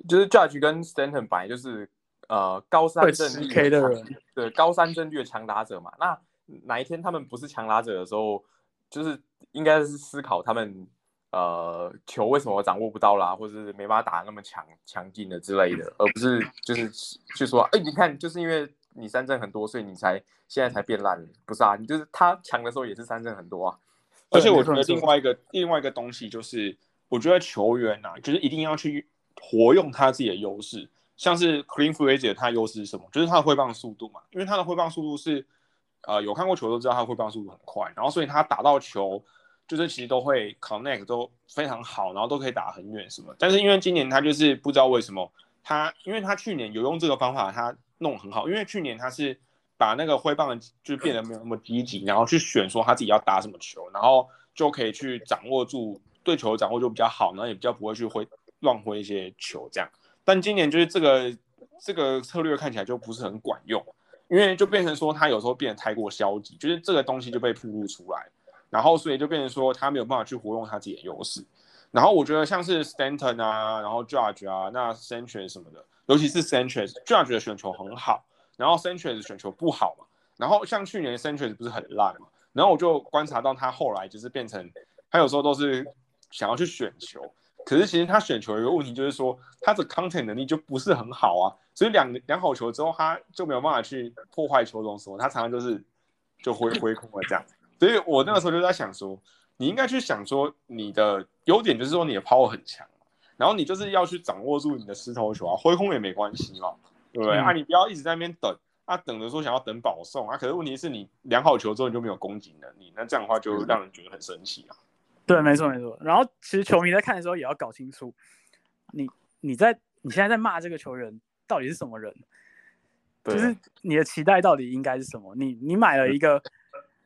就是 Judge 跟 Stanton 本来就是呃高三阵率的人，对高三阵率的强打者嘛。那哪一天他们不是强打者的时候，就是应该是思考他们。呃，球为什么掌握不到啦，或者是没办法打那么强强劲的之类的，而不是就是去说，哎，你看，就是因为你三振很多，所以你才现在才变烂，不是啊？你就是他强的时候也是三振很多啊。而且我觉得另外一个另外一个东西就是，我觉得球员呐，就是一定要去活用他自己的优势，像是 Clean Frazier，他优势是什么？就是他的挥棒速度嘛，因为他的挥棒速度是，呃，有看过球都知道他挥棒速度很快，然后所以他打到球。就是其实都会 connect 都非常好，然后都可以打很远什么。但是因为今年他就是不知道为什么他，因为他去年有用这个方法，他弄很好。因为去年他是把那个挥棒就变得没有那么积极，然后去选说他自己要打什么球，然后就可以去掌握住对球掌握就比较好，然后也比较不会去挥乱挥一些球这样。但今年就是这个这个策略看起来就不是很管用，因为就变成说他有时候变得太过消极，就是这个东西就被铺露出来。然后，所以就变成说他没有办法去活用他自己的优势。然后我觉得像是 Stanton 啊，然后 Judge 啊，那 Sanchez 什么的，尤其是 Sanchez，Judge 的选球很好，然后 Sanchez 选球不好嘛。然后像去年 Sanchez 不是很烂嘛，然后我就观察到他后来就是变成他有时候都是想要去选球，可是其实他选球有一个问题就是说他的 content 能力就不是很好啊，所以两两好球之后他就没有办法去破坏球中什么，他常常就是就挥挥空了这样。所以我那个时候就在想说，你应该去想说，你的优点就是说你的 power 很强，然后你就是要去掌握住你的石头球啊，挥空也没关系嘛，对不对？啊，你不要一直在那边等，啊，等着说想要等保送啊，可是问题是你量好球之后你就没有攻击能力，那这样的话就让人觉得很生气啊。对，没错没错。然后其实球迷在看的时候也要搞清楚，你你在你现在在骂这个球员到底是什么人，就是你的期待到底应该是什么？你你买了一个。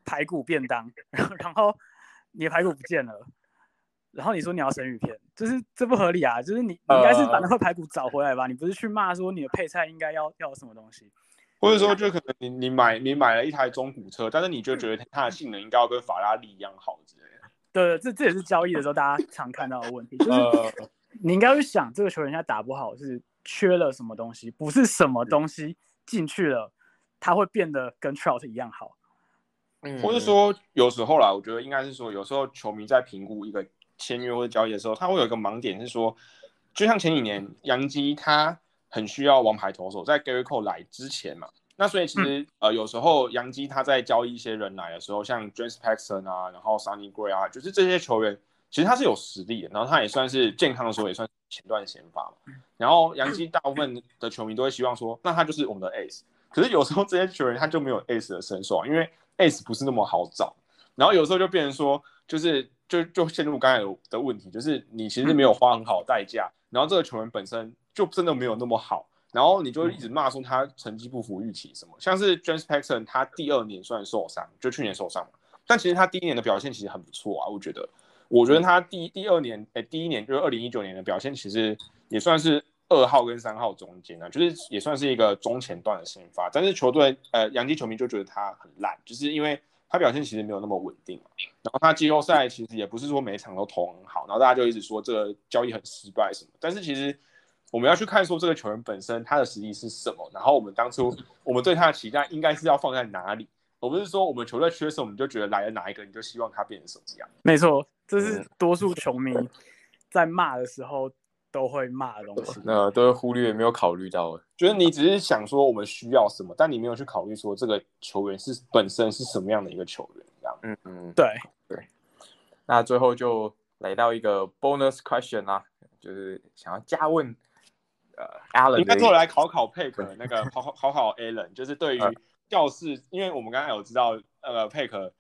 排骨便当，然后你的排骨不见了，然后你说你要生鱼片，就是这不合理啊！就是你你应该是把那块排骨找回来吧，你不是去骂说你的配菜应该要要什么东西，或者说就可能你你买你买了一台中古车，但是你就觉得它的性能应该要跟法拉利一样好之类的。对，这这也是交易的时候大家常看到的问题，就是你应该去想这个球员现在打不好是缺了什么东西，不是什么东西进去了，他会变得跟 Trout 一样好。嗯，或者说有时候啦，我觉得应该是说，有时候球迷在评估一个签约或者交易的时候，他会有一个盲点是说，就像前几年杨基他很需要王牌投手，在 Gary Cole 来之前嘛，那所以其实呃有时候杨基他在交易一些人来的时候，像 James Paxton 啊，然后 Sunny Gray 啊，就是这些球员其实他是有实力的，然后他也算是健康的时候也算前段先发嘛，然后杨基大部分的球迷都会希望说，那他就是我们的 Ace，可是有时候这些球员他就没有 Ace 的身手啊，因为 S 不是那么好找，然后有时候就变成说，就是就就陷入刚才的问题，就是你其实没有花很好的代价，然后这个球员本身就真的没有那么好，然后你就一直骂说他成绩不符预期什么，像是 James Paxton，他第二年虽然受伤，就去年受伤嘛，但其实他第一年的表现其实很不错啊，我觉得，我觉得他第第二年，哎，第一年就是二零一九年的表现，其实也算是。二号跟三号中间呢，就是也算是一个中前段的先发，但是球队呃，洋基球迷就觉得他很烂，就是因为他表现其实没有那么稳定然后他季后赛其实也不是说每场都投很好，然后大家就一直说这个交易很失败什么。但是其实我们要去看说这个球员本身他的实力是什么，然后我们当初我们对他的期待应该是要放在哪里，而不是说我们球队缺什么，我们就觉得来了哪一个你就希望他变成什么样。没错，这是多数球迷在骂的时候。都会骂的东西，那都会忽略，没有考虑到，就是你只是想说我们需要什么，但你没有去考虑说这个球员是本身是什么样的一个球员，这样。嗯嗯，对对。那最后就来到一个 bonus question 啦，就是想要加问，呃，Alan 应该做来考考 佩克那个考考考考 Alan，就是对于教室，因为我们刚才有知道，呃，佩克，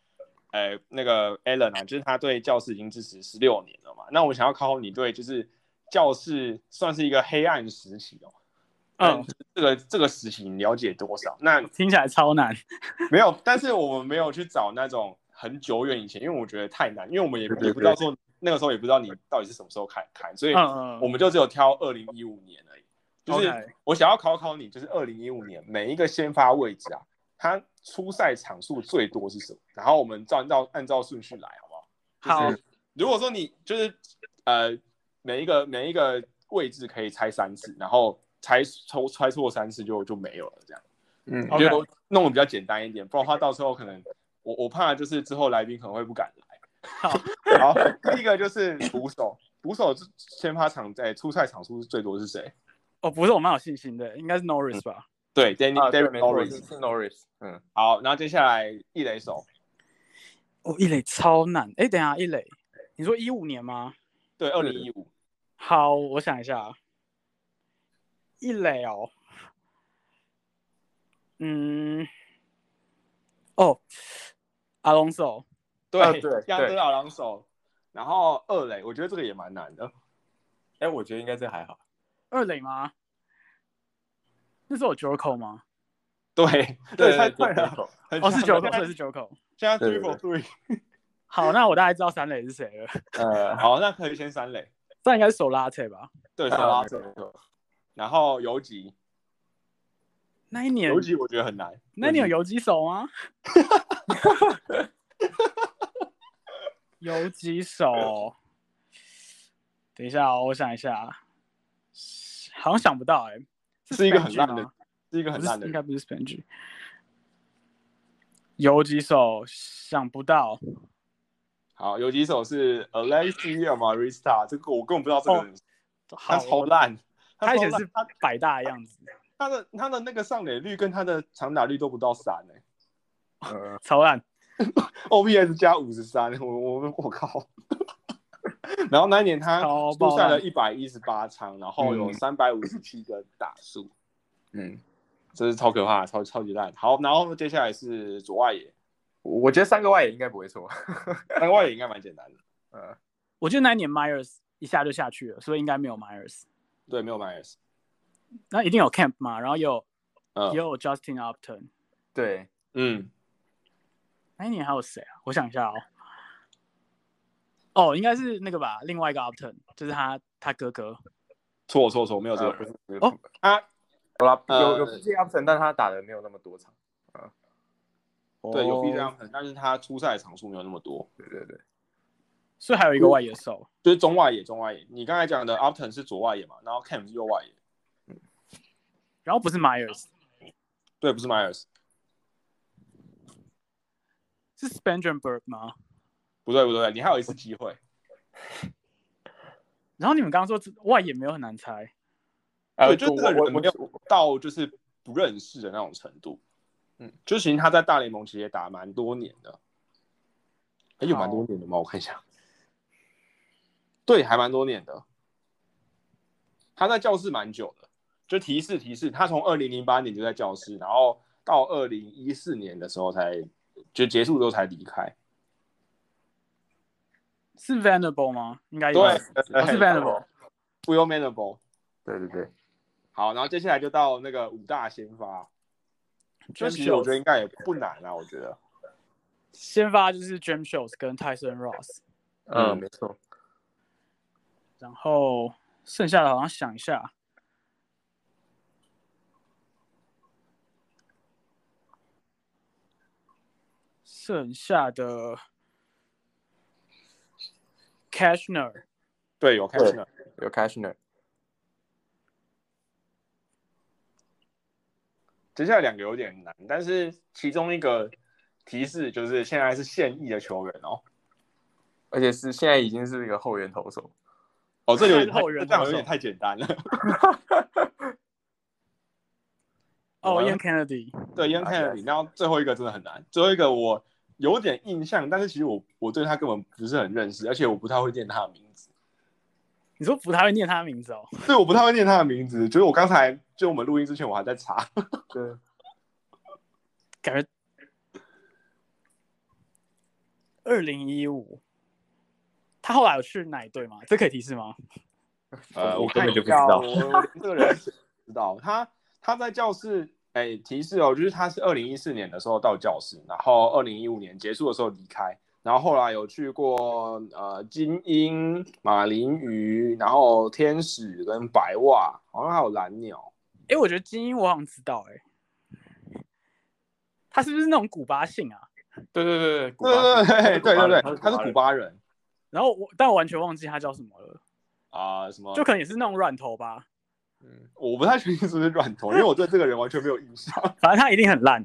呃，那个 Alan 啊，就是他对教室已经支持十六年了嘛，那我想要考考你对就是。教室算是一个黑暗时期哦，嗯，这个这个时期你了解多少？那 听起来超难，没有，但是我们没有去找那种很久远以前，因为我觉得太难，因为我们也也不知道说那个时候也不知道你到底是什么时候开开，所以我们就只有挑二零一五年而已。就是我想要考考你，就是二零一五年每一个先发位置啊，它初赛场数最多是什么？然后我们照按照按照顺序来，好不好？好。如果说你就是呃。每一个每一个位置可以猜三次，然后猜抽猜错三次就就没有了，这样，嗯，就弄的比较简单一点，不然的话到时候可能我我怕就是之后来宾可能会不敢来。好，好，第一个就是捕手，捕手先发场在出赛场数最多是谁？哦，不是，我蛮有信心的，应该是 Norris 吧？对，Danny David Norris 是 Norris。嗯，好，然后接下来一垒手，哦，一垒超难，哎，等下一垒，你说一五年吗？对，二零一五。好，我想一下，一垒哦，嗯，哦，阿隆索，对对，亚德阿隆索，然后二垒，我觉得这个也蛮难的，哎，我觉得应该这还好，二垒吗？那是我九口吗？对对，太快了，哦是九口，对是九口，现在 three for three，好，那我大概知道三垒是谁了，呃，好，那可以先三垒。这应该是手拉车吧？对，手拉车。然后游击，那一年游击我觉得很难。那你有游击手吗？游击手，等一下哦，我想一下，好像想不到哎。是一个很烂的，是一个很烂的，应该不是 Sponge。游击手想不到。好，有几首是 Alexia Marista，这个我根本不知道这个人，他超烂，他以前是百大的样子，他的他的那个上垒率跟他的长打率都不到三呢，呃，超烂，OPS 加五十三，我我我靠，然后那一年他出赛了一百一十八场，然后有三百五十七个打数，嗯，这是超可怕，超超级烂。好，然后接下来是左外野。我觉得三个外野应该不会错，三个外野应该蛮简单的。呃，我觉得那一年 Myers 一下就下去了，所以应该没有 Myers。对，没有 Myers。那一定有 Camp 嘛，然后有也有 Justin Upton。对，嗯。那一年还有谁啊？我想一下哦。哦，应该是那个吧，另外一个 Upton，就是他他哥哥。错错错，没有这个，不是哦，他有啦，有有呃 PJ Upton，但他打的没有那么多场。对，有 B 这样，样，但是他出赛场数没有那么多，对对对，所以还有一个外野手。就是中外野，中外野。你刚才讲的 Upton 是左外野嘛，然后 Cam 是右外野，然后不是 Myers，对，不是 Myers，是 Spangenberg 吗？不对不对，你还有一次机会，然后你们刚刚说外野没有很难猜，呃，对就这个我我我人没有到就是不认识的那种程度，嗯，就其实他在大联盟其实也打蛮多年的，哎，有蛮多年的吗？我看一下，对，还蛮多年的，他在教室蛮久的，就提示提示，他从二零零八年就在教室，然后到二零一四年的时候才就结束之后才离开，是 Venable 吗？应该有对，哦是 Venable。Will Manable。对对对，好，然后接下来就到那个五大先发，这 Jam Show 我觉得应该也不难啊，我觉得。先发就是 Jam Shields 跟 Tyson Ross，嗯，嗯没错。然后剩下的好像想一下，剩下的 Cashner 对，有 Cashner，。有 Cashner，接下来两个有点难，但是其中一个提示就是现在是现役的球员哦。而且是现在已经是一个后援投手。哦，这有点太 后援这样有点太简单了。哦，Ian Kennedy，对，Ian Kennedy，然后最后一个真的很难，最后一个我有点印象，但是其实我我对他根本不是很认识，而且我不太会念他的名字。你说不太会念他的名字哦，对，我不太会念他的名字，就是我刚才就我们录音之前我还在查。对，感觉二零一五，他后来有去哪一队吗？这可以提示吗？呃，我根本就不知道这个人不知道。他他在教室，哎、提示哦，就是他是二零一四年的时候到教室，然后二零一五年结束的时候离开，然后后来有去过呃金鹰、马林鱼，然后天使跟白袜，好像还有蓝鸟。哎，我觉得精英我好像知道，哎，他是不是那种古巴姓啊？对对对对，古对巴对对对对对，他他是古巴人然后我，但我完全忘记他叫什么了，啊、什么？就可能也是那种软头吧，嗯，我不太确定是不是软头，因为我对这个人完全没有印象。反正他一定很烂，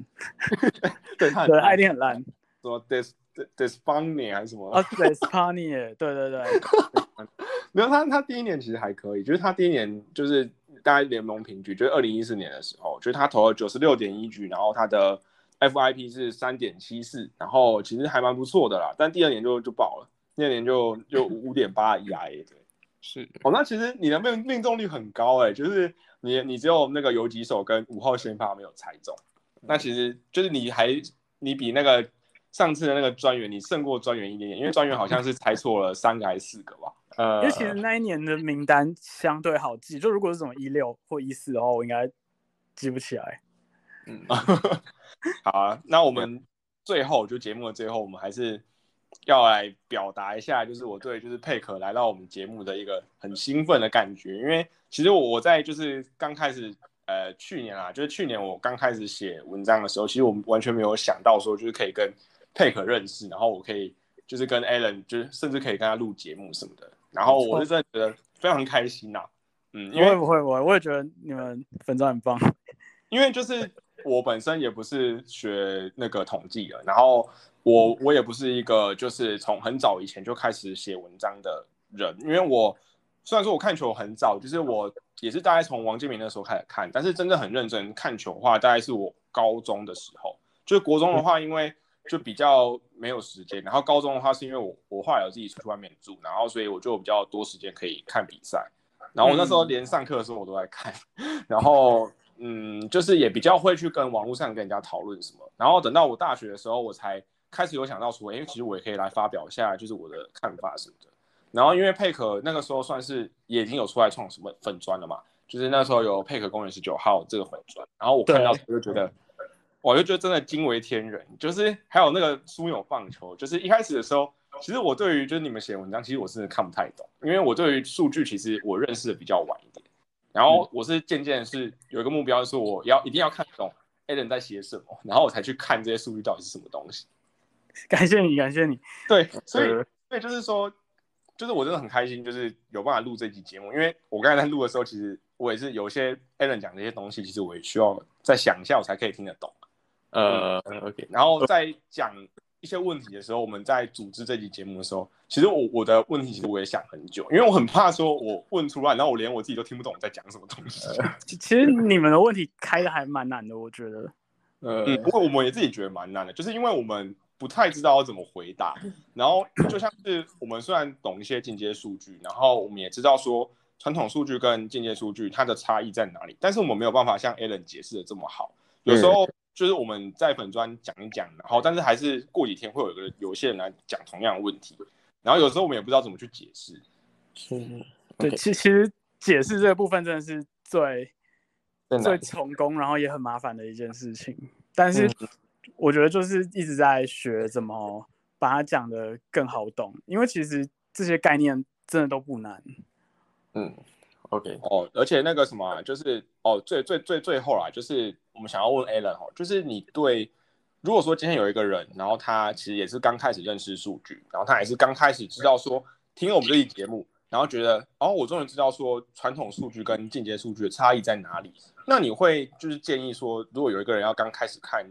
对，他对，他一定很烂。什么 des des f u n y 还是什么？？Despany，对对对，没有他，他第一年其实还可以，就是他第一年就是大概联盟平均，就是二零一四年的时候，就是他投了九十六点一局，然后他的 FIP 是三点七四，然后其实还蛮不错的啦。但第二年就就爆了，第二年就就五点八 ERA 对。是哦，那其实你的命命中率很高哎、就是你你只有那个游击手跟五号先发没有猜中，那其实就是你还你比那个上次的那个专员你胜过专员一点点，因为专员好像是猜错了三个还是四个吧。呃，因为其实那一年的名单相对好记，就如果是什么一六或一四的话，我应该记不起来。嗯，好啊，那我们最后就节目的最后，我们还是要来表达一下，就是我对就是佩可来到我们节目的一个很兴奋的感觉，因为其实我我在就是刚开始呃去年啊，就是去年我刚开始写文章的时候，其实我们完全没有想到说就是可以跟佩可认识，然后我可以就是跟 Alan 就是甚至可以跟他录节目什么的，然后我是真的觉得非常开心呐、嗯，不因为会不会不会，我也觉得你们粉钻很棒。因为就是我本身也不是学那个统计的，然后我我也不是一个就是从很早以前就开始写文章的人，因为我虽然说我看球很早，就是我也是大概从王建民那时候开始看，但是真的很认真看球的话，大概是我高中的时候，就是国中的话，因为就比较没有时间，然后高中的话是因为我我后来有自己出去外面住，然后所以我就比较多时间可以看比赛，然后我那时候连上课的时候我都在看，然后嗯，就是也比较会去跟网络上跟人家讨论什么，然后等到我大学的时候，我才开始有想到说，哎、其实我也可以来发表一下就是我的看法什么的。然后因为佩可那个时候算是也已经有出来创什么粉砖了嘛，就是那时候有佩可公园十九号这个粉砖，然后我看到我就觉得我就觉得真的惊为天人。就是还有那个枢纽棒球，就是一开始的时候，其实我对于就是你们写文章，其实我是看不太懂，因为我对于数据其实我认识的比较晚一点。然后我是渐渐是有一个目标，是我要一定要看懂 Allen 在写什么，然后我才去看这些数据到底是什么东西。感谢你，感谢你。对，所以对就是说，就是我真的很开心，就是有办法录这期节目，因为我刚才在录的时候，其实我也是有些 Allen 讲这些东西，其实我也需要再想一下，我才可以听得懂。呃，OK，然后在讲。一些问题的时候，我们在组织这期节目的时候，其实我我的问题其实我也想很久，因为我很怕说我问出来，然后我连我自己都听不懂我在讲什么东西。其实你们的问题开的还蛮难的，我觉得。呃，不过我们也自己觉得蛮难的，就是因为我们不太知道要怎么回答。然后就像是我们虽然懂一些进阶数据，然后我们也知道说传统数据跟进阶数据它的差异在哪里，但是我们没有办法像 Alan 解释的这么好，有时候。就是我们在粉专讲一讲，然后但是还是过几天会有一个有些人来讲同样的问题，然后有时候我们也不知道怎么去解释。是，对，其其实解释这个部分真的是最最成功，然后也很麻烦的一件事情。但是我觉得就是一直在学怎么把它讲的更好懂，因为其实这些概念真的都不难。嗯。OK，哦，而且那个什么，就是哦，最最最最后啦，就是我们想要问 Alan 哦，就是你对，如果说今天有一个人，然后他其实也是刚开始认识数据，然后他也是刚开始知道说听了我们这期节目，然后觉得哦，我终于知道说传统数据跟进阶数据的差异在哪里，那你会就是建议说，如果有一个人要刚开始看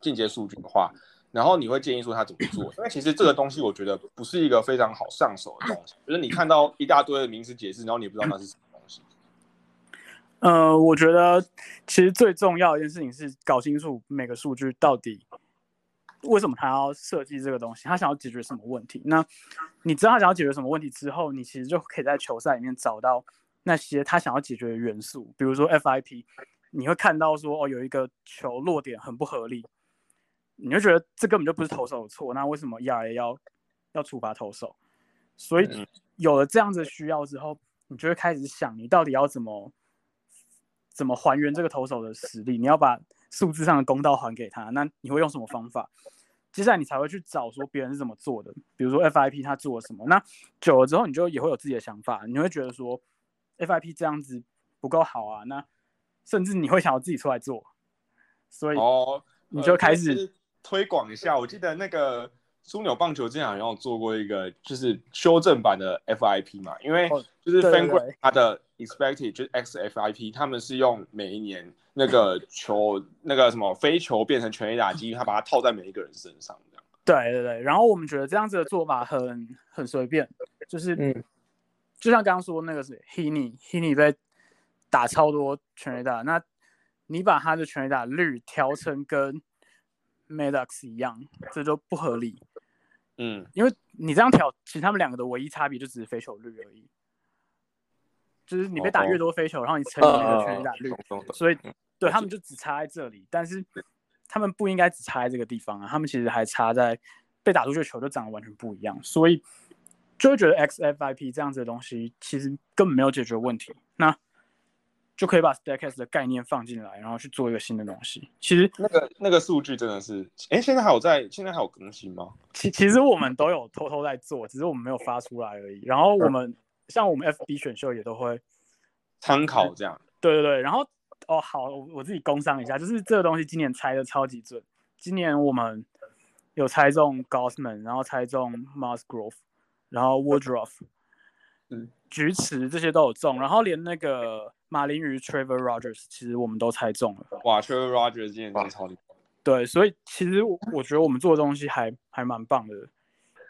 进阶数据的话，然后你会建议说他怎么做？因为其实这个东西我觉得不是一个非常好上手的东西，就是你看到一大堆的名词解释，然后你不知道那是什。呃，我觉得其实最重要一件事情是搞清楚每个数据到底为什么他要设计这个东西，他想要解决什么问题。那你知道他想要解决什么问题之后，你其实就可以在球赛里面找到那些他想要解决的元素。比如说 FIP，你会看到说哦，有一个球落点很不合理，你就觉得这根本就不是投手的错，那为什么 ERA 要要处罚投手？所以有了这样子需要之后，你就会开始想你到底要怎么。怎么还原这个投手的实力？你要把数字上的公道还给他，那你会用什么方法？接下来你才会去找说别人是怎么做的，比如说 FIP 他做了什么。那久了之后，你就也会有自己的想法，你会觉得说 FIP 这样子不够好啊，那甚至你会想要自己出来做。所以哦，你就开始推广一下。我记得那个。枢纽棒球之前好像有做过一个，就是修正版的 FIP 嘛，因为就是 Fangraph 它的 Expected 就是 XFIP，他们是用每一年那个球那个什么非球变成全垒打机，他把它套在每一个人身上这样。对对对，然后我们觉得这样子的做法很很随便，就是嗯，就像刚刚说那个是 Hini，Hini 被打超多全垒打，那你把他的全垒打率调成跟 Maddox 一样，这就不合理。嗯，因为你这样挑，其实他们两个的唯一差别就只是飞球率而已，就是你被打越多飞球，然后你乘以那个全垒打率，所以对他们就只差在这里。但是他们不应该只差在这个地方啊，他们其实还差在被打出去的球就长得完全不一样，所以就会觉得 XFIP 这样子的东西其实根本没有解决问题。那就可以把 Stacks 的概念放进来，然后去做一个新的东西。其实那个那个数据真的是，哎，现在还有在，现在还有更新吗？其其实我们都有偷偷在做，只是我们没有发出来而已。然后我们像我们 FB 选秀也都会参考这样。对对对，然后哦好，我自己工商一下，就是这个东西今年猜的超级准。今年我们有猜中 Gossman，然后猜中 Musgrove，然后 Woodruff，嗯，菊池这些都有中，然后连那个。马林鱼 Trevor Rogers，其实我们都猜中了。哇，Trevor Rogers 今年真的超厉害。对，所以其实我觉得我们做的东西还还蛮棒的。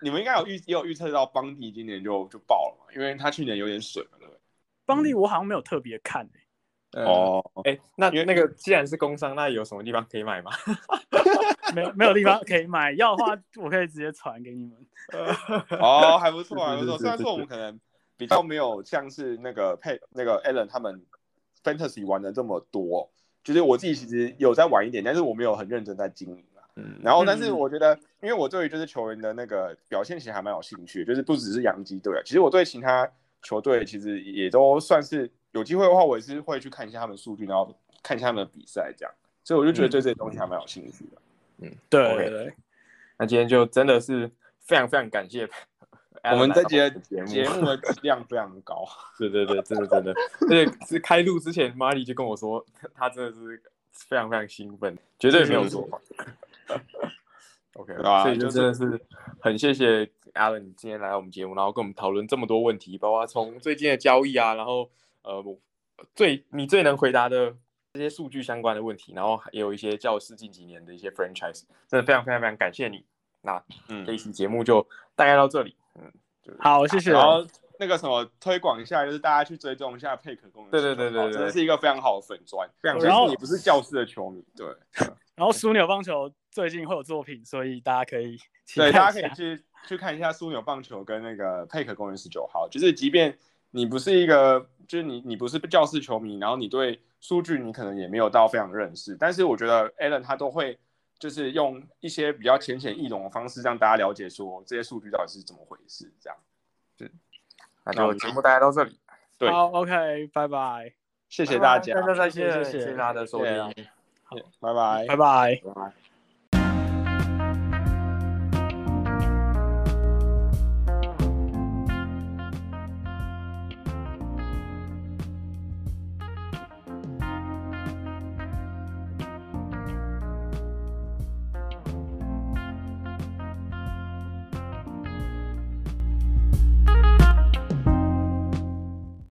你们应该有预也有预测到邦迪今年就就爆了嘛？因为他去年有点水嘛，对不对？邦迪我好像没有特别看诶。哦，哎，那因为那个既然是工商，那有什么地方可以买吗？没有没有地方可以买，要的话我可以直接传给你们。哦，还不错，还不错。虽然说我们可能比较没有像是那个佩那个 Allen 他们。Fantasy 玩的这么多，就是我自己其实有在玩一点，但是我没有很认真在经营嗯，然后但是我觉得，因为我对于就是球员的那个表现其实还蛮有兴趣，就是不只是洋基队啊，其实我对其他球队其实也都算是有机会的话，我也是会去看一下他们数据，然后看一下他们的比赛这样。所以我就觉得对这些东西还蛮有兴趣的。嗯，对 OK 对对，那今天就真的是非常非常感谢我们这节节目。节目的质量非常高，对对对，真的真的，而且是开录之前，Marty 就跟我说，他真的是非常非常兴奋，绝对没有说谎。OK，所以就就是真的是很谢谢 Alan 今天来到我们节目，然后跟我们讨论这么多问题，包括从最近的交易啊，然后呃我最你最能回答的这些数据相关的问题，然后也有一些教师近几年的一些 franchise，真的非常非常非常感谢你。那嗯。这一期节目就大概到这里，嗯，好，谢谢。然后那个什么推广一下，就是大家去追踪一下佩可工人，对对对对对真的是一个非常好的粉砖。非常即然后你不是教室的球迷，对 然后枢纽棒球最近会有作品，所以大家可以期对，大家可以去去看一下枢纽棒球跟那个佩可公园十九号，就是即便你不是一个，就是你你不是教室球迷，然后你对数据你可能也没有到非常认识，但是我觉得 Alan 他都会就是用一些比较浅显易懂的方式让大家了解说这些数据到底是怎么回事，这样。那就节目大家到这里，对好，OK，拜拜，谢谢大家，大家再见，谢谢谢谢大家的收听，拜拜拜拜。拜拜。